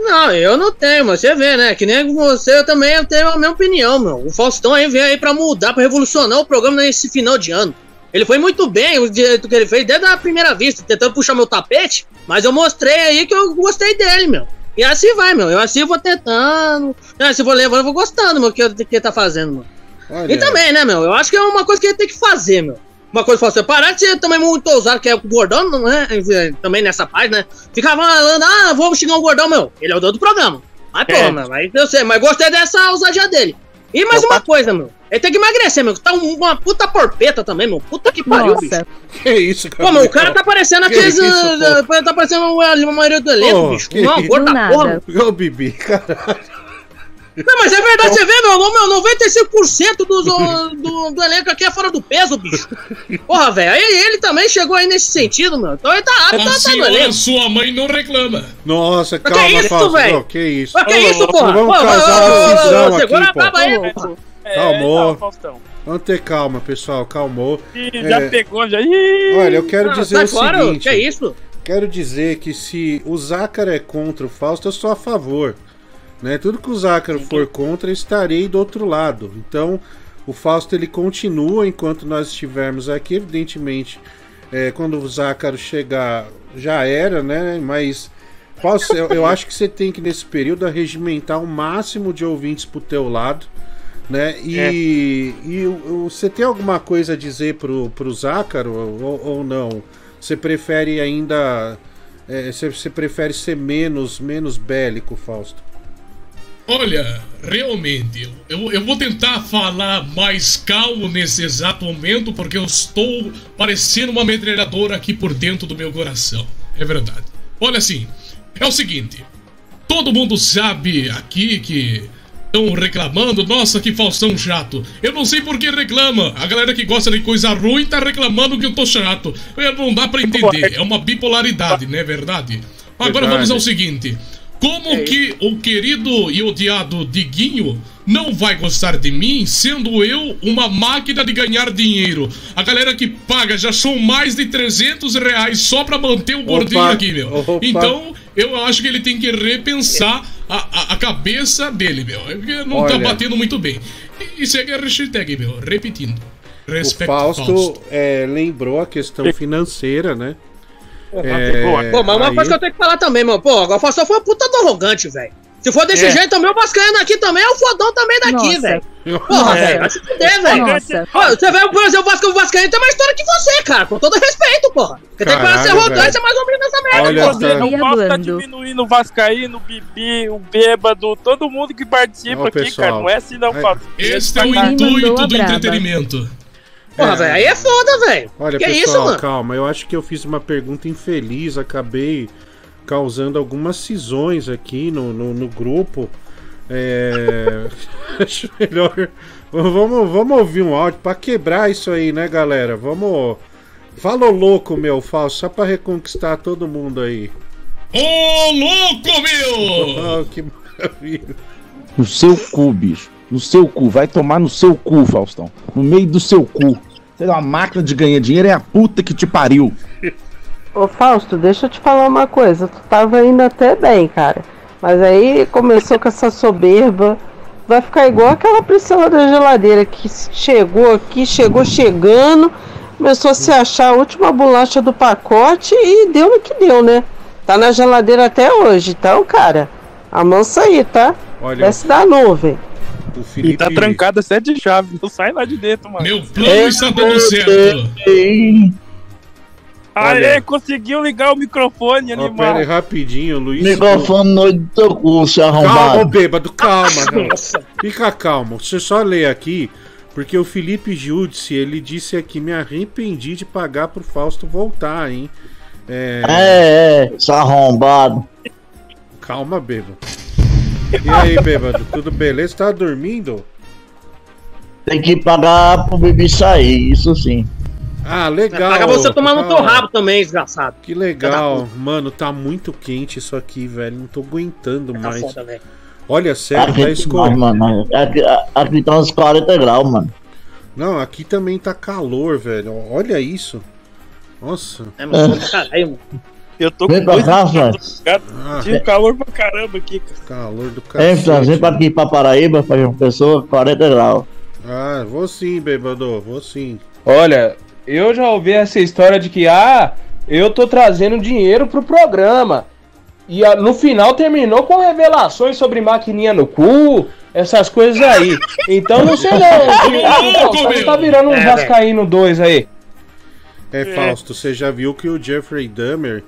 Não, eu não tenho, mas você vê, né? Que nem você, eu também tenho a minha opinião, meu. O Faustão aí veio aí pra mudar, pra revolucionar o programa nesse final de ano. Ele foi muito bem o jeito que ele fez desde a primeira vista, tentando puxar meu tapete, mas eu mostrei aí que eu gostei dele, meu. E assim vai, meu. Eu assim vou tentando, assim vou levando, eu vou gostando, meu, que, que ele tá fazendo. Olha, E também, né, meu? Eu acho que é uma coisa que ele tem que fazer, meu. Uma coisa parar de ser também muito ousado, que é o gordão, né? Também nessa parte, né? Ficava falando, ah, vamos xingar o gordão, meu. Ele é o dono do programa. Mas, pô, É. meu, mas eu sei, mas gostei dessa ousadia dele. E mais uma coisa, meu. Ele tem que emagrecer, meu. Tá um- uma puta porpeta também, meu. Puta que pariu, Nossa. bicho. Que isso, Pô, meu, o cara tá parecendo Que aqueles. isso, pô? tá parecendo a maioria do elenco, bicho. Não, gorda porra. Ô, Bibi, caralho. Não, mas é verdade, você vê, meu, meu 95% dos, do, do, elenco aqui é fora do peso, bicho. Porra, velho, aí ele também chegou aí nesse sentido, meu. Então ele tá, tá, A tá no elenco. sua mãe, não reclama. Nossa, Mas calma, que isso, Fausto. velho? Não, que isso? Mas que isso, porra? Vamos Ô, causar ô, ô, uma cisão ô, segura aqui, a braba aí, pô. pô. Calmou. É, Faustão. Vamos ter calma, pessoal, calmou. Ih, já É, pegou, já. Ih, Olha, eu quero Ah, dizer o fora, seguinte. que é isso? quero dizer que se o Zácaro é contra o Fausto, eu sou a favor. Né? Tudo que o Zácaro for contra, estarei do outro lado. Então, o Fausto ele continua enquanto nós estivermos aqui, evidentemente. é, quando o Zácaro chegar, já era, né? Mas Fausto, eu, eu acho que você tem que nesse período regimentar o máximo de ouvintes pro teu lado, né? E, É. e você tem alguma coisa a dizer pro, pro Zácaro ou, ou não? Você prefere ainda. é, você, você prefere ser menos, menos bélico, Fausto? Olha, realmente, eu, eu vou tentar falar mais calmo nesse exato momento, porque eu estou parecendo uma metralhadora aqui por dentro do meu coração. É verdade. Olha assim, é o seguinte: todo mundo sabe aqui que estão reclamando, nossa, que Faustão chato. Eu não sei por que reclama. A galera que gosta de coisa ruim tá reclamando que eu tô chato. Não dá pra entender. É uma bipolaridade, não é verdade? Agora vamos ao seguinte. Como que o querido e odiado Diguinho não vai gostar de mim, sendo eu uma máquina de ganhar dinheiro? A galera que paga já são mais de 300 reais só pra manter o gordinho Opa, aqui, meu. opa. Então, eu acho que ele tem que repensar a, a, a cabeça dele, meu. É porque não tá Olha. batendo muito bem. E, e segue a hashtag, meu. Repetindo. O Respeito Fausto, é, lembrou a questão financeira, né? É, Pô, mas uma aí- coisa que eu tenho que falar também, mano. Pô, agora o Faustão foi uma puta do arrogante, velho. Se for desse É. jeito também, o Vascaíno aqui também é o fodão também daqui, velho. Porra, velho, vai se fuder, velho. Pô, Você vê, por exemplo, o Vasco, o Vascaíno tem mais história que você, cara. Com todo respeito, porra. Você tem que arrogante, velho. você é mais ou menos nessa merda, Olha porra. não posso tá diminuindo o Vascaíno, o Bibi, o Bêbado, todo mundo que participa Ó, aqui, pessoal. cara. Não é assim não, É. Fábio. Este é o intuito do braba. entretenimento. Porra, É. velho, aí é foda, velho. Olha, Que pessoal, isso, mano? calma. Eu acho que eu fiz uma pergunta infeliz, acabei causando algumas cisões aqui no, no, no grupo. É... acho melhor. Vamos, vamos ouvir um áudio pra quebrar isso aí, né, galera? Vamos. Fala ô louco, meu, Fausto, só pra reconquistar todo mundo aí. Ô, louco, meu! Oh, que maravilha. No seu cu, bicho. No seu cu. Vai tomar no seu cu, Faustão. No meio do seu cu. Você é uma máquina de ganhar dinheiro, é a puta que te pariu. Ô Fausto, deixa eu te falar uma coisa. Tu tava indo até bem, cara. Mas aí começou com essa soberba. Vai ficar igual aquela Priscila da geladeira que chegou aqui, chegou chegando, começou a se achar a última bolacha do pacote e deu no que deu, né? Tá na geladeira até hoje. Então, cara, amansa aí, tá? Olha, Desce da nuvem. O E Felipe. tá trancada sete chaves. Não sai lá de dentro, mano. Meu plano está dando certo. Aê, conseguiu ligar o microfone, Ó, pera animal. aí, rapidinho, Luiz. Microfone no teu cu, Calma, ô arrombado. bêbado, calma. Fica calmo. Você só lê aqui, porque o Felipe Judice, ele disse aqui, me arrependi de pagar pro Fausto voltar, hein? É, É, é, seu arrombado. Calma, bêbado. E aí, bêbado, tudo beleza? Tá dormindo? Tem que pagar pro bebê sair, isso sim. Ah, legal. Paga você tomar no teu rabo também, desgraçado. Que legal. Mano, tá muito quente isso aqui, velho. Não tô aguentando Tá mais. foda, velho. Olha, sério, tá Aqui, escorrendo. mano, aqui, aqui tá uns 40 graus, mano. Não, aqui também tá calor, velho. Olha isso. Nossa. É, mano, pra caralho, mano. Eu tô com Vem pra dois cá, dias, cara. Ah, Tinha calor pra caramba aqui, cara. calor do Vem. Franz, vem pra aqui pra Paraíba, pra uma pessoa, 40 graus. Ah, vou sim, bêbado, vou sim. Olha, eu já ouvi essa história de que, ah, eu tô trazendo dinheiro pro programa. E ah, no final terminou com revelações sobre maquininha no cu, essas coisas aí. Então não sei não. O Faustão tá virando um É, Vascaíno 2 aí. É, Fausto, você já viu que o Jeffrey Dahmer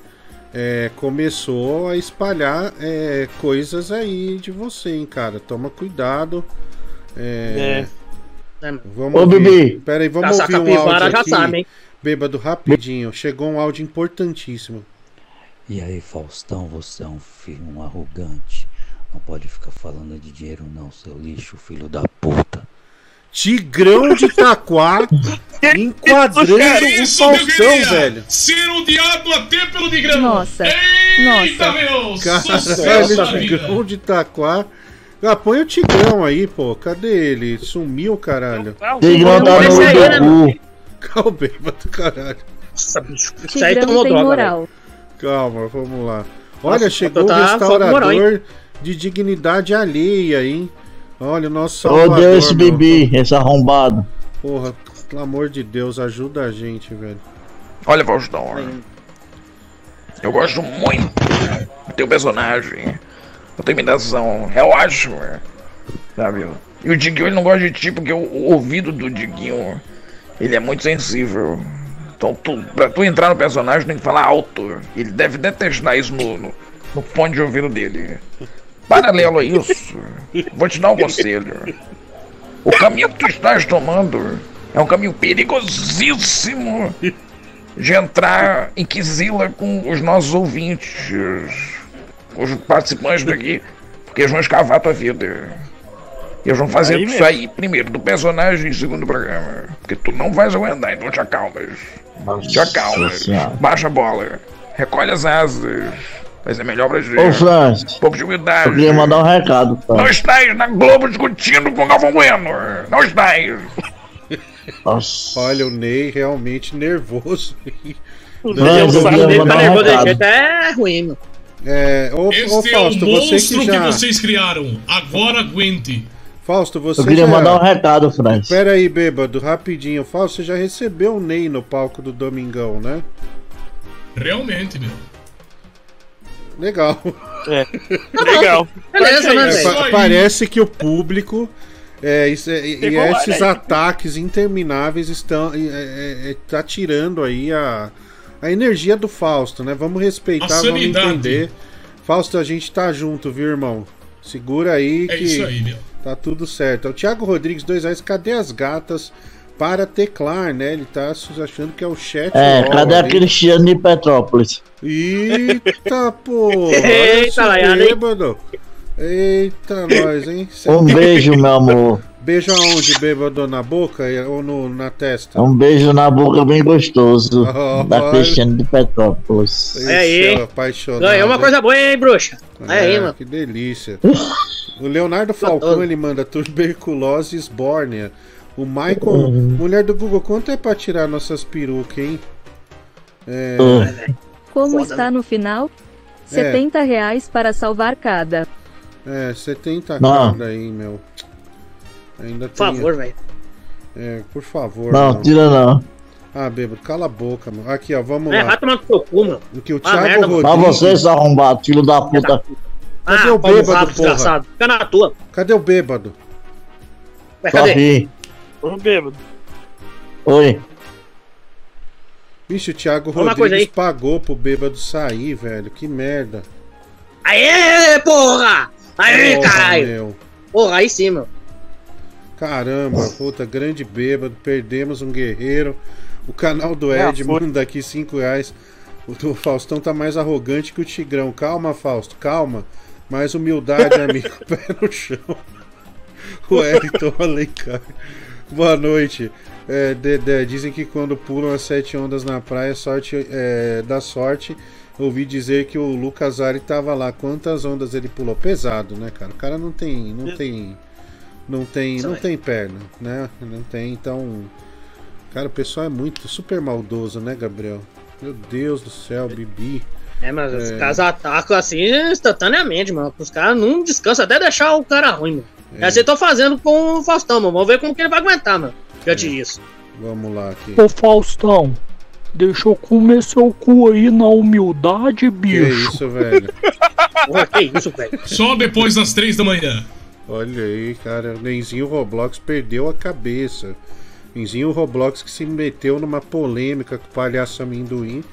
é, começou a espalhar é, coisas aí de você, hein, cara. Toma cuidado. É, É, mano. Vamos Ô. Bibi. Pera aí, vamos Caçar ouvir um áudio já aqui. sabe, hein? Bêbado, rapidinho. Chegou um áudio importantíssimo. E aí, Faustão, você é um filho, um arrogante. Não pode ficar falando de dinheiro não, seu lixo, filho da puta. Tigrão de Taquar enquadrando É o isso Faustão, velho. Ser odiado até pelo Digrão. Nossa. Eita, Nossa. meu! Caralho. Tigrão de Taquar. Ah, põe o Tigrão aí, pô. Cadê ele? Sumiu, caralho. Tigrão tá no né. Calma, bêbado, caralho. Nossa, bicho. Isso aí Tigrão tomou droga. Calma, vamos lá. Olha, Nossa, chegou o tá restaurador moral, de dignidade alheia, hein? Olha, o nosso Eu odeio salvador, esse bebê, esse arrombado. Porra, pelo amor de Deus, ajuda a gente, velho. Olha, Faustão. Eu gosto muito do teu personagem. A tua imitação. É ótimo. Sabe? E o Diguinho ele não gosta de ti porque o, o ouvido do Diguinho ele é muito sensível. Então tu, pra tu entrar no personagem tem que falar alto. Ele deve detestar isso no, no, no fone de ouvido dele. Paralelo a isso, vou te dar um conselho. O caminho que tu estás tomando é um caminho perigosíssimo de entrar em Quizila com os nossos ouvintes, com os participantes daqui, porque eles vão escavar tua vida. Eles vão fazer Aí isso mesmo. aí primeiro do personagem e segundo do programa. Porque tu não vais aguentar, então te acalmas. te acalmas. Senhora. Baixa a bola. Recolhe as asas. Vai ser melhor pra gente. Ô, Francis, Um pouco de humildade. eu queria mandar um recado, Não tá? estás na Globo discutindo com o Galvão Bueno. Não estás. Olha, o Ney realmente nervoso. O Não, Deus eu sabe queria tá mandar um nervoso recado. é ruim, meu. É, ô, ô Este Fausto, é o você monstro que que, já. vocês criaram. Agora aguente. Fausto, você Eu queria já... mandar um recado, Francis. Pera aí, bêbado, rapidinho. Fausto, você já recebeu o Ney no palco do Domingão, né? Realmente, meu. Legal. É. Legal. Beleza, né, É, velho? pa- parece que o público é, isso é- e lá, esses né? ataques intermináveis estão é, é, é, tá tirando aí a, a energia do Fausto, né? Vamos respeitar, A vamos sanidade. entender. Fausto, a gente tá junto, viu, irmão? Segura aí É que isso aí, meu. tá tudo certo. O Thiago Rodrigues, dois reais, cadê as gatas para teclar, né? Ele tá achando que é o chat. É, cadê a. Cristiane de Petrópolis? Eita, pô! Eita, bêbado! Eita, nós, hein? Cê- Um beijo, meu amor. Beijo aonde, bêbado? Na boca ou no, na testa? Um beijo na boca bem gostoso Oh, da. Cristiane de Petrópolis. É aí. é apaixonado. Ganhou uma coisa boa, hein, bruxa? É aí, É, mano. que delícia. O Leonardo Falcão, ele manda tuberculose esbórnia. O Michael, Uhum. mulher do Google, quanto é pra tirar nossas perucas, hein? É, Como está no final? É. 70 reais para salvar cada. é 70 Não. cada aí, meu. Ainda Por favor, velho. É, por favor. Não, meu. tira não. Ah, bêbado, cala a boca, mano. Aqui, ó, vamos É, lá. vai tomar no seu cu, mano. O que o Ah, Thiago merda, mano. Pra Rodrigues... você, seu arrombado, filho da puta. Cadê Ah, o bêbado, porra? desgraçado. Fica na tua. Cadê o bêbado? Ué, cadê? aqui. Ô, bêbado. Oi. Vixe, o Thiago uma Rodrigues pagou pro bêbado sair, velho. Que merda. Aê, porra! Aê, Porra, caralho! meu. Porra, aí sim, meu. Caramba, puta, grande bêbado. Perdemos um guerreiro. O canal do É, Ed foi. manda aqui 5 reais. O, Faustão tá mais arrogante que o Tigrão. Calma, Fausto, calma. Mais humildade, amigo. Pé no chão. O Wellington Alencar. Boa noite. É, Dedé, dizem que quando pulam as sete ondas na praia, sorte é, dá sorte. Ouvi dizer que o Lucas Ari tava lá. Quantas ondas ele pulou? Pesado, né, cara? O cara não tem. Não tem. Não tem. Não tem perna, né? Não tem, então. Cara, o pessoal é muito super maldoso, né, Gabriel? Meu Deus do céu, Bibi. É, mas os É. caras atacam assim instantaneamente, mano. Os caras não descansam até deixar o cara ruim, mano. É. É. Assim tô fazendo com o Faustão, mano. Vamos ver como que ele vai aguentar, mano. Diante disso. Vamos lá aqui. Ô Faustão, deixa eu comer seu cu aí na humildade, Que bicho. isso, velho? Porra, que isso, velho? Só depois das três da manhã. Olha aí, cara. O Nenzinho Roblox perdeu a cabeça. Nenzinho Roblox que se meteu numa polêmica com o palhaço amendoim.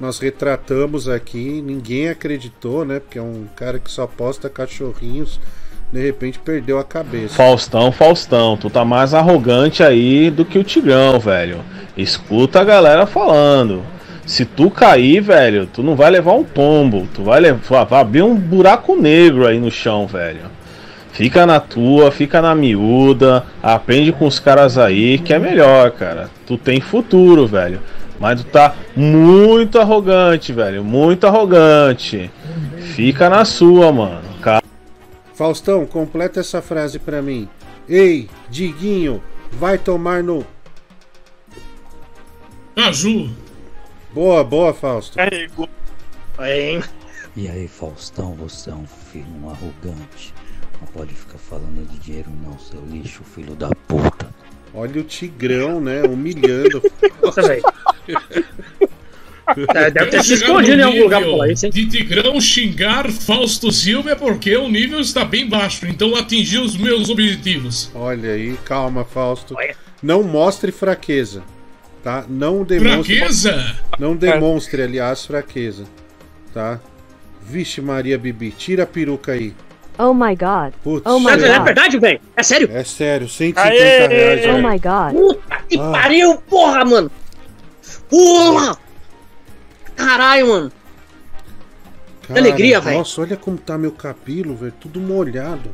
Nós retratamos aqui, ninguém acreditou, né? Porque é um cara que só posta cachorrinhos. De repente perdeu a cabeça. Faustão, Faustão, tu tá mais arrogante aí do que o Tigrão, velho. Escuta a galera falando. Se tu cair, velho, tu não vai levar um tombo. Tu vai levar, vai abrir um buraco negro aí no chão, velho. Fica na tua, fica na miúda, aprende com os caras aí, que é melhor, cara. Tu tem futuro, velho. Mas tu tá muito arrogante, velho. Muito arrogante. Fica na sua, mano. Faustão, completa essa frase pra mim. Ei, Diguinho, vai tomar no. Aju. Boa, boa, Fausto. Carregou. Hein? E aí, Faustão, você é um filho, um arrogante. Não pode ficar falando de dinheiro não, seu lixo, filho da puta. Olha o Tigrão, né? Humilhando. Nossa, velho. É, deve ter se escondido em algum lugar pra falar isso, hein? De Tigrão xingar Fausto Silva é porque o nível está bem baixo, então atingi os meus objetivos. Olha aí, calma, Fausto. Não mostre fraqueza, tá? Não demonstre. Fraqueza? Não demonstre, aliás, fraqueza, tá? Vixe, Maria Bibi, tira a peruca aí. Oh my god. Putz. Oh my É god. verdade, velho? É sério? É sério, 150 Aê! reais. Oh velho. my god. Puta que Ah. pariu, porra, mano! Porra! Caralho, mano! Cara, alegria, velho. Nossa, olha como tá meu cabelo, velho. Tudo molhado.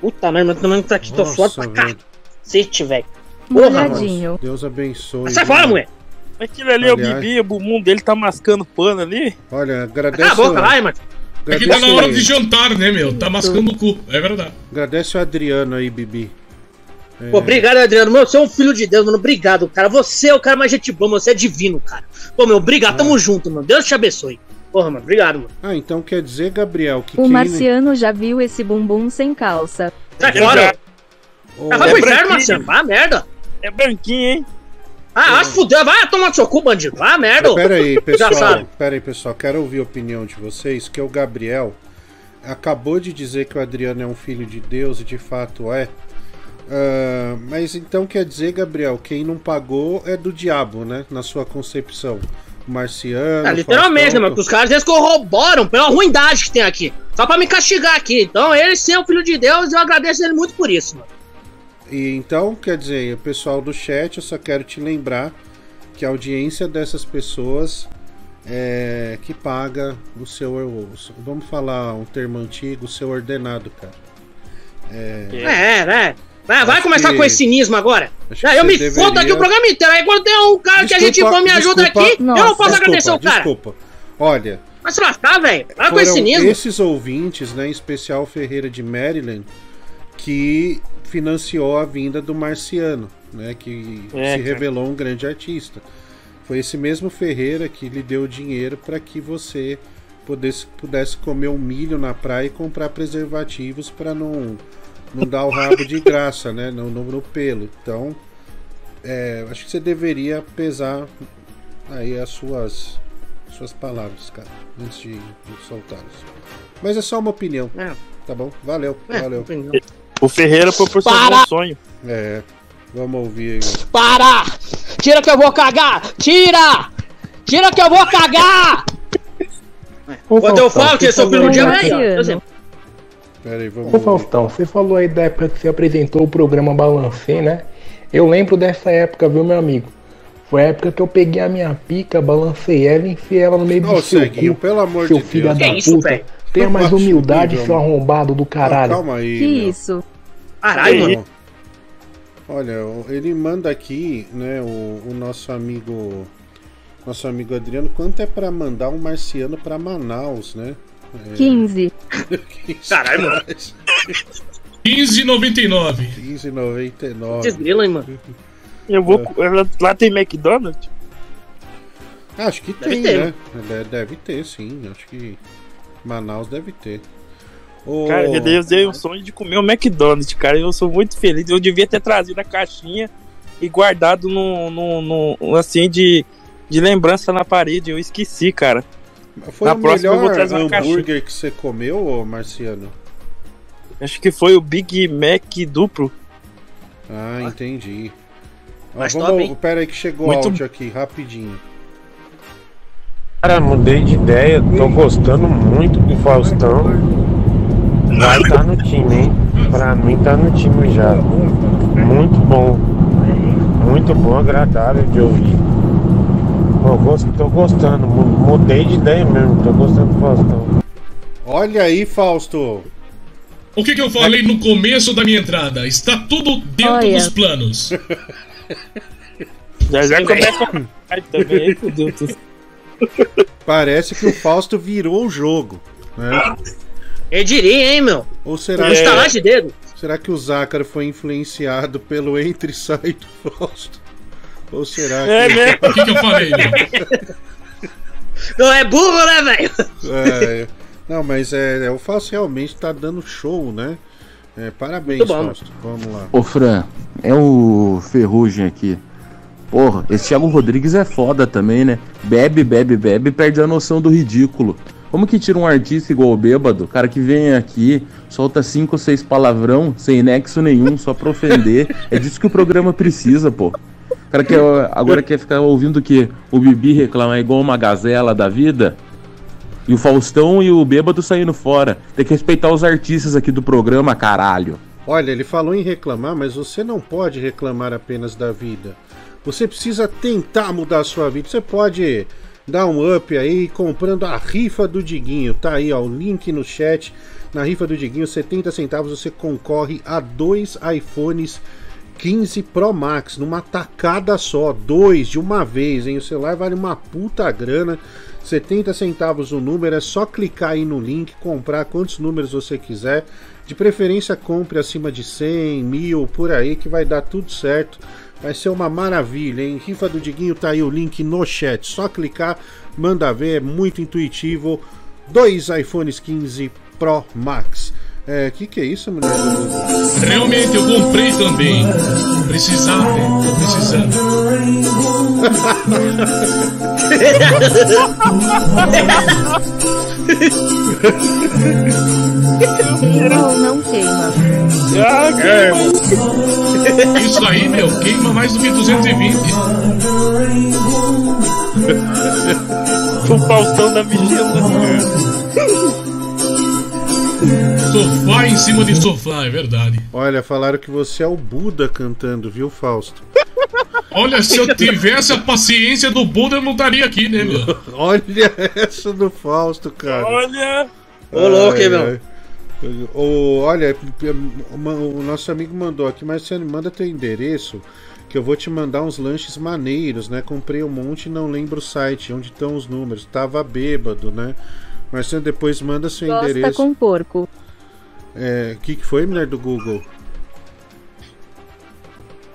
Puta merda, também tá aqui, tô Nossa, foda pra velho. cacete, velho. Porra, mano. Deus abençoe. Sai fora, mulher! Aquilo ali é o Aliás- Bibi, o bumbum dele tá mascando pano ali. Olha, agradece. Cala a boca, vai, mano! É que tá na hora de jantar, né, meu? Tá mascando o cu, é verdade. Agradece o Adriano aí, Bibi. É, Pô, obrigado, Adriano. Meu, você é um filho de Deus, mano. Obrigado, cara. Você é o cara mais gente boa, mano. Você é divino, cara. Pô, meu, obrigado. Tamo junto, mano. Deus te abençoe. Porra, mano. Obrigado, mano. Ah, então quer dizer, Gabriel, que O quem... marciano já viu esse bumbum sem calça. Sai fora! Ah, vai É pro inferno, branquinho. Marcelo. Vai, merda. É branquinho, hein? Ah, vai se fuder. Vai tomar no seu cu, bandido. Vai, merda. Pera aí, Já pessoal. sabe. Pera aí, pessoal. Quero ouvir a opinião de vocês, que o Gabriel acabou de dizer que o Adriano é um filho de Deus e de fato é. Ah, mas então quer dizer, Gabriel, quem não pagou é do diabo, né? Na sua concepção. Marciano. É, literalmente, né, mano? Os caras eles corroboram pela ruindade que tem aqui. Só pra me castigar aqui. Então, ele é o filho de Deus eu agradeço ele muito por isso, mano. E então, quer dizer, o pessoal do chat, eu só quero te lembrar que a audiência dessas pessoas é que paga o seu. Vamos falar um termo antigo, o seu ordenado, cara. É, É, né? Vai, vai começar que- com esse cinismo agora. Ah, eu me deveria- foda aqui o programa inteiro. Aí quando tem um cara que a gente Desculpa, for me ajuda desculpa, aqui, eu não posso desculpa, agradecer o cara. Desculpa. Olha, Vai se lascar, velho. Vai com esse cinismo. esses ouvintes, né, em especial Ferreira de Maryland, que financiou a vinda do Marciano, né, que É, se cara. revelou um grande artista. Foi esse mesmo Ferreira que lhe deu dinheiro para que você pudesse, pudesse comer um milho na praia e comprar preservativos para não não dar o rabo de graça, né, no, no, no pelo. Então, é, acho que você deveria pesar aí as suas suas palavras, cara, antes de, de soltá-las. Mas é só uma opinião. É. Tá bom? Valeu, É, valeu. opinião. O Ferreira proporcionou Para! um sonho. É. Vamos ouvir aí. Para! Tira que eu vou cagar! Tira! Tira que eu vou cagar! Quando eu falo que eu sou filho de Deus, aí, ó. Por exemplo. Pera aí, vamos Ô Faustão, você falou aí da época que você apresentou o programa Balancê, né? Eu lembro dessa época, viu, meu amigo? Foi a época que eu peguei a minha pica, balancei ela e enfiei ela no meio Ô, do seu Ceguinho, cu, pelo amor seu de filho Deus. da Que isso, puta. velho? Tenha mais humildade, seu arrombado do caralho. Calma aí. Que meu. isso? Caralho, mano. Olha, ele manda aqui, né, o, o nosso amigo nosso amigo Adriano, quanto é pra mandar um marciano pra Manaus, né? É, 15. Caralho, mano. 15,99. 15,99. Vocês grilam, hein, mano. Eu vou. Lá, lá tem McDonald's? Acho que Deve tem, ter, né? Deve, deve ter, sim. Acho que Manaus deve ter. Ô, Cara, eu realizei o sonho de comer um McDonald's, cara. Eu sou muito feliz. Eu devia ter trazido a caixinha e guardado no, no, no- assim de, de lembrança na parede. Eu esqueci, cara. Foi na o próxima eu vou melhor trazer hambúrguer que você comeu, Marciano? Acho que foi o Big Mac duplo. Ah, entendi. Mas vamos, top, pera aí que chegou Muito- áudio aqui, rapidinho. Cara, mudei de ideia, tô gostando muito do Faustão. Vai tá no time, hein? Pra mim tá no time já. Muito bom. Muito bom, agradável de ouvir. Pô, gosto, tô gostando, mu- mudei de ideia mesmo, tô gostando do Faustão. Olha aí, Fausto. O que, que eu falei no começo da minha entrada? Está tudo dentro Olha. dos planos. Já já começa a também. Ai, fudeu tudo. Parece que o Fausto virou o jogo, né? Eu diria, hein, meu. Ou será, estalar de dedo. será que o Zácaro foi influenciado pelo entre e sai do Fausto? Ou será que. É mesmo. O que, que eu falei, meu? Não é burro, né, velho? É, não, mas é, é, o Fausto realmente tá dando show, né? É, parabéns. Fausto. Vamos lá. Ô Fran, é o Ferrugem aqui. Porra, esse Thiago Rodrigues é foda também, né? Bebe, bebe, bebe e perde a noção do ridículo. Como que tira um artista igual o bêbado? Cara que vem aqui, solta cinco ou seis palavrão, sem nexo nenhum, só pra ofender. É disso que o programa precisa, pô. O cara quer, agora quer ficar ouvindo que o Bibi reclamar igual uma gazela da vida. E o Faustão e o bêbado saindo fora. Tem que respeitar os artistas aqui do programa, caralho. Olha, ele falou em reclamar, mas você não pode reclamar apenas da vida. Você precisa tentar mudar a sua vida. Você pode dar um up aí comprando a rifa do Diguinho. Tá aí, ó, o link no chat. Na rifa do Diguinho, 70 centavos você concorre a dois iPhones 15 Pro Max numa tacada só, dois de uma vez, hein? O celular vale uma puta grana. 70 centavos o número, é só clicar aí no link, comprar quantos números você quiser. De preferência, compre acima de 100, mil, por aí, que vai dar tudo certo. Vai ser uma maravilha, hein? Rifa do Diguinho tá aí o link no chat. Só clicar, manda ver, é muito intuitivo. Dois iPhones 15 Pro Max. É, que que é isso, mulher? Realmente, eu comprei também. Precisava, né? Tô precisando. Não, não queima. Isso aí, meu, queima mais do que 220. O Faustão da vigila. Sofá em cima de sofá, é verdade. Olha, falaram que você é o Buda cantando, viu, Fausto? Olha, se eu tivesse a paciência do Buda, eu não estaria aqui, né, meu? Olha essa do Fausto, cara. Olha! Ô, louco, hein, meu? Ô, olha, o nosso amigo mandou aqui, mas você manda teu endereço que eu vou te mandar uns lanches maneiros, né? Comprei um monte e não lembro o site, onde estão os números. Tava bêbado, né? Você depois manda seu Gosta endereço. com porco. É, o que, que foi, mulher do Google?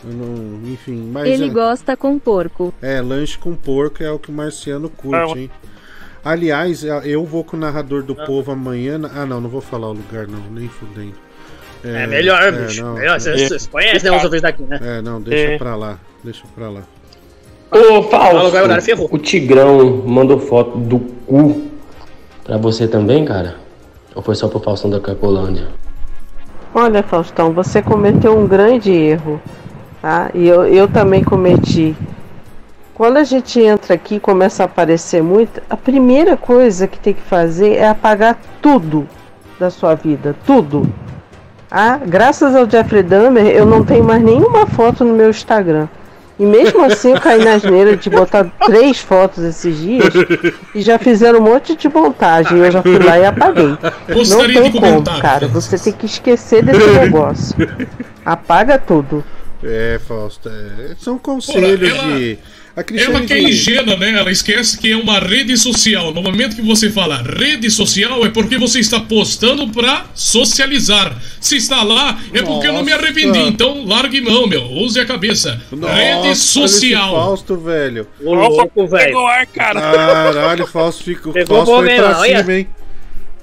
Eu não- enfim, mas Ele é, gosta com porco. é, lanche com porco é o que o Marciano curte, hein? Aliás, eu vou com o narrador do povo amanhã. Ah, não, não vou falar o lugar, não, nem fudendo. É melhor, bicho. Melhor, vocês- vocês conhecem, né, os ouvintes daqui, né? É, não, deixa É. pra lá. Deixa pra lá. Ô, Fausto, o Tigrão mandou foto do cu pra você também, cara? Ou foi só pro Faustão da Cacolândia? Olha, Faustão, você cometeu um grande erro, tá? E eu, eu também cometi. Quando a gente entra aqui e começa a aparecer muito, a primeira coisa que tem que fazer é apagar tudo da sua vida, tudo. Ah, graças ao Jeffrey Dahmer, eu não tenho mais nenhuma foto no meu Instagram. E mesmo assim eu caí na asneira de botar três fotos esses dias e já fizeram um monte de montagem. Eu já fui lá e apaguei. Não Gostaria tem como, cara. Você tem que esquecer desse negócio. Apaga tudo. É, Fausto, é, são conselhos ela- de. A Cristiane Ela que é ingênua, né? Ela esquece que é uma rede social. No momento que você fala rede social, é porque você está postando pra socializar. Se está lá, é porque eu não me arrependi. Então largue mão, meu. Use a cabeça. Nossa, rede olha esse social. Fausto, velho. Ô, louco, velho. Pegou ar, cara. Caralho, Fausto fica. Pegou Fausto o foi pra olha. cima, hein?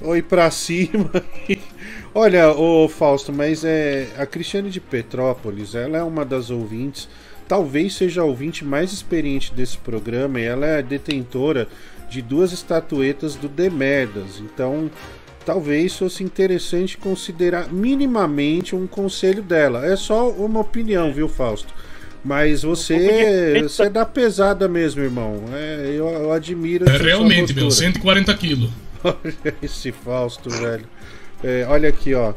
Oi pra cima. Olha, ô Fausto, mas é a Cristiane de Petrópolis, ela é uma das ouvintes, talvez seja a ouvinte mais experiente desse programa e ela é detentora de duas estatuetas do Demerdas. Então, talvez fosse interessante considerar minimamente um conselho dela. É só uma opinião, viu, Fausto? Mas você, você é da pesada mesmo, irmão. É, eu, eu admiro É realmente, meu. postura. 140 quilos. Olha esse Fausto, velho. É, olha aqui, ó.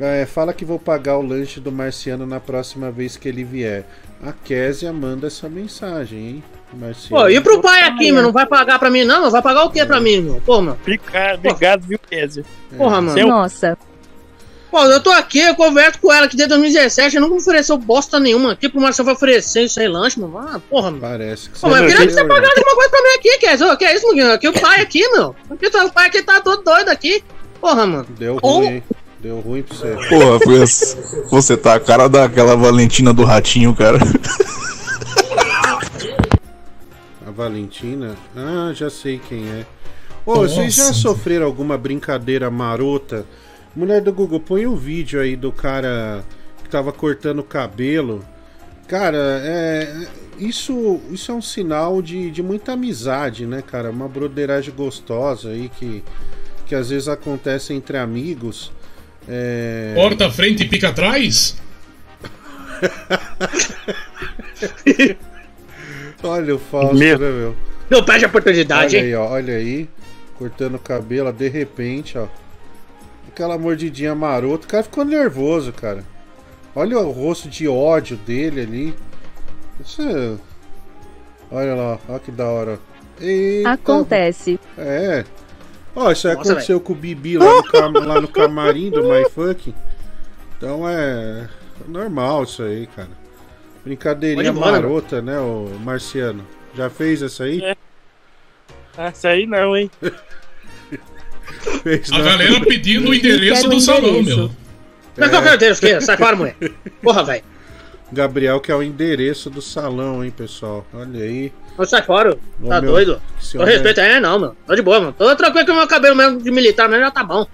É, fala que vou pagar o lanche do Marciano na próxima vez que ele vier. A Késia manda essa mensagem, hein? Marciano. Pô, e pro pai aqui, meu? Não vai pagar pra mim, não? Vai pagar o que pra mim, meu? Pô, meu. Obrigado, obrigado, viu, Kézia? Porra, mano. Seu- Nossa. Pô, eu tô aqui, eu converso com ela aqui desde 2017, eu nunca me ofereceu bosta nenhuma aqui pro Marcelo vai oferecer isso aí, lanche, mano. Ah, porra, mano. Parece que Pô, mas eu queria que você pagasse alguma coisa pra mim aqui, Kézia. Ô, Que é isso, Muguinho? Aqui o pai aqui, meu. Aqui o pai aqui tá todo doido aqui. Porra, mano. Deu ruim, hein? Deu ruim pra você. Porra, Fran, você tá a cara daquela Valentina do Ratinho, cara. A Valentina? Ah, já sei quem é. Ô, vocês já Nossa. sofreram alguma brincadeira marota? Mulher do Google, põe o vídeo aí do cara que tava cortando o cabelo. Cara, é. Isso, isso é um sinal de, de muita amizade, né, cara? Uma broderagem gostosa aí que, que às vezes acontece entre amigos. É... Porta frente e pica atrás? Olha o Fausto, Meu. né, meu? Não perde a oportunidade, Olha hein? aí, ó, olha aí. Cortando o cabelo, de repente, ó. Aquela mordidinha marota. O cara ficou nervoso, cara. Olha o rosto de ódio dele ali. Isso é... Olha lá, olha que da hora. Eita, Acontece. É. Ó, isso aí Nossa, aconteceu com o Bibi lá no, cam- lá no camarim do MyFunk. Então é normal isso aí, cara. Brincadeirinha mano. marota, né, o Marciano? Já fez essa aí? É. Essa aí não, hein? Fez, A não? galera pedindo o endereço do salão, meu. Mas qual que é o endereço? Que? Sai fora, mulher. Porra, velho. Gabriel, que é o endereço do salão, hein, pessoal? Olha aí. Não sai fora. Ô, Tá meu, doido? é- respeito aí, não, meu. Tô de boa, mano. Tô tranquilo com o meu cabelo mesmo de militar mesmo, já tá bom.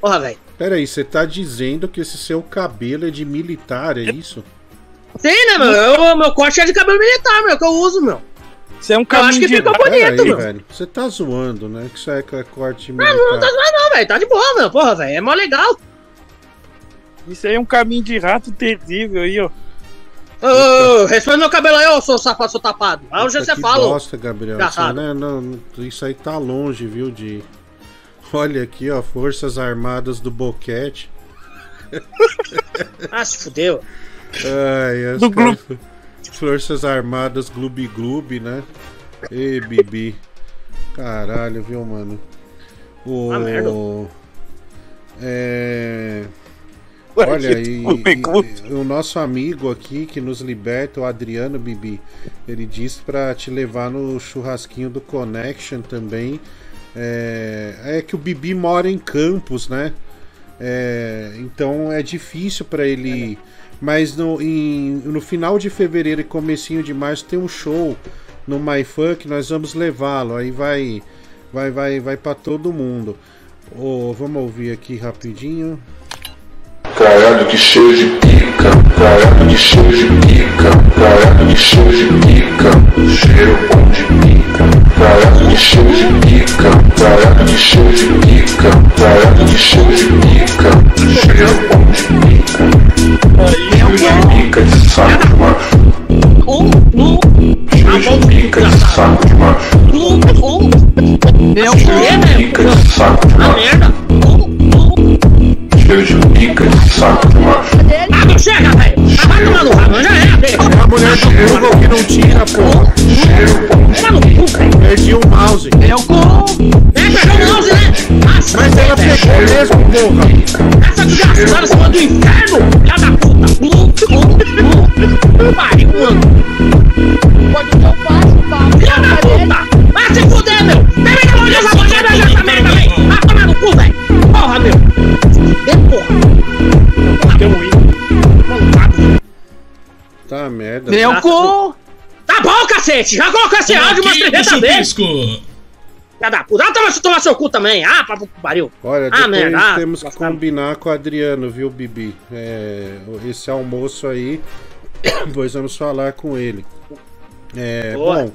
Porra, velho. Pera aí, você tá dizendo que esse seu cabelo é de militar, é isso? Sim, né, meu? Eu, meu corte é de cabelo militar, meu, que eu uso, meu. Você é um Eu acho que ficou Pera bonito, aí, meu. velho. Você tá zoando, né? Que isso é que é corte Ah, militar. não, não tá zoando não, velho. Tá de boa, meu. Porra, velho. É mó legal. Isso aí é um caminho de rato terrível aí, ó. Ô, ô, ô, respeita meu cabelo aí, ô, seu safado, seu tapado. Aí hoje você fala. ô. bosta, Gabriel. Isso, né, não, não- isso aí tá longe, viu, de... Olha aqui, ó, Forças Armadas do Boquete. Ah, se fudeu. Ai, as Do caras- Forças Armadas Gloob Gloob, né? Ê, Bibi. Caralho, viu, mano? O... Ah, merda. É... Olha, que e, e- o nosso amigo aqui que nos liberta, o Adriano Bibi, ele disse pra te levar no churrasquinho do Connection também. É, é que o Bibi mora em Campos, né? É, então é difícil pra ele ir. Mas no, em- no final de fevereiro e comecinho de março tem um show no MyFunk, nós vamos levá-lo. Aí vai vai vai vai para todo mundo. Ô, vamos ouvir aqui rapidinho. Caralho que cheio de pica, caralho que cheio de pica, caralho que cheio de pica, cheiro bom de pica, caralho que cheio de pica, caralho que cheio de pica, caralho que cheio de pica, cheiro bom de pica, cheio de pica de saco de macho, cheio de pica de saco de macho, cheio de pica de saco de macho, cheio de pica de saco de macho. Ah, não chega, velho. Ah, vai tomar no rabo, já é, velho. A mulher do Google que não tira, porra. Cu, velho. Perdi o mouse. Eu com. É, pegou o mouse, né? Nossa, Mas ela pegou mesmo, porra. Essa desgraçada se manda do inferno, filha da puta. Pariu, mano. Merda. Meu cu. Tá bom, cacete. Já colocou esse áudio umas Aqui 300 do vezes. Filha da puta. Ah, toma, tomar seu cu também. Ah, pariu. Olha, ah, depois merda. Ah, temos que combinar com o Adriano, viu, Bibi? É, esse almoço aí, depois vamos falar com ele. É, Boa. bom,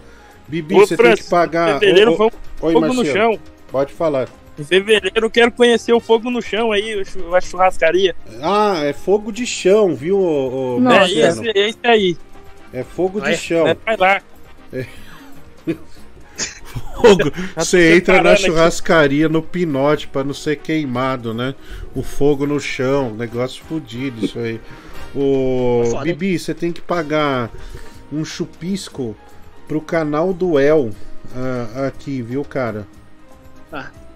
Bibi, Ô, você tem Francis, que pagar. fevereiro Ô, ô, vamos- Oi, no Marcelo. chão. Pode falar. Em fevereiro eu quero conhecer o fogo no chão aí, o a churrascaria. Ah, é fogo de chão, viu, ô, ô, é esse, é esse aí. É fogo Vai, de chão. Vai lá. É. Fogo. tô Você entra na preparando aqui. churrascaria no pinote pra não ser queimado, né? O fogo no chão, negócio fodido isso aí. O Foda. Bibi, você tem que pagar um chupisco pro canal do El ah, aqui, viu, cara?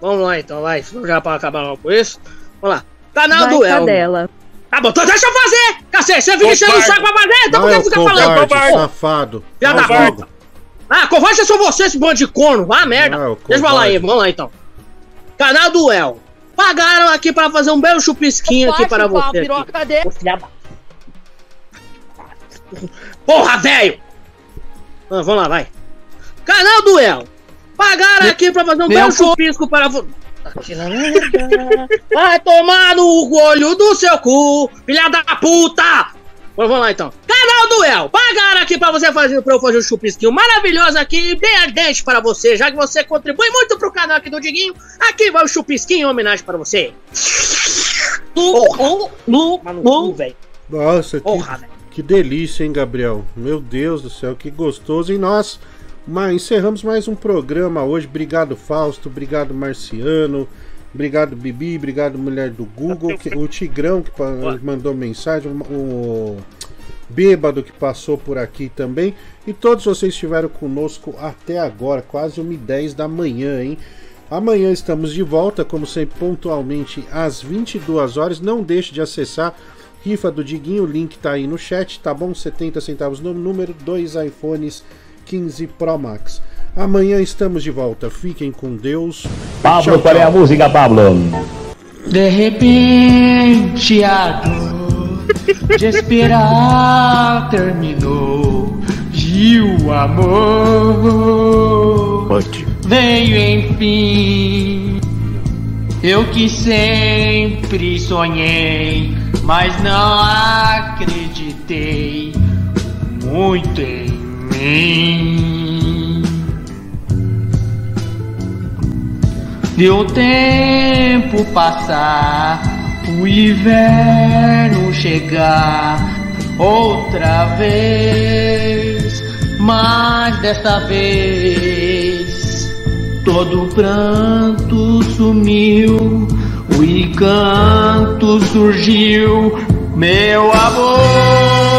Tá, vamos lá então, vai. Já pra acabar logo com isso. Vamos lá. Canal Vai, do El. cadela. Tá bom, então deixa eu fazer! Cacete, você fica enchendo o saco pra fazer, então por que fica falando? covarde, safado. Filha da Vai puta. Ah, covarde são vocês, esse bando de corno. Vá merda. Ah, o Deixa eu falar aí, vamos lá então. Canal do El. Pagaram aqui pra fazer um belo chupisquinho aqui para você. aqui. Da- Porra, velho! Ah, vamos lá, vai. Canal duel. Pagaram aqui pra fazer um Meu belo chupisco para você. Vai tomar no olho do seu cu, filha da puta! Bom, vamos lá então. Canal Duel, pagaram aqui pra você fazer, pra eu fazer um chupisquinho maravilhoso aqui, bem ardente para você, já que você contribui muito pro canal aqui do Diguinho, aqui vai o chupisquinho em homenagem para você. Porra, no, no, velho. Nossa, que, Porra, velho. que delícia, hein, Gabriel? Meu Deus do céu, que gostoso. E nós mas, encerramos mais um programa hoje. Obrigado, Fausto. Obrigado, Marciano. Obrigado, Bibi. Obrigado, mulher do Google. que- o Tigrão que mandou mensagem. O, o Bêbado que passou por aqui também. E todos vocês estiveram conosco até agora, quase 1h10 da manhã, hein? Amanhã estamos de volta, como sempre, pontualmente às 22 horas. Não deixe de acessar Rifa do Diguinho, o link tá aí no chat, tá bom? 70 centavos no número, dois iPhones 15 Pro Max. Amanhã estamos de volta. Fiquem com Deus. Pablo, Tchau, qual é a tchau. música, Pablo? De repente a dor de esperar terminou e o amor veio enfim. Eu que sempre sonhei, mas não acreditei muito em o tempo passar, o inverno chegar outra vez, mas dessa vez todo pranto sumiu, o encanto surgiu, meu amor.